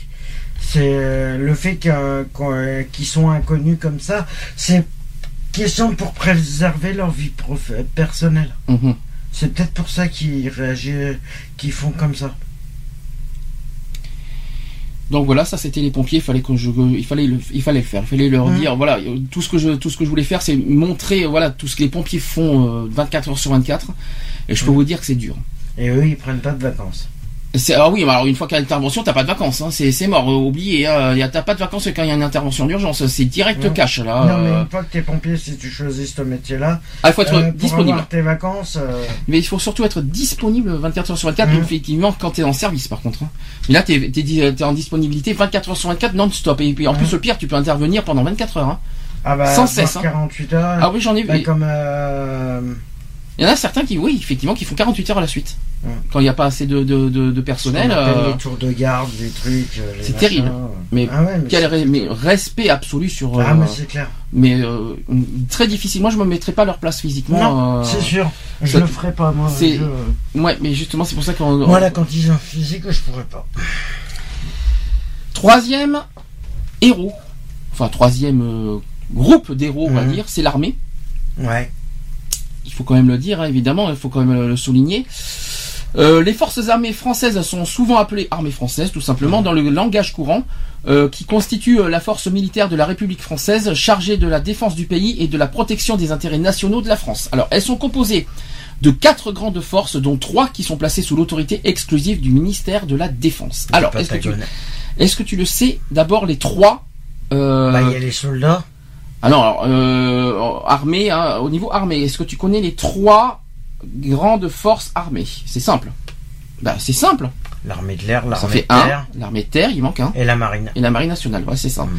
C'est euh, le fait qu'ils sont inconnus comme ça. C'est question pour préserver leur vie personnelle. mhm. C'est peut-être pour ça qu'ils réagissent, qu'ils font comme ça. Donc voilà, ça c'était les pompiers. Il fallait que je, il fallait le, il fallait le faire. Il fallait leur Mhm. dire, voilà, euh, tout ce que je, tout ce que je voulais faire, c'est montrer, voilà, tout ce que les pompiers font euh, 24 heures sur 24. Et je peux Mhm. vous dire que c'est dur. Et eux, ils prennent pas de vacances. Ah oui, mais alors une fois qu'il y a l'intervention, t'as pas de vacances, hein. c'est mort, oublié. Hein. Y a- T'as pas de vacances quand il y a une intervention d'urgence, c'est direct cash là. non, mais euh. une fois que t'es pompier, si tu choisis ce métier-là, Ah, il faut être euh, pour disponible. avoir tes vacances, euh, Mais il faut surtout être disponible 24 heures sur 24, Mhm. effectivement, quand t'es en service par contre. hein. Mais là, t'es t'es en disponibilité 24 heures sur 24 non-stop. Et puis en plus, le pire, tu peux intervenir pendant 24 heures. hein. ah bah, Sans cesse, hein. 48 heures. Ah oui, j'en ai vu. Bah, comme euh, Il y en a certains qui, oui, effectivement, qui font 48 heures à la suite. Quand il n'y a pas assez de, de, de, de ce personnel. euh, les tours de garde, des trucs. euh, c'est terrible. euh. Mais ah ouais, mais Quel mais respect absolu sur. Ah, euh, mais c'est clair. mais euh, très difficile. Moi, je me mettrais pas à leur place physiquement. Non, c'est sûr. Je ça- le ferai pas, moi. je- Ouais, mais justement, c'est pour ça qu'on. Moi, la condition physique, je pourrais pas. Troisième héros, enfin troisième groupe d'héros, on va Mhm. dire, c'est l'armée. Ouais. Il faut quand même le dire, hein, évidemment, il faut quand même le souligner. Euh, les forces armées françaises sont souvent appelées armées françaises, tout simplement, dans le langage courant, euh, qui constitue euh, la force militaire de la République française chargée de la défense du pays et de la protection des intérêts nationaux de la France. Alors, elles sont composées de quatre grandes forces, dont trois qui sont placées sous l'autorité exclusive du ministère de la Défense. Alors, est-ce que, tu, est-ce que tu le sais D'abord, les trois... euh, Bah, il y a les soldats. ah non, alors, euh, armée, hein, au niveau armée, est-ce que tu connais les trois grandes forces armées C'est simple. Bah, c'est simple. L'armée de l'air, l'armée de terre L'armée de terre, il manque un. et la marine. Et la marine nationale, ouais, c'est ça. Mm.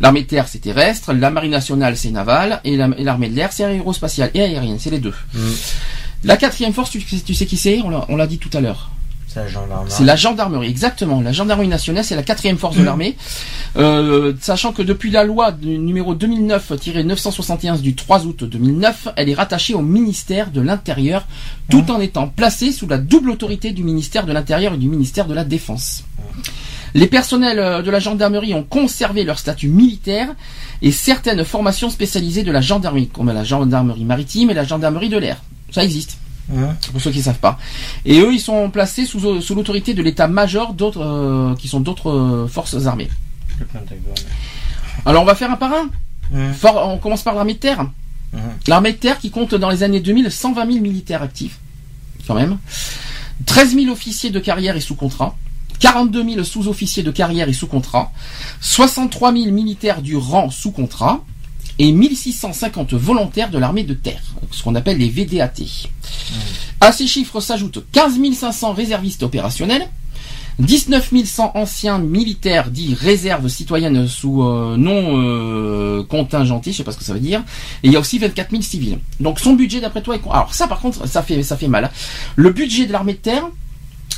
L'armée de terre, c'est terrestre. La marine nationale, c'est naval. Et la- et l'armée de l'air, c'est aérospatiale et aérienne. C'est les deux. Mm. La quatrième force, tu, tu sais qui c'est? On l'a dit tout à l'heure. C'est la gendarmerie. C'est la gendarmerie, exactement. La gendarmerie nationale, c'est la quatrième force de l'armée. Euh, sachant que depuis la loi du numéro 2009-971 du 3 août 2009, elle est rattachée au ministère de l'Intérieur, tout en étant placée sous la double autorité du ministère de l'Intérieur et du ministère de la Défense. Les personnels euh, de la gendarmerie ont conservé leur statut militaire et certaines formations spécialisées de la gendarmerie, comme la gendarmerie maritime et la gendarmerie de l'air. Ça existe Hein pour ceux qui ne savent pas. Et eux, ils sont placés sous, sous l'autorité de l'état-major d'autres, euh, qui sont d'autres euh, forces armées. Alors, on va faire un par un. Hein on commence par l'armée de terre. Mhm. L'armée de terre qui compte dans les années 2000 120 000 militaires actifs, quand même. 13 000 officiers de carrière et sous contrat. 42 000 sous-officiers de carrière et sous contrat. 63 000 militaires du rang sous contrat. Et 1650 volontaires de l'armée de terre, ce qu'on appelle les VDAT. À ces chiffres s'ajoutent 15 500 réservistes opérationnels, 19 100 anciens militaires dits réserves citoyennes sous euh, non euh, contingentés, je sais pas ce que ça veut dire, et il y a aussi 24 000 civils. Donc son budget d'après toi est alors ça par contre ça fait ça fait mal. hein. Le budget de l'armée de terre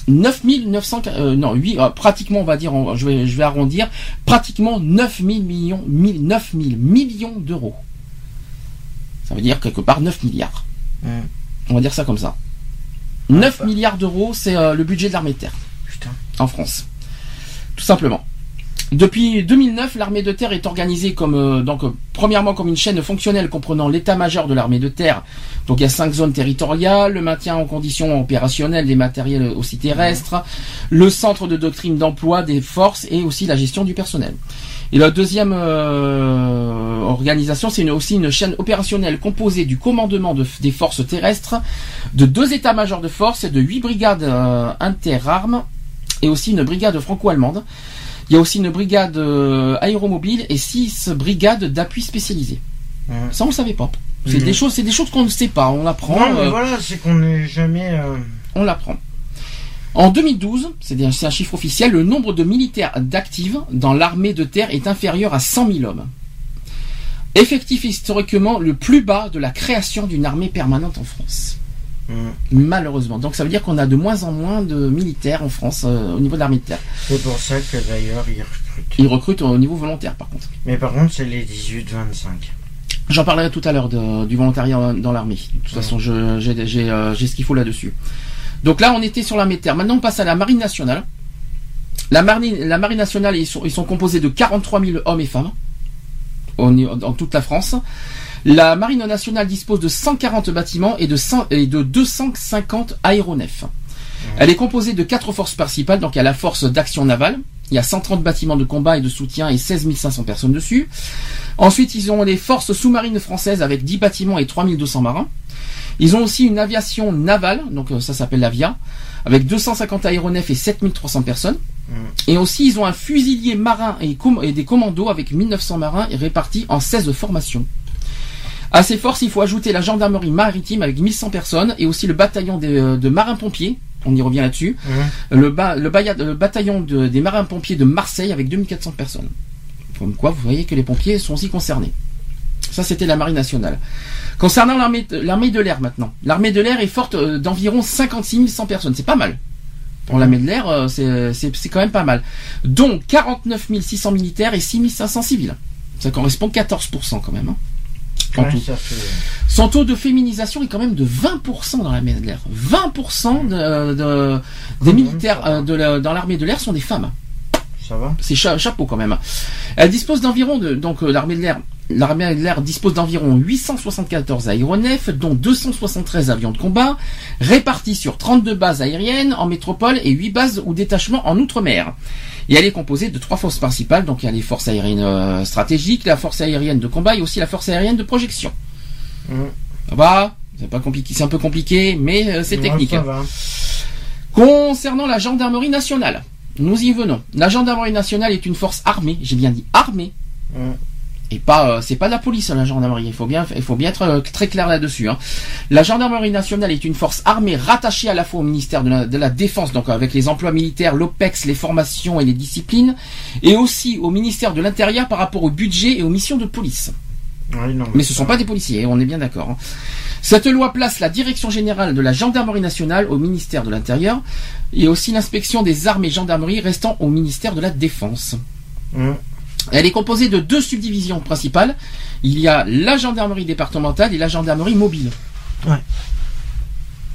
9 900 euh, non 8 euh, pratiquement on va dire on- je vais je vais arrondir pratiquement 9 000 millions 1000 9 000 millions d'euros. Ça veut dire quelque part 9 milliards. Hein. On va dire ça comme ça. 9 milliards d'euros, c'est euh, le budget de l'armée de terre Putain. en France. Tout simplement. Depuis 2009, l'armée de terre est organisée comme euh, donc euh, premièrement comme une chaîne fonctionnelle comprenant l'état-major de l'armée de terre. Donc il y a cinq zones territoriales, le maintien en condition opérationnelle des matériels aussi terrestres, le centre de doctrine d'emploi des forces et aussi la gestion du personnel. Et la deuxième euh, organisation, c'est aussi une chaîne opérationnelle composée du commandement de- des forces terrestres, de deux états-majors de force et de huit brigades euh, interarmes et aussi une brigade franco-allemande. Il y a aussi une brigade euh, aéromobile et six brigades d'appui spécialisées. Ouais. Ça, on le savait pas. C'est Mhm. des choses, c'est des choses qu'on ne sait pas. On l'apprend. Non, mais euh, voilà, c'est qu'on n'est jamais. euh, on l'apprend. En 2012, c'est un c'est un chiffre officiel, le nombre de militaires d'actifs dans l'armée de terre est inférieur à 100 000 hommes. Effectif historiquement le plus bas de la création d'une armée permanente en France. Mm. Malheureusement. Donc ça veut dire qu'on a de moins en moins de militaires en France euh, au niveau de l'armée de terre. C'est pour ça que d'ailleurs ils recrutent. Ils recrutent au niveau volontaire par contre. Mais par contre, c'est les 18-25. J'en parlerai tout à l'heure du volontariat dans l'armée. De toute façon, j'ai j'ai, euh, j'ai ce qu'il faut là-dessus. Donc là, on était sur l'armée de terre. Maintenant, on passe à la marine nationale. La marine, la marine nationale, ils sont, ils sont composés de 43 000 hommes et femmes niveau- dans toute la France. La marine nationale dispose de 140 bâtiments et de, 100 et de 250 aéronefs. Elle est composée de quatre forces principales. Donc, il y a la force d'action navale. Il y a 130 bâtiments de combat et de soutien et 16 500 personnes dessus. Ensuite, ils ont les forces sous-marines françaises avec 10 bâtiments et 3200 marins. Ils ont aussi une aviation navale, donc euh, ça s'appelle l'AVIA, avec 250 aéronefs et 7300 personnes. Et aussi, ils ont un fusilier marin et, com- et des commandos avec 1900 marins et répartis en 16 formations. À ces forces, il faut ajouter la gendarmerie maritime avec 1100 personnes et aussi le bataillon euh, de marins-pompiers. On y revient là-dessus. Le, ba- le, bataillon de- des marins-pompiers de Marseille avec 2400 personnes. Comme quoi, vous voyez que les pompiers sont aussi concernés. Ça, c'était la marine nationale. Concernant l'armée de l'air maintenant. L'armée de l'air est forte euh, d'environ 56 100 personnes. C'est pas mal. Pour l'armée de l'air, euh, c'est quand même pas mal. Dont 49 600 militaires et 6 500 civils. Ça correspond 14% quand même. hein, en Ouais, tout. ça fait. Son taux de féminisation est quand même de 20% dans l'armée de l'air. 20% de, de- des militaires euh, de la- dans l'armée de l'air sont des femmes. Ça va C'est cha- chapeau quand même. Elle dispose d'environ de donc euh, l'armée de l'air l'armée de l'air dispose d'environ 874 aéronefs dont 273 avions de combat répartis sur 32 bases aériennes en métropole et 8 bases ou détachements en outre-mer. Et elle est composée de trois forces principales donc il y a les forces aériennes euh, stratégiques, la force aérienne de combat et aussi la force aérienne de projection. Mhm. Ça va? C'est pas compliqué, c'est un peu compliqué mais euh, c'est Ouais, technique. Va. Concernant la gendarmerie nationale, nous y venons. La gendarmerie nationale est une force armée, j'ai bien dit armée. Et pas, euh, c'est pas la police la gendarmerie. Il faut bien, il faut bien être euh, très clair là-dessus. hein. La gendarmerie nationale est une force armée rattachée à la fois au ministère de la, de la défense, donc avec les emplois militaires, l'OPEX, les formations et les disciplines, et aussi au ministère de l'Intérieur par rapport au budget et aux missions de police. Non, Mais ce sont pas des policiers, on est bien d'accord. hein. Cette loi place la direction générale de la gendarmerie nationale au ministère de l'Intérieur et aussi l'inspection des armes et gendarmeries restant au ministère de la Défense. Elle est composée de deux subdivisions principales. Il y a la gendarmerie départementale et la gendarmerie mobile.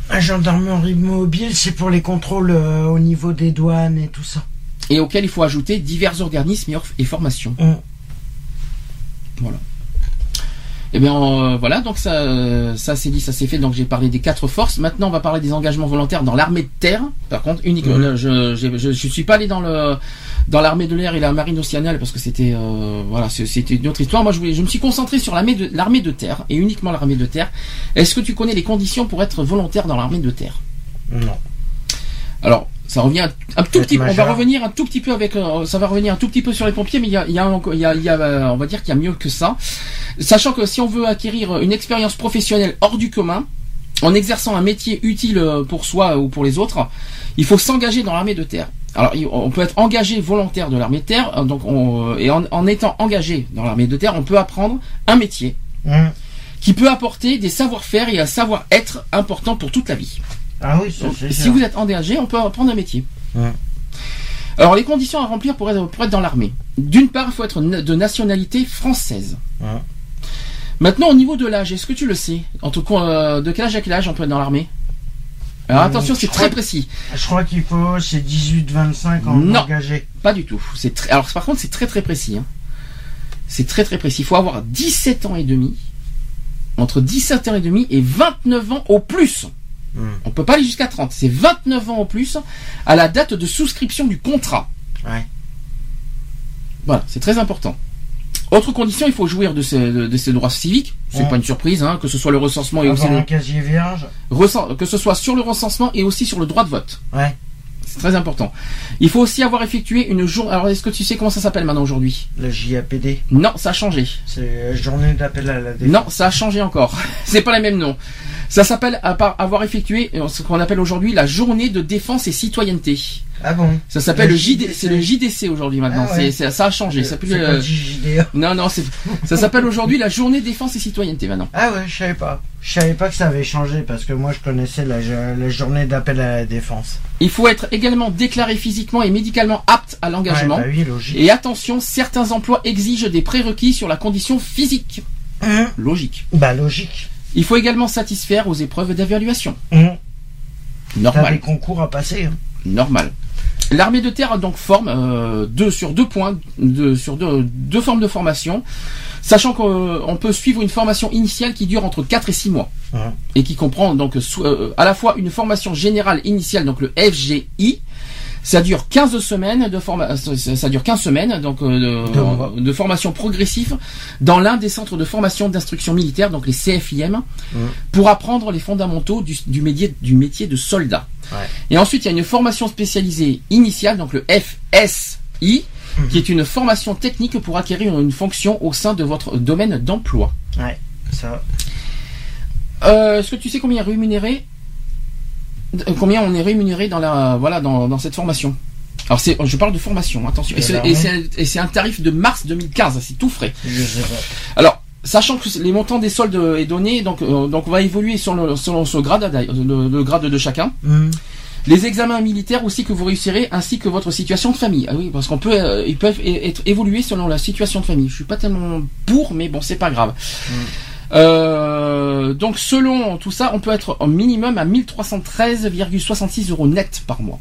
La gendarmerie mobile, c'est pour les contrôles euh, au niveau des douanes et tout ça. Et auquel il faut ajouter divers organismes et or- et formations. Mhm. Eh bien euh, voilà, donc ça, euh, ça c'est dit, ça c'est fait. Donc j'ai parlé des quatre forces. Maintenant on va parler des engagements volontaires dans l'armée de terre. Par contre, uniquement, je, je, je suis pas allé dans le dans l'armée de l'air et la marine océaniale parce que c'était euh, voilà, c'était une autre histoire. Moi je voulais, je me suis concentré sur l'armée de l'armée de terre et uniquement l'armée de terre. Est-ce que tu connais les conditions pour être volontaire dans l'armée de terre? Non. Alors, ça revient un, tout petit peu. On va revenir un tout petit peu avec. euh, ça va revenir un tout petit peu sur les pompiers, mais il y a, il y a, il y a, il y a, euh, on va dire qu'il y a mieux que ça. Sachant que si on veut acquérir une expérience professionnelle hors du commun, en exerçant un métier utile euh, pour soi ou pour les autres, il faut s'engager dans l'armée de terre. Alors, on peut être engagé volontaire de l'armée de terre, euh, donc on, euh, et en, en étant engagé dans l'armée de terre, on peut apprendre un métier Mhm. qui peut apporter des savoir-faire et un savoir-être important pour toute la vie. Ah oui, ça Donc, c'est si sûr. vous êtes engagé, on peut apprendre un métier. Ouais. Alors, les conditions à remplir pour être, pour être dans l'armée. D'une part, il faut être de nationalité française. Ouais. Maintenant, au niveau de l'âge, est-ce que tu le sais? Entre quoi, euh, De quel âge à quel âge on peut être dans l'armée? Alors Hum, attention, c'est très précis. Je crois qu'il faut, c'est 18-25 en Non. engagé. Pas du tout. C'est très... Alors par contre, c'est très très précis. hein. C'est très très précis. Il faut avoir 17 ans et demi. Entre 17 ans et demi et 29 ans au plus. Mhm. On peut pas aller jusqu'à 30. C'est 29 ans au plus à la date de souscription du contrat. Ouais. Voilà, c'est très important. Autre condition, il faut jouir de ses, de, de ses droits civiques. C'est Ouais. pas une surprise, hein, que ce soit le recensement et aussi le, un casier vierge. recen- que ce soit sur le recensement et aussi sur le droit de vote. Ouais. C'est très important. Il faut aussi avoir effectué une journée. Alors, est-ce que tu sais comment ça s'appelle maintenant aujourd'hui? Le JAPD, Non, ça a changé. c'est euh, journée d'appel à la défense. Non, ça a changé encore. C'est pas les mêmes noms. Ça s'appelle à part avoir effectué euh, ce qu'on appelle aujourd'hui la journée de défense et citoyenneté. Ah bon Ça s'appelle Le le JD, JDC. c'est le JDC aujourd'hui maintenant. Ah ouais. C'est- c'est- ça a changé. Ça C'est euh, non, non, ça s'appelle aujourd'hui la journée défense et citoyenneté maintenant. Ah ouais, je savais pas. Je savais pas que ça avait changé parce que moi je connaissais la, la journée d'appel à la défense. Il faut être également déclaré physiquement et médicalement apte à l'engagement. Ouais, bah oui, logique. Et attention, certains emplois exigent des prérequis sur la condition physique. Hum, Logique. Bah logique. Il faut également satisfaire aux épreuves d'évaluation. T'as Normal. des concours à passer. hein. Normal. L'armée de terre donc forme euh, deux sur deux points, deux, sur deux, deux formes de formation, sachant qu'on peut suivre une formation initiale qui dure entre 4 et 6 mois Mhm. et qui comprend donc euh, à la fois une formation générale initiale, donc le FGI. Ça dure 15 semaines de forma- ça ça dure 15 semaines donc euh, de, de formation progressive dans l'un des centres de formation d'instruction militaire donc les CFIM Mhm. pour apprendre les fondamentaux du, du métier du métier de soldat. Ouais. Et ensuite, il y a une formation spécialisée initiale, donc le FSI, Mhm. qui est une formation technique pour acquérir une fonction au sein de votre domaine d'emploi. Ouais, ça. Euh, Est-ce que tu sais combien est rémunéré euh, Combien on est rémunéré dans la voilà dans, dans cette formation Alors c'est, je parle de formation, attention. Et c'est- l'armée et c'est un tarif de mars 2015, c'est tout frais. Alors, sachant que les montants des soldes est donné, donc euh, donc on va évoluer selon le, selon ce grade, le, le grade de chacun. Hum, Les examens militaires aussi que vous réussirez, ainsi que votre situation de famille. Ah oui, parce qu'on peut, euh, ils peuvent é- être évolués selon la situation de famille. Je suis pas tellement pour, mais bon, c'est pas grave. Euh, donc selon tout ça, on peut être au minimum à 1313,66 euros net par mois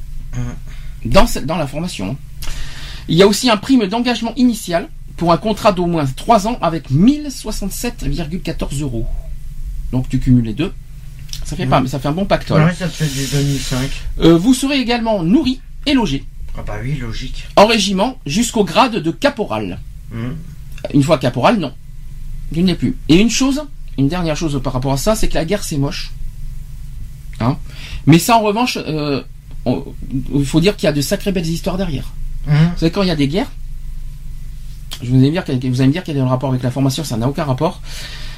dans ce- dans la formation. Il y a aussi un prime d'engagement initial pour un contrat d'au moins 3 ans avec 1067,14 euros. Donc tu cumules les deux. Ça fait pas, ça fait un bon pactole. Ouais, ça te fait du 2005. Euh, vous serez également nourri et logé Ah bah oui, logique. en régiment jusqu'au grade de caporal. Hum. Une fois caporal, non. Il n'est plus. Et une chose, une dernière chose par rapport à ça, c'est que la guerre c'est moche. Hein Mais ça en revanche, euh, on- il faut dire qu'il y a de sacrées belles histoires derrière. Hum. Vous savez quand il y a des guerres, je vous allez me dire, qu'il y a- vous allez me dire qu'il y a un rapport avec la formation, ça n'a aucun rapport.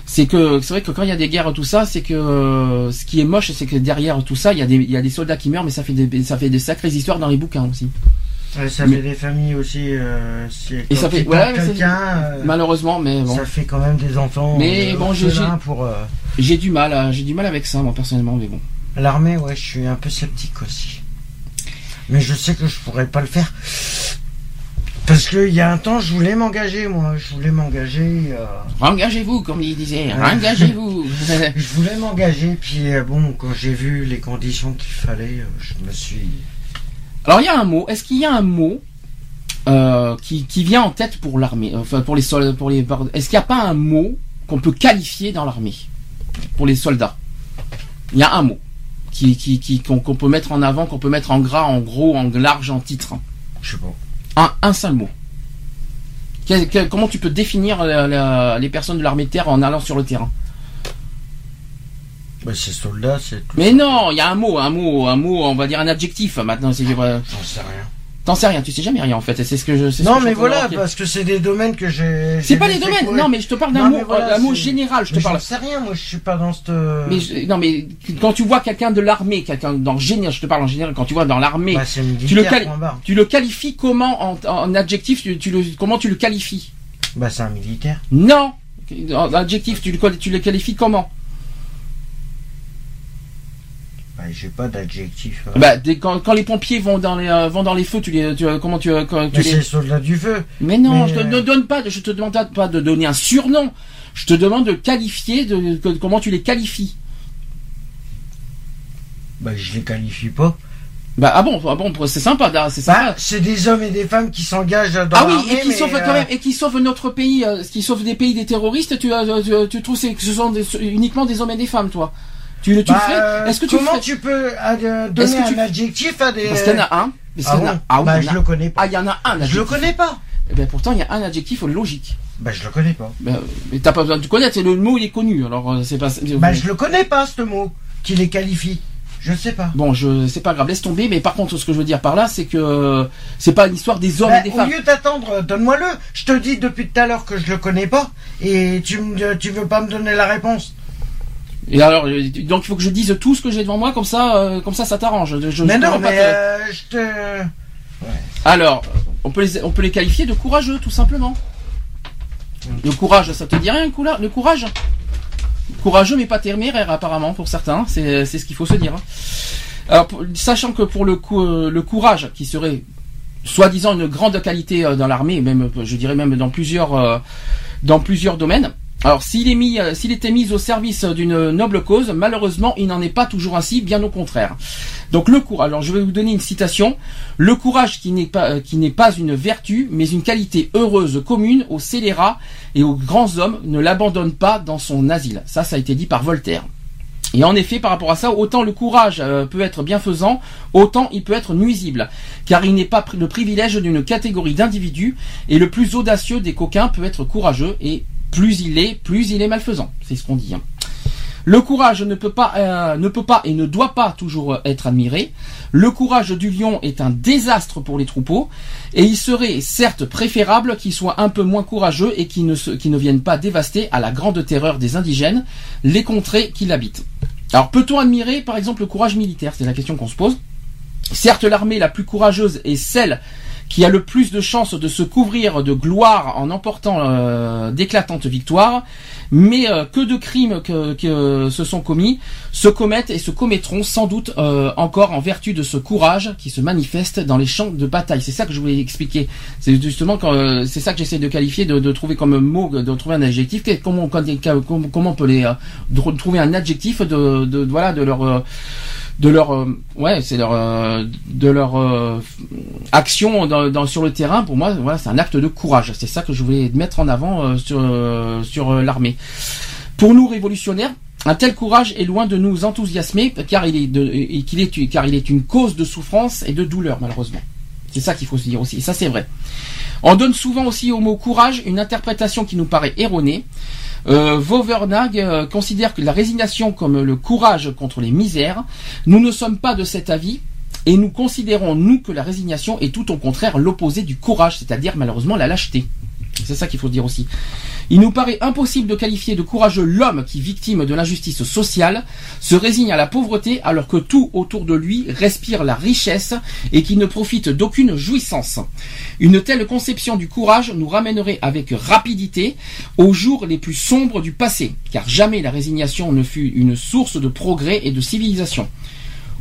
C'est que c'est vrai que quand il y a des guerres tout ça, c'est que euh, ce qui est moche, c'est que derrière tout ça, il y a des il y a des soldats qui meurent, mais ça fait des ça fait des sacrées histoires dans les bouquins aussi. Ouais, ça Mais- fait des familles aussi. Euh, si- Et ça fait- ouais, quelqu'un. euh, Malheureusement, mais bon, Ça fait quand même des enfants. Mais euh, bon, j'ai- pour j'ai du mal, à- j'ai du mal avec ça moi personnellement, mais bon. l'armée. Ouais, je suis un peu sceptique aussi. Mais je sais que je pourrais pas le faire. Parce qu'il y a un temps, je voulais m'engager, moi. Je voulais m'engager. euh, Engagez-vous, comme il disait, engagez-vous. Je voulais m'engager, puis euh, bon, quand j'ai vu les conditions qu'il fallait, je me suis. Alors il y a un mot. Est-ce qu'il y a un mot euh, qui, qui vient en tête pour l'armée, enfin pour les soldats, pour les. Est-ce qu'il n'y a pas un mot qu'on peut qualifier dans l'armée pour les soldats? Il y a un mot qui qu'on peut mettre en avant, qu'on peut mettre en gras, en gros, en large, en titre. Je sais pas. Un un seul mot. Comment tu peux définir la- la- les personnes de l'armée de terre en allant sur le terrain? Bah, c'est soldat, c'est tout. Mais non, il y a un mot, un mot, un mot, on va dire un adjectif. Maintenant, c'est vrai. J'en sais rien. T'en sais rien, tu sais jamais rien en fait. C'est ce que je. Non, que mais voilà, parce que c'est des domaines que j'ai. C'est pas les laissé domaines. courir. Non, mais je te parle d'un mot, mais voilà, un mot général. Je te Mais parle. j'en sais rien, moi, je suis pas dans cette. Mais je- non, mais quand tu vois quelqu'un de l'armée, quelqu'un dans général, je te parle en général. Quand tu vois dans l'armée, Bah, tu le quali- tu le qualifies comment en, en adjectif tu, tu le, Comment tu le qualifies? Bah, c'est un militaire. Non. En adjectif, tu le, tu le qualifies comment? Bah, j'ai pas d'adjectif. euh. Bah, quand, quand les pompiers vont dans les euh, vont dans les feux, tu les, tu, comment tu, quand, tu Mais les- c'est soldat du feu. Mais non, Mais, je te euh, ne donne pas, de- je te demande pas de donner un surnom. Je te demande de qualifier, de, comment tu les qualifies. Bah, je les qualifie pas. Bah ah bon, ah bon, c'est sympa, c'est sympa. Bah, c'est des hommes et des femmes qui s'engagent dans ah oui, et qui sauvent euh, quand même, et qui sauvent notre pays, euh, qui sauvent des pays des terroristes. Tu, euh, tu, tu trouves que ce sont des- uniquement des hommes et des femmes, toi Tu, le- tu le bah, ferais euh, Est-ce que tu le comment ferais tu peux euh, donner que un tu- adjectif à des. Parce qu'il y en a un. Parce Ah qu'il y en a- bon ah oui, Bah, il en je a- le connais pas. Ah, il y en a un. Je le adjectif. connais pas. Eh ben, pourtant, il y a un adjectif logique. Bah, je le connais pas. Ben, mais t'as pas besoin de connaître, c'est le mot, il est connu. Alors, euh, c'est pas. Bah, je le connais pas, ce mot, qui les qualifie. Je sais pas. Bon, je c'est pas grave, laisse tomber. Mais par contre, ce que je veux dire par là, c'est que c'est pas une histoire des hommes Bah, et des au femmes. lieu d'attendre, donne-moi-le. Je te dis depuis tout à l'heure que je le connais pas et tu tu veux pas me donner la réponse. Et alors, euh, donc il faut que je dise tout ce que j'ai devant moi, comme ça, euh, comme ça, ça t'arrange. Je- mais je non, mais euh, je te. Alors, on peut les, on peut les qualifier de courageux, tout simplement. Le courage, ça te dit rien, le courage? Courageux, mais pas téméraire, apparemment, pour certains. C'est ce qu'il faut se dire. hein. Alors, sachant que pour le, le courage, qui serait soi-disant une grande qualité dans l'armée, même, je dirais même dans plusieurs, dans plusieurs domaines. Alors, euh, s'il était mis au service d'une noble cause, malheureusement, il n'en est pas toujours ainsi, bien au contraire. Donc, le courage. Alors, je vais vous donner une citation. Le courage qui n'est pas, euh, qui n'est pas une vertu, mais une qualité heureuse commune aux scélérats et aux grands hommes, ne l'abandonne pas dans son asile. Ça, ça a été dit par Voltaire. Et en effet, par rapport à ça, autant le courage euh, peut être bienfaisant, autant il peut être nuisible, car il n'est pas le privilège d'une catégorie d'individus, et le plus audacieux des coquins peut être courageux, et plus il est, plus il est malfaisant. C'est ce qu'on dit. hein. Le courage ne peut pas, euh, ne peut pas et ne doit pas toujours euh, être admiré. Le courage du lion est un désastre pour les troupeaux, et il serait certes préférable qu'il soit un peu moins courageux et qu'il ne, ne vienne pas dévaster à la grande terreur des indigènes les contrées qu'il habite. Alors peut-on admirer par exemple le courage militaire? C'est la question qu'on se pose. Certes, l'armée la plus courageuse est celle qui a le plus de chances de se couvrir de gloire en emportant euh, d'éclatantes victoires, mais euh, que de crimes que, que se sont commis se commettent et se commettront sans doute euh, encore en vertu de ce courage qui se manifeste dans les champs de bataille. C'est ça que je voulais expliquer. C'est justement quand euh, c'est ça que j'essaie de qualifier, de, de trouver comme mot, de trouver un adjectif. Comment, comment, comment on peut les euh, de trouver un adjectif de, de voilà de leur euh, de leur euh, ouais c'est leur euh, de leur euh, action dans, dans- sur le terrain pour moi voilà c'est un acte de courage. C'est ça que je voulais mettre en avant sur sur l'armée. Pour nous révolutionnaires un tel courage est loin de nous enthousiasmer car il est de, et est car il est une cause de souffrance et de douleur malheureusement. C'est ça qu'il faut se dire aussi et ça c'est vrai. On donne souvent aussi au mot courage une interprétation qui nous paraît erronée euh, euh, considère que la résignation comme le courage contre les misères. Nous ne sommes pas de cet avis et nous considérons, nous, que la résignation est tout au contraire l'opposé du courage, c'est-à-dire malheureusement la lâcheté. C'est ça qu'il faut dire aussi. Il nous paraît impossible de qualifier de courageux l'homme qui, victime de l'injustice sociale, se résigne à la pauvreté alors que tout autour de lui respire la richesse et qui ne profite d'aucune jouissance. Une telle conception du courage nous ramènerait avec rapidité aux jours les plus sombres du passé, car jamais la résignation ne fut une source de progrès et de civilisation.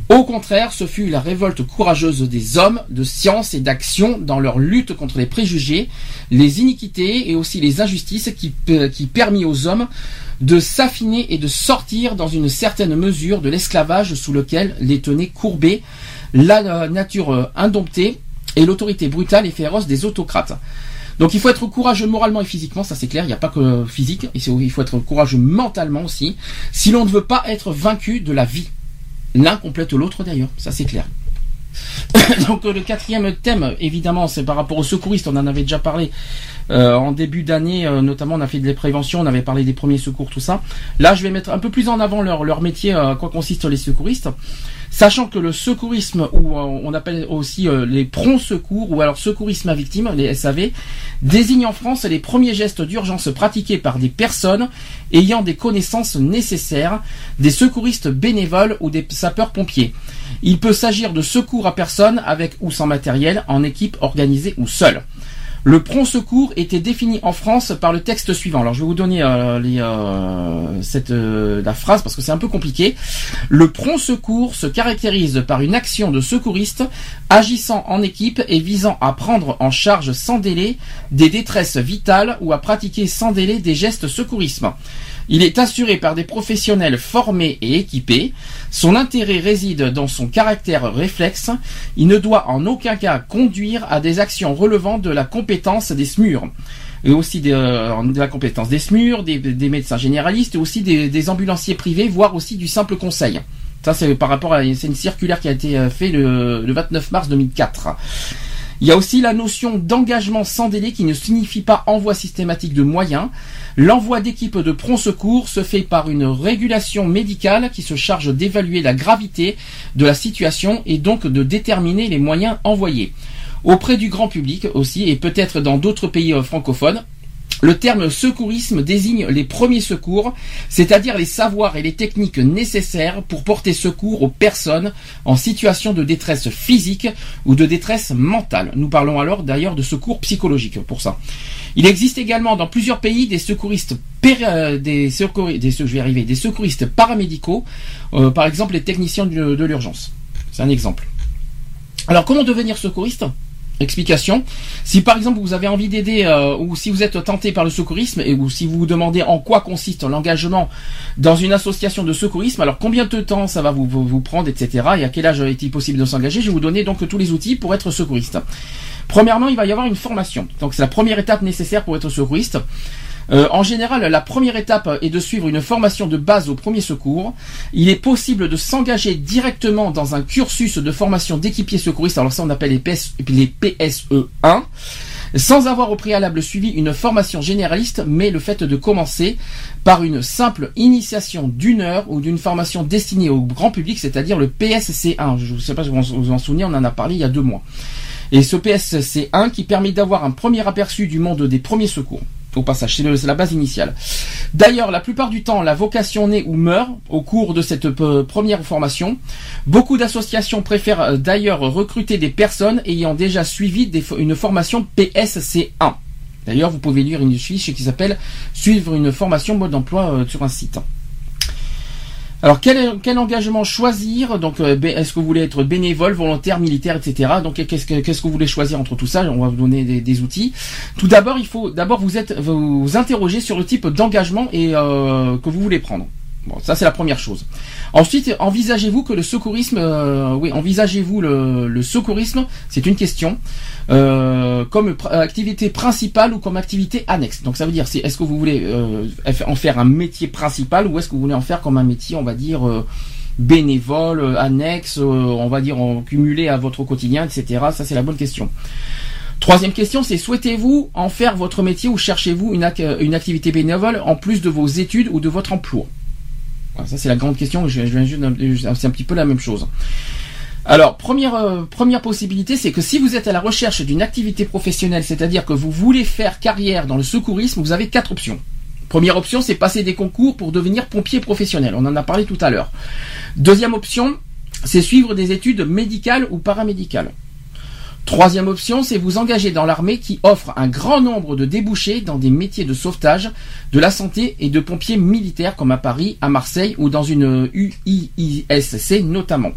Au contraire, ce fut la révolte courageuse des hommes de science et d'action dans leur lutte contre les préjugés, les iniquités et aussi les injustices qui, qui permit aux hommes de s'affiner et de sortir dans une certaine mesure de l'esclavage sous lequel les tenait courbés la euh, nature euh, indomptée et l'autorité brutale et féroce des autocrates. Donc il faut être courageux moralement et physiquement, ça c'est clair, il n'y a pas que physique, il faut il faut être courageux mentalement aussi, si l'on ne veut pas être vaincu de la vie. L'un complète l'autre d'ailleurs, ça c'est clair. Donc euh, le quatrième thème, évidemment, c'est par rapport aux secouristes. On en avait déjà parlé euh, en début d'année, euh, notamment on a fait des préventions, on avait parlé des premiers secours, tout ça. Là, je vais mettre un peu plus en avant leur, métier, euh, à quoi consistent les secouristes. Sachant que le secourisme, ou euh, on appelle aussi euh, les pronts secours, ou alors secourisme à victime, les SAV, désigne en France les premiers gestes d'urgence pratiqués par des personnes ayant des connaissances nécessaires, des secouristes bénévoles ou des sapeurs-pompiers. Il peut s'agir de secours à personne avec ou sans matériel, en équipe organisée ou seule. Le prompt secours était défini en France par le texte suivant. Alors je vais vous donner euh, euh, euh, la phrase parce que c'est un peu compliqué. Le prompt secours se caractérise par une action de secouriste agissant en équipe et visant à prendre en charge sans délai des détresses vitales ou à pratiquer sans délai des gestes secourisme. Il est assuré par des professionnels formés et équipés. Son intérêt réside dans son caractère réflexe. Il ne doit en aucun cas conduire à des actions relevant de la compétence des SMUR. Et aussi euh, de la compétence des SMUR, des, médecins généralistes et aussi des, ambulanciers privés, voire aussi du simple conseil. Ça, c'est par rapport à une circulaire qui a été euh, faite le, le 29 mars 2004. Il y a aussi la notion d'engagement sans délai qui ne signifie pas envoi systématique de moyens. L'envoi d'équipes de prompt secours se fait par une régulation médicale qui se charge d'évaluer la gravité de la situation et donc de déterminer les moyens envoyés. Auprès du grand public aussi et peut-être dans d'autres pays francophones, le terme secourisme désigne les premiers secours, c'est-à-dire les savoirs et les techniques nécessaires pour porter secours aux personnes en situation de détresse physique ou de détresse mentale. Nous parlons alors d'ailleurs de secours psychologique pour ça. Il existe également dans plusieurs pays des secouristes euh, des, secouristes paramédicaux, euh, par exemple les techniciens de l'urgence. C'est un exemple. Alors comment devenir secouriste? Explication. Si par exemple vous avez envie d'aider euh, ou si vous êtes tenté par le secourisme et ou si vous vous demandez en quoi consiste l'engagement dans une association de secourisme, alors combien de temps ça va vous, vous, prendre, etc. et à quel âge est-il possible de s'engager, je vais vous donner donc tous les outils pour être secouriste. Premièrement, il va y avoir une formation. Donc c'est la première étape nécessaire pour être secouriste. Euh, en général, la première étape est de suivre une formation de base au premier secours. Il est possible de s'engager directement dans un cursus de formation d'équipier secouriste, alors ça on appelle les, PS, les PSE 1, sans avoir au préalable suivi une formation généraliste, mais le fait de commencer par une simple initiation d'une heure ou d'une formation destinée au grand public, c'est-à-dire le PSC 1. Je ne sais pas si vous vous en souvenez, on en a parlé il y a deux mois. Et ce PSC 1 qui permet d'avoir un premier aperçu du monde des premiers secours au passage. C'est la base initiale. D'ailleurs, la plupart du temps, la vocation naît ou meurt au cours de cette euh, première formation. Beaucoup d'associations préfèrent euh, d'ailleurs recruter des personnes ayant déjà suivi une formation PSC1. D'ailleurs, vous pouvez lire une fiche qui s'appelle Suivre une formation mode d'emploi euh, sur un site. Alors quel, quel engagement choisir Donc euh, est-ce que vous voulez être bénévole, volontaire, militaire, etc. Donc qu'est-ce que qu'est-ce que vous voulez choisir entre tout ça On va vous donner des, outils. Tout d'abord, il faut d'abord vous êtes vous interroger sur le type d'engagement et euh, que vous voulez prendre. Bon, ça c'est la première chose. Ensuite, envisagez-vous que le secourisme, euh, oui, envisagez-vous le, secourisme, c'est une question, euh, comme activité principale ou comme activité annexe. Donc ça veut dire, c'est est-ce que vous voulez euh, en faire un métier principal ou est-ce que vous voulez en faire comme un métier, on va dire bénévole, annexe, on va dire cumulé à votre quotidien, etc. Ça c'est la bonne question. Troisième question, c'est souhaitez-vous en faire votre métier ou cherchez-vous une activité bénévole en plus de vos études ou de votre emploi? Ça c'est la grande question. C'est un petit peu la même chose. Alors, première, euh, première possibilité, c'est que si vous êtes à la recherche d'une activité professionnelle, c'est-à-dire que vous voulez faire carrière dans le secourisme, vous avez quatre options. Première option, c'est passer des concours pour devenir pompier professionnel. On en a parlé tout à l'heure. Deuxième option, c'est suivre des études médicales ou paramédicales. Troisième option, c'est vous engager dans l'armée qui offre un grand nombre de débouchés dans des métiers de sauvetage, de la santé et de pompiers militaires comme à Paris, à Marseille ou dans une UISC notamment.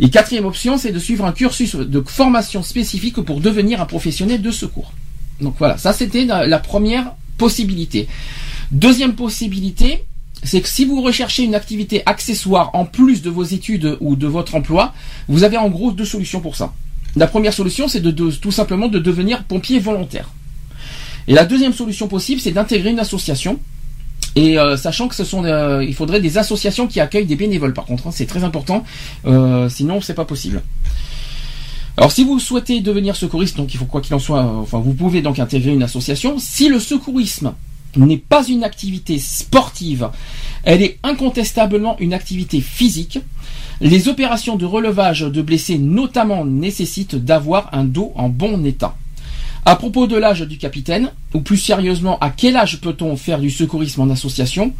Et quatrième option, c'est de suivre un cursus de formation spécifique pour devenir un professionnel de secours. Donc voilà, ça c'était la première possibilité. Deuxième possibilité, c'est que si vous recherchez une activité accessoire en plus de vos études ou de votre emploi, vous avez en gros deux solutions pour ça. La première solution, c'est tout simplement de devenir pompier volontaire. Et la deuxième solution possible, c'est d'intégrer une association. Et euh, sachant que ce sont, euh, il faudrait des associations qui accueillent des bénévoles. Par contre, hein, c'est très important. Euh, sinon, c'est pas possible. Alors, si vous souhaitez devenir secouriste, donc il faut quoi qu'il en soit, enfin, vous pouvez donc intégrer une association. Si le secourisme n'est pas une activité sportive, elle est incontestablement une activité physique. Les opérations de relevage de blessés notamment nécessitent d'avoir un dos en bon état. À propos de l'âge du capitaine, ou plus sérieusement, à quel âge peut-on faire du secourisme en association?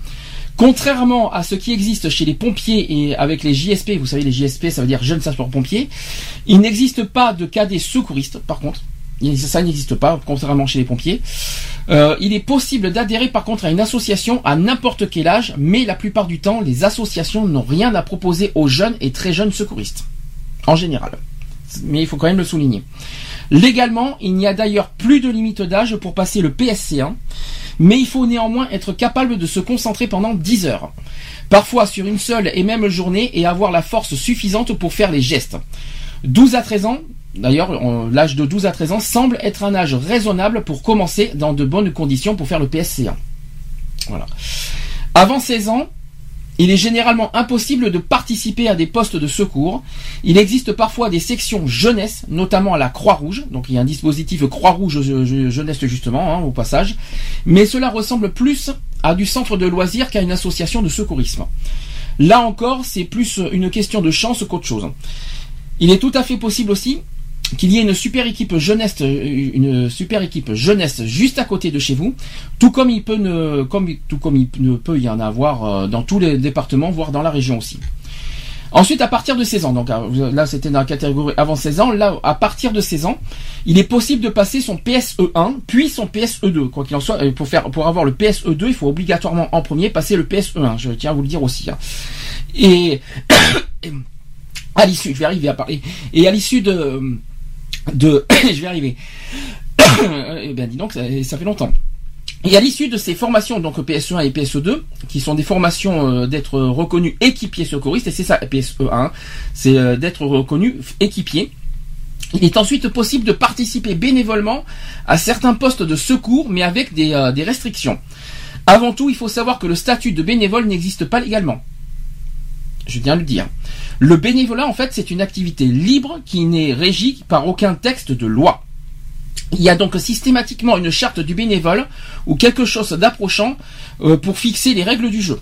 Contrairement à ce qui existe chez les pompiers et avec les JSP, vous savez les JSP ça veut dire jeunes sapeurs-pompiers, il n'existe pas de cadets secouristes par contre. Ça n'existe pas, contrairement chez les pompiers. Euh, il est possible d'adhérer par contre à une association à n'importe quel âge, mais la plupart du temps, les associations n'ont rien à proposer aux jeunes et très jeunes secouristes. En général. Mais il faut quand même le souligner. Légalement, il n'y a d'ailleurs plus de limite d'âge pour passer le PSC1, mais il faut néanmoins être capable de se concentrer pendant 10 heures. Parfois sur une seule et même journée et avoir la force suffisante pour faire les gestes. 12 à 13 ans, D'ailleurs, l'âge de 12 à 13 ans semble être un âge raisonnable pour commencer dans de bonnes conditions pour faire le PSC1. Voilà. Avant 16 ans, Il est généralement impossible de participer à des postes de secours. Il existe parfois des sections jeunesse, notamment à la Croix-Rouge. Donc il y a un dispositif Croix-Rouge jeunesse justement, hein, au passage. Mais cela ressemble plus à du centre de loisirs qu'à une association de secourisme. Là encore, c'est plus une question de chance qu'autre chose. Il est tout à fait possible aussi qu'il y ait une super équipe jeunesse, une super équipe jeunesse juste à côté de chez vous, tout comme il peut ne, comme, tout comme il peut y en avoir euh, dans tous les départements, voire dans la région aussi. Ensuite, à partir de 16 ans, donc euh, là c'était dans la catégorie avant 16 ans, là à partir de 16 ans, il est possible de passer son PSE1 puis son PSE2. Quoi qu'il en soit, pour faire pour avoir le PSE2, il faut obligatoirement en premier passer le PSE1. Je tiens à vous le dire aussi. Hein. Et à l'issue, je vais arriver à parler. Et à l'issue de de, je vais arriver. eh bien, dis donc, ça, ça fait longtemps. Et à l'issue de ces formations, donc PSE1 et PSE2, qui sont des formations euh, d'être reconnu équipier secouriste, et c'est ça PSE1, c'est euh, d'être reconnu équipier. Il est ensuite possible de participer bénévolement à certains postes de secours, mais avec des, euh, des restrictions. Avant tout, il faut savoir que le statut de bénévole n'existe pas légalement. Je viens de le dire. Le bénévolat, en fait, c'est une activité libre qui n'est régie par aucun texte de loi. Il y a donc systématiquement une charte du bénévole ou quelque chose d'approchant euh, pour fixer les règles du jeu.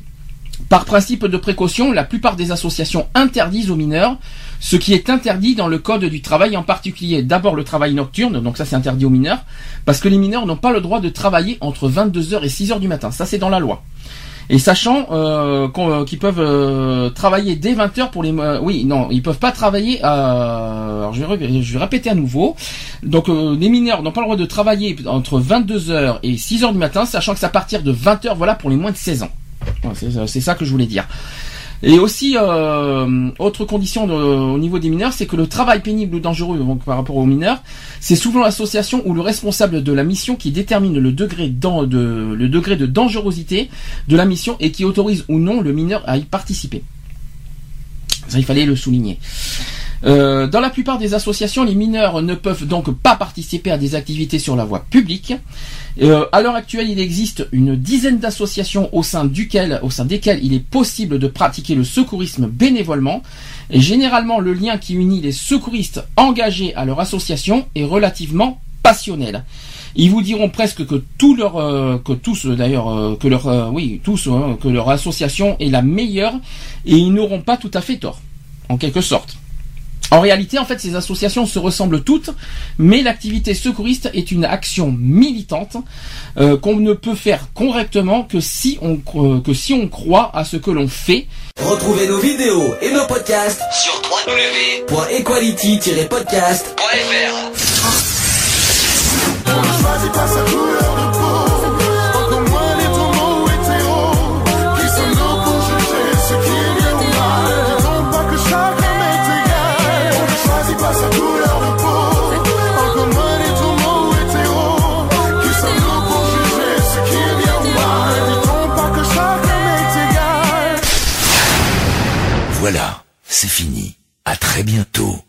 Par principe de précaution, la plupart des associations interdisent aux mineurs ce qui est interdit dans le code du travail, en particulier d'abord le travail nocturne, donc ça c'est interdit aux mineurs, parce que les mineurs n'ont pas le droit de travailler entre 22h et 6h du matin, ça c'est dans la loi. Et sachant euh, euh, qu'ils peuvent euh, travailler dès 20 heures pour les oui non ils peuvent pas travailler alors je vais, je vais répéter à nouveau. Donc les mineurs n'ont pas le droit de travailler entre 22 heures et 6 heures du matin sachant que c'est à partir de 20 heures voilà pour les moins de 16 ans. C'est ça que je voulais dire et aussi, euh, autre condition au niveau des mineurs, c'est que le travail pénible ou dangereux donc, par rapport aux mineurs, c'est souvent l'association ou le responsable de la mission qui détermine le degré, de, le degré de dangerosité de la mission et qui autorise ou non le mineur à y participer. Ça, il fallait le souligner. Euh, dans la plupart des associations, les mineurs ne peuvent donc pas participer à des activités sur la voie publique. Euh, à l'heure actuelle, il existe une dizaine d'associations au sein, desquelles il est possible de pratiquer le secourisme bénévolement. Et généralement, le lien qui unit les secouristes engagés à leur association est relativement passionnel. Ils vous diront presque que tout leur, euh, que tous d'ailleurs, que leur, oui, tous, hein, que leur association est la meilleure, et ils n'auront pas tout à fait tort, en quelque sorte. En réalité, en fait, ces associations se ressemblent toutes, mais l'activité secouriste est une action militante euh, qu'on ne peut faire correctement que si on euh, que si on croit à ce que l'on fait. Retrouvez nos vidéos et nos podcasts sur www.equality-podcast.fr. Voilà, c'est fini. À très bientôt.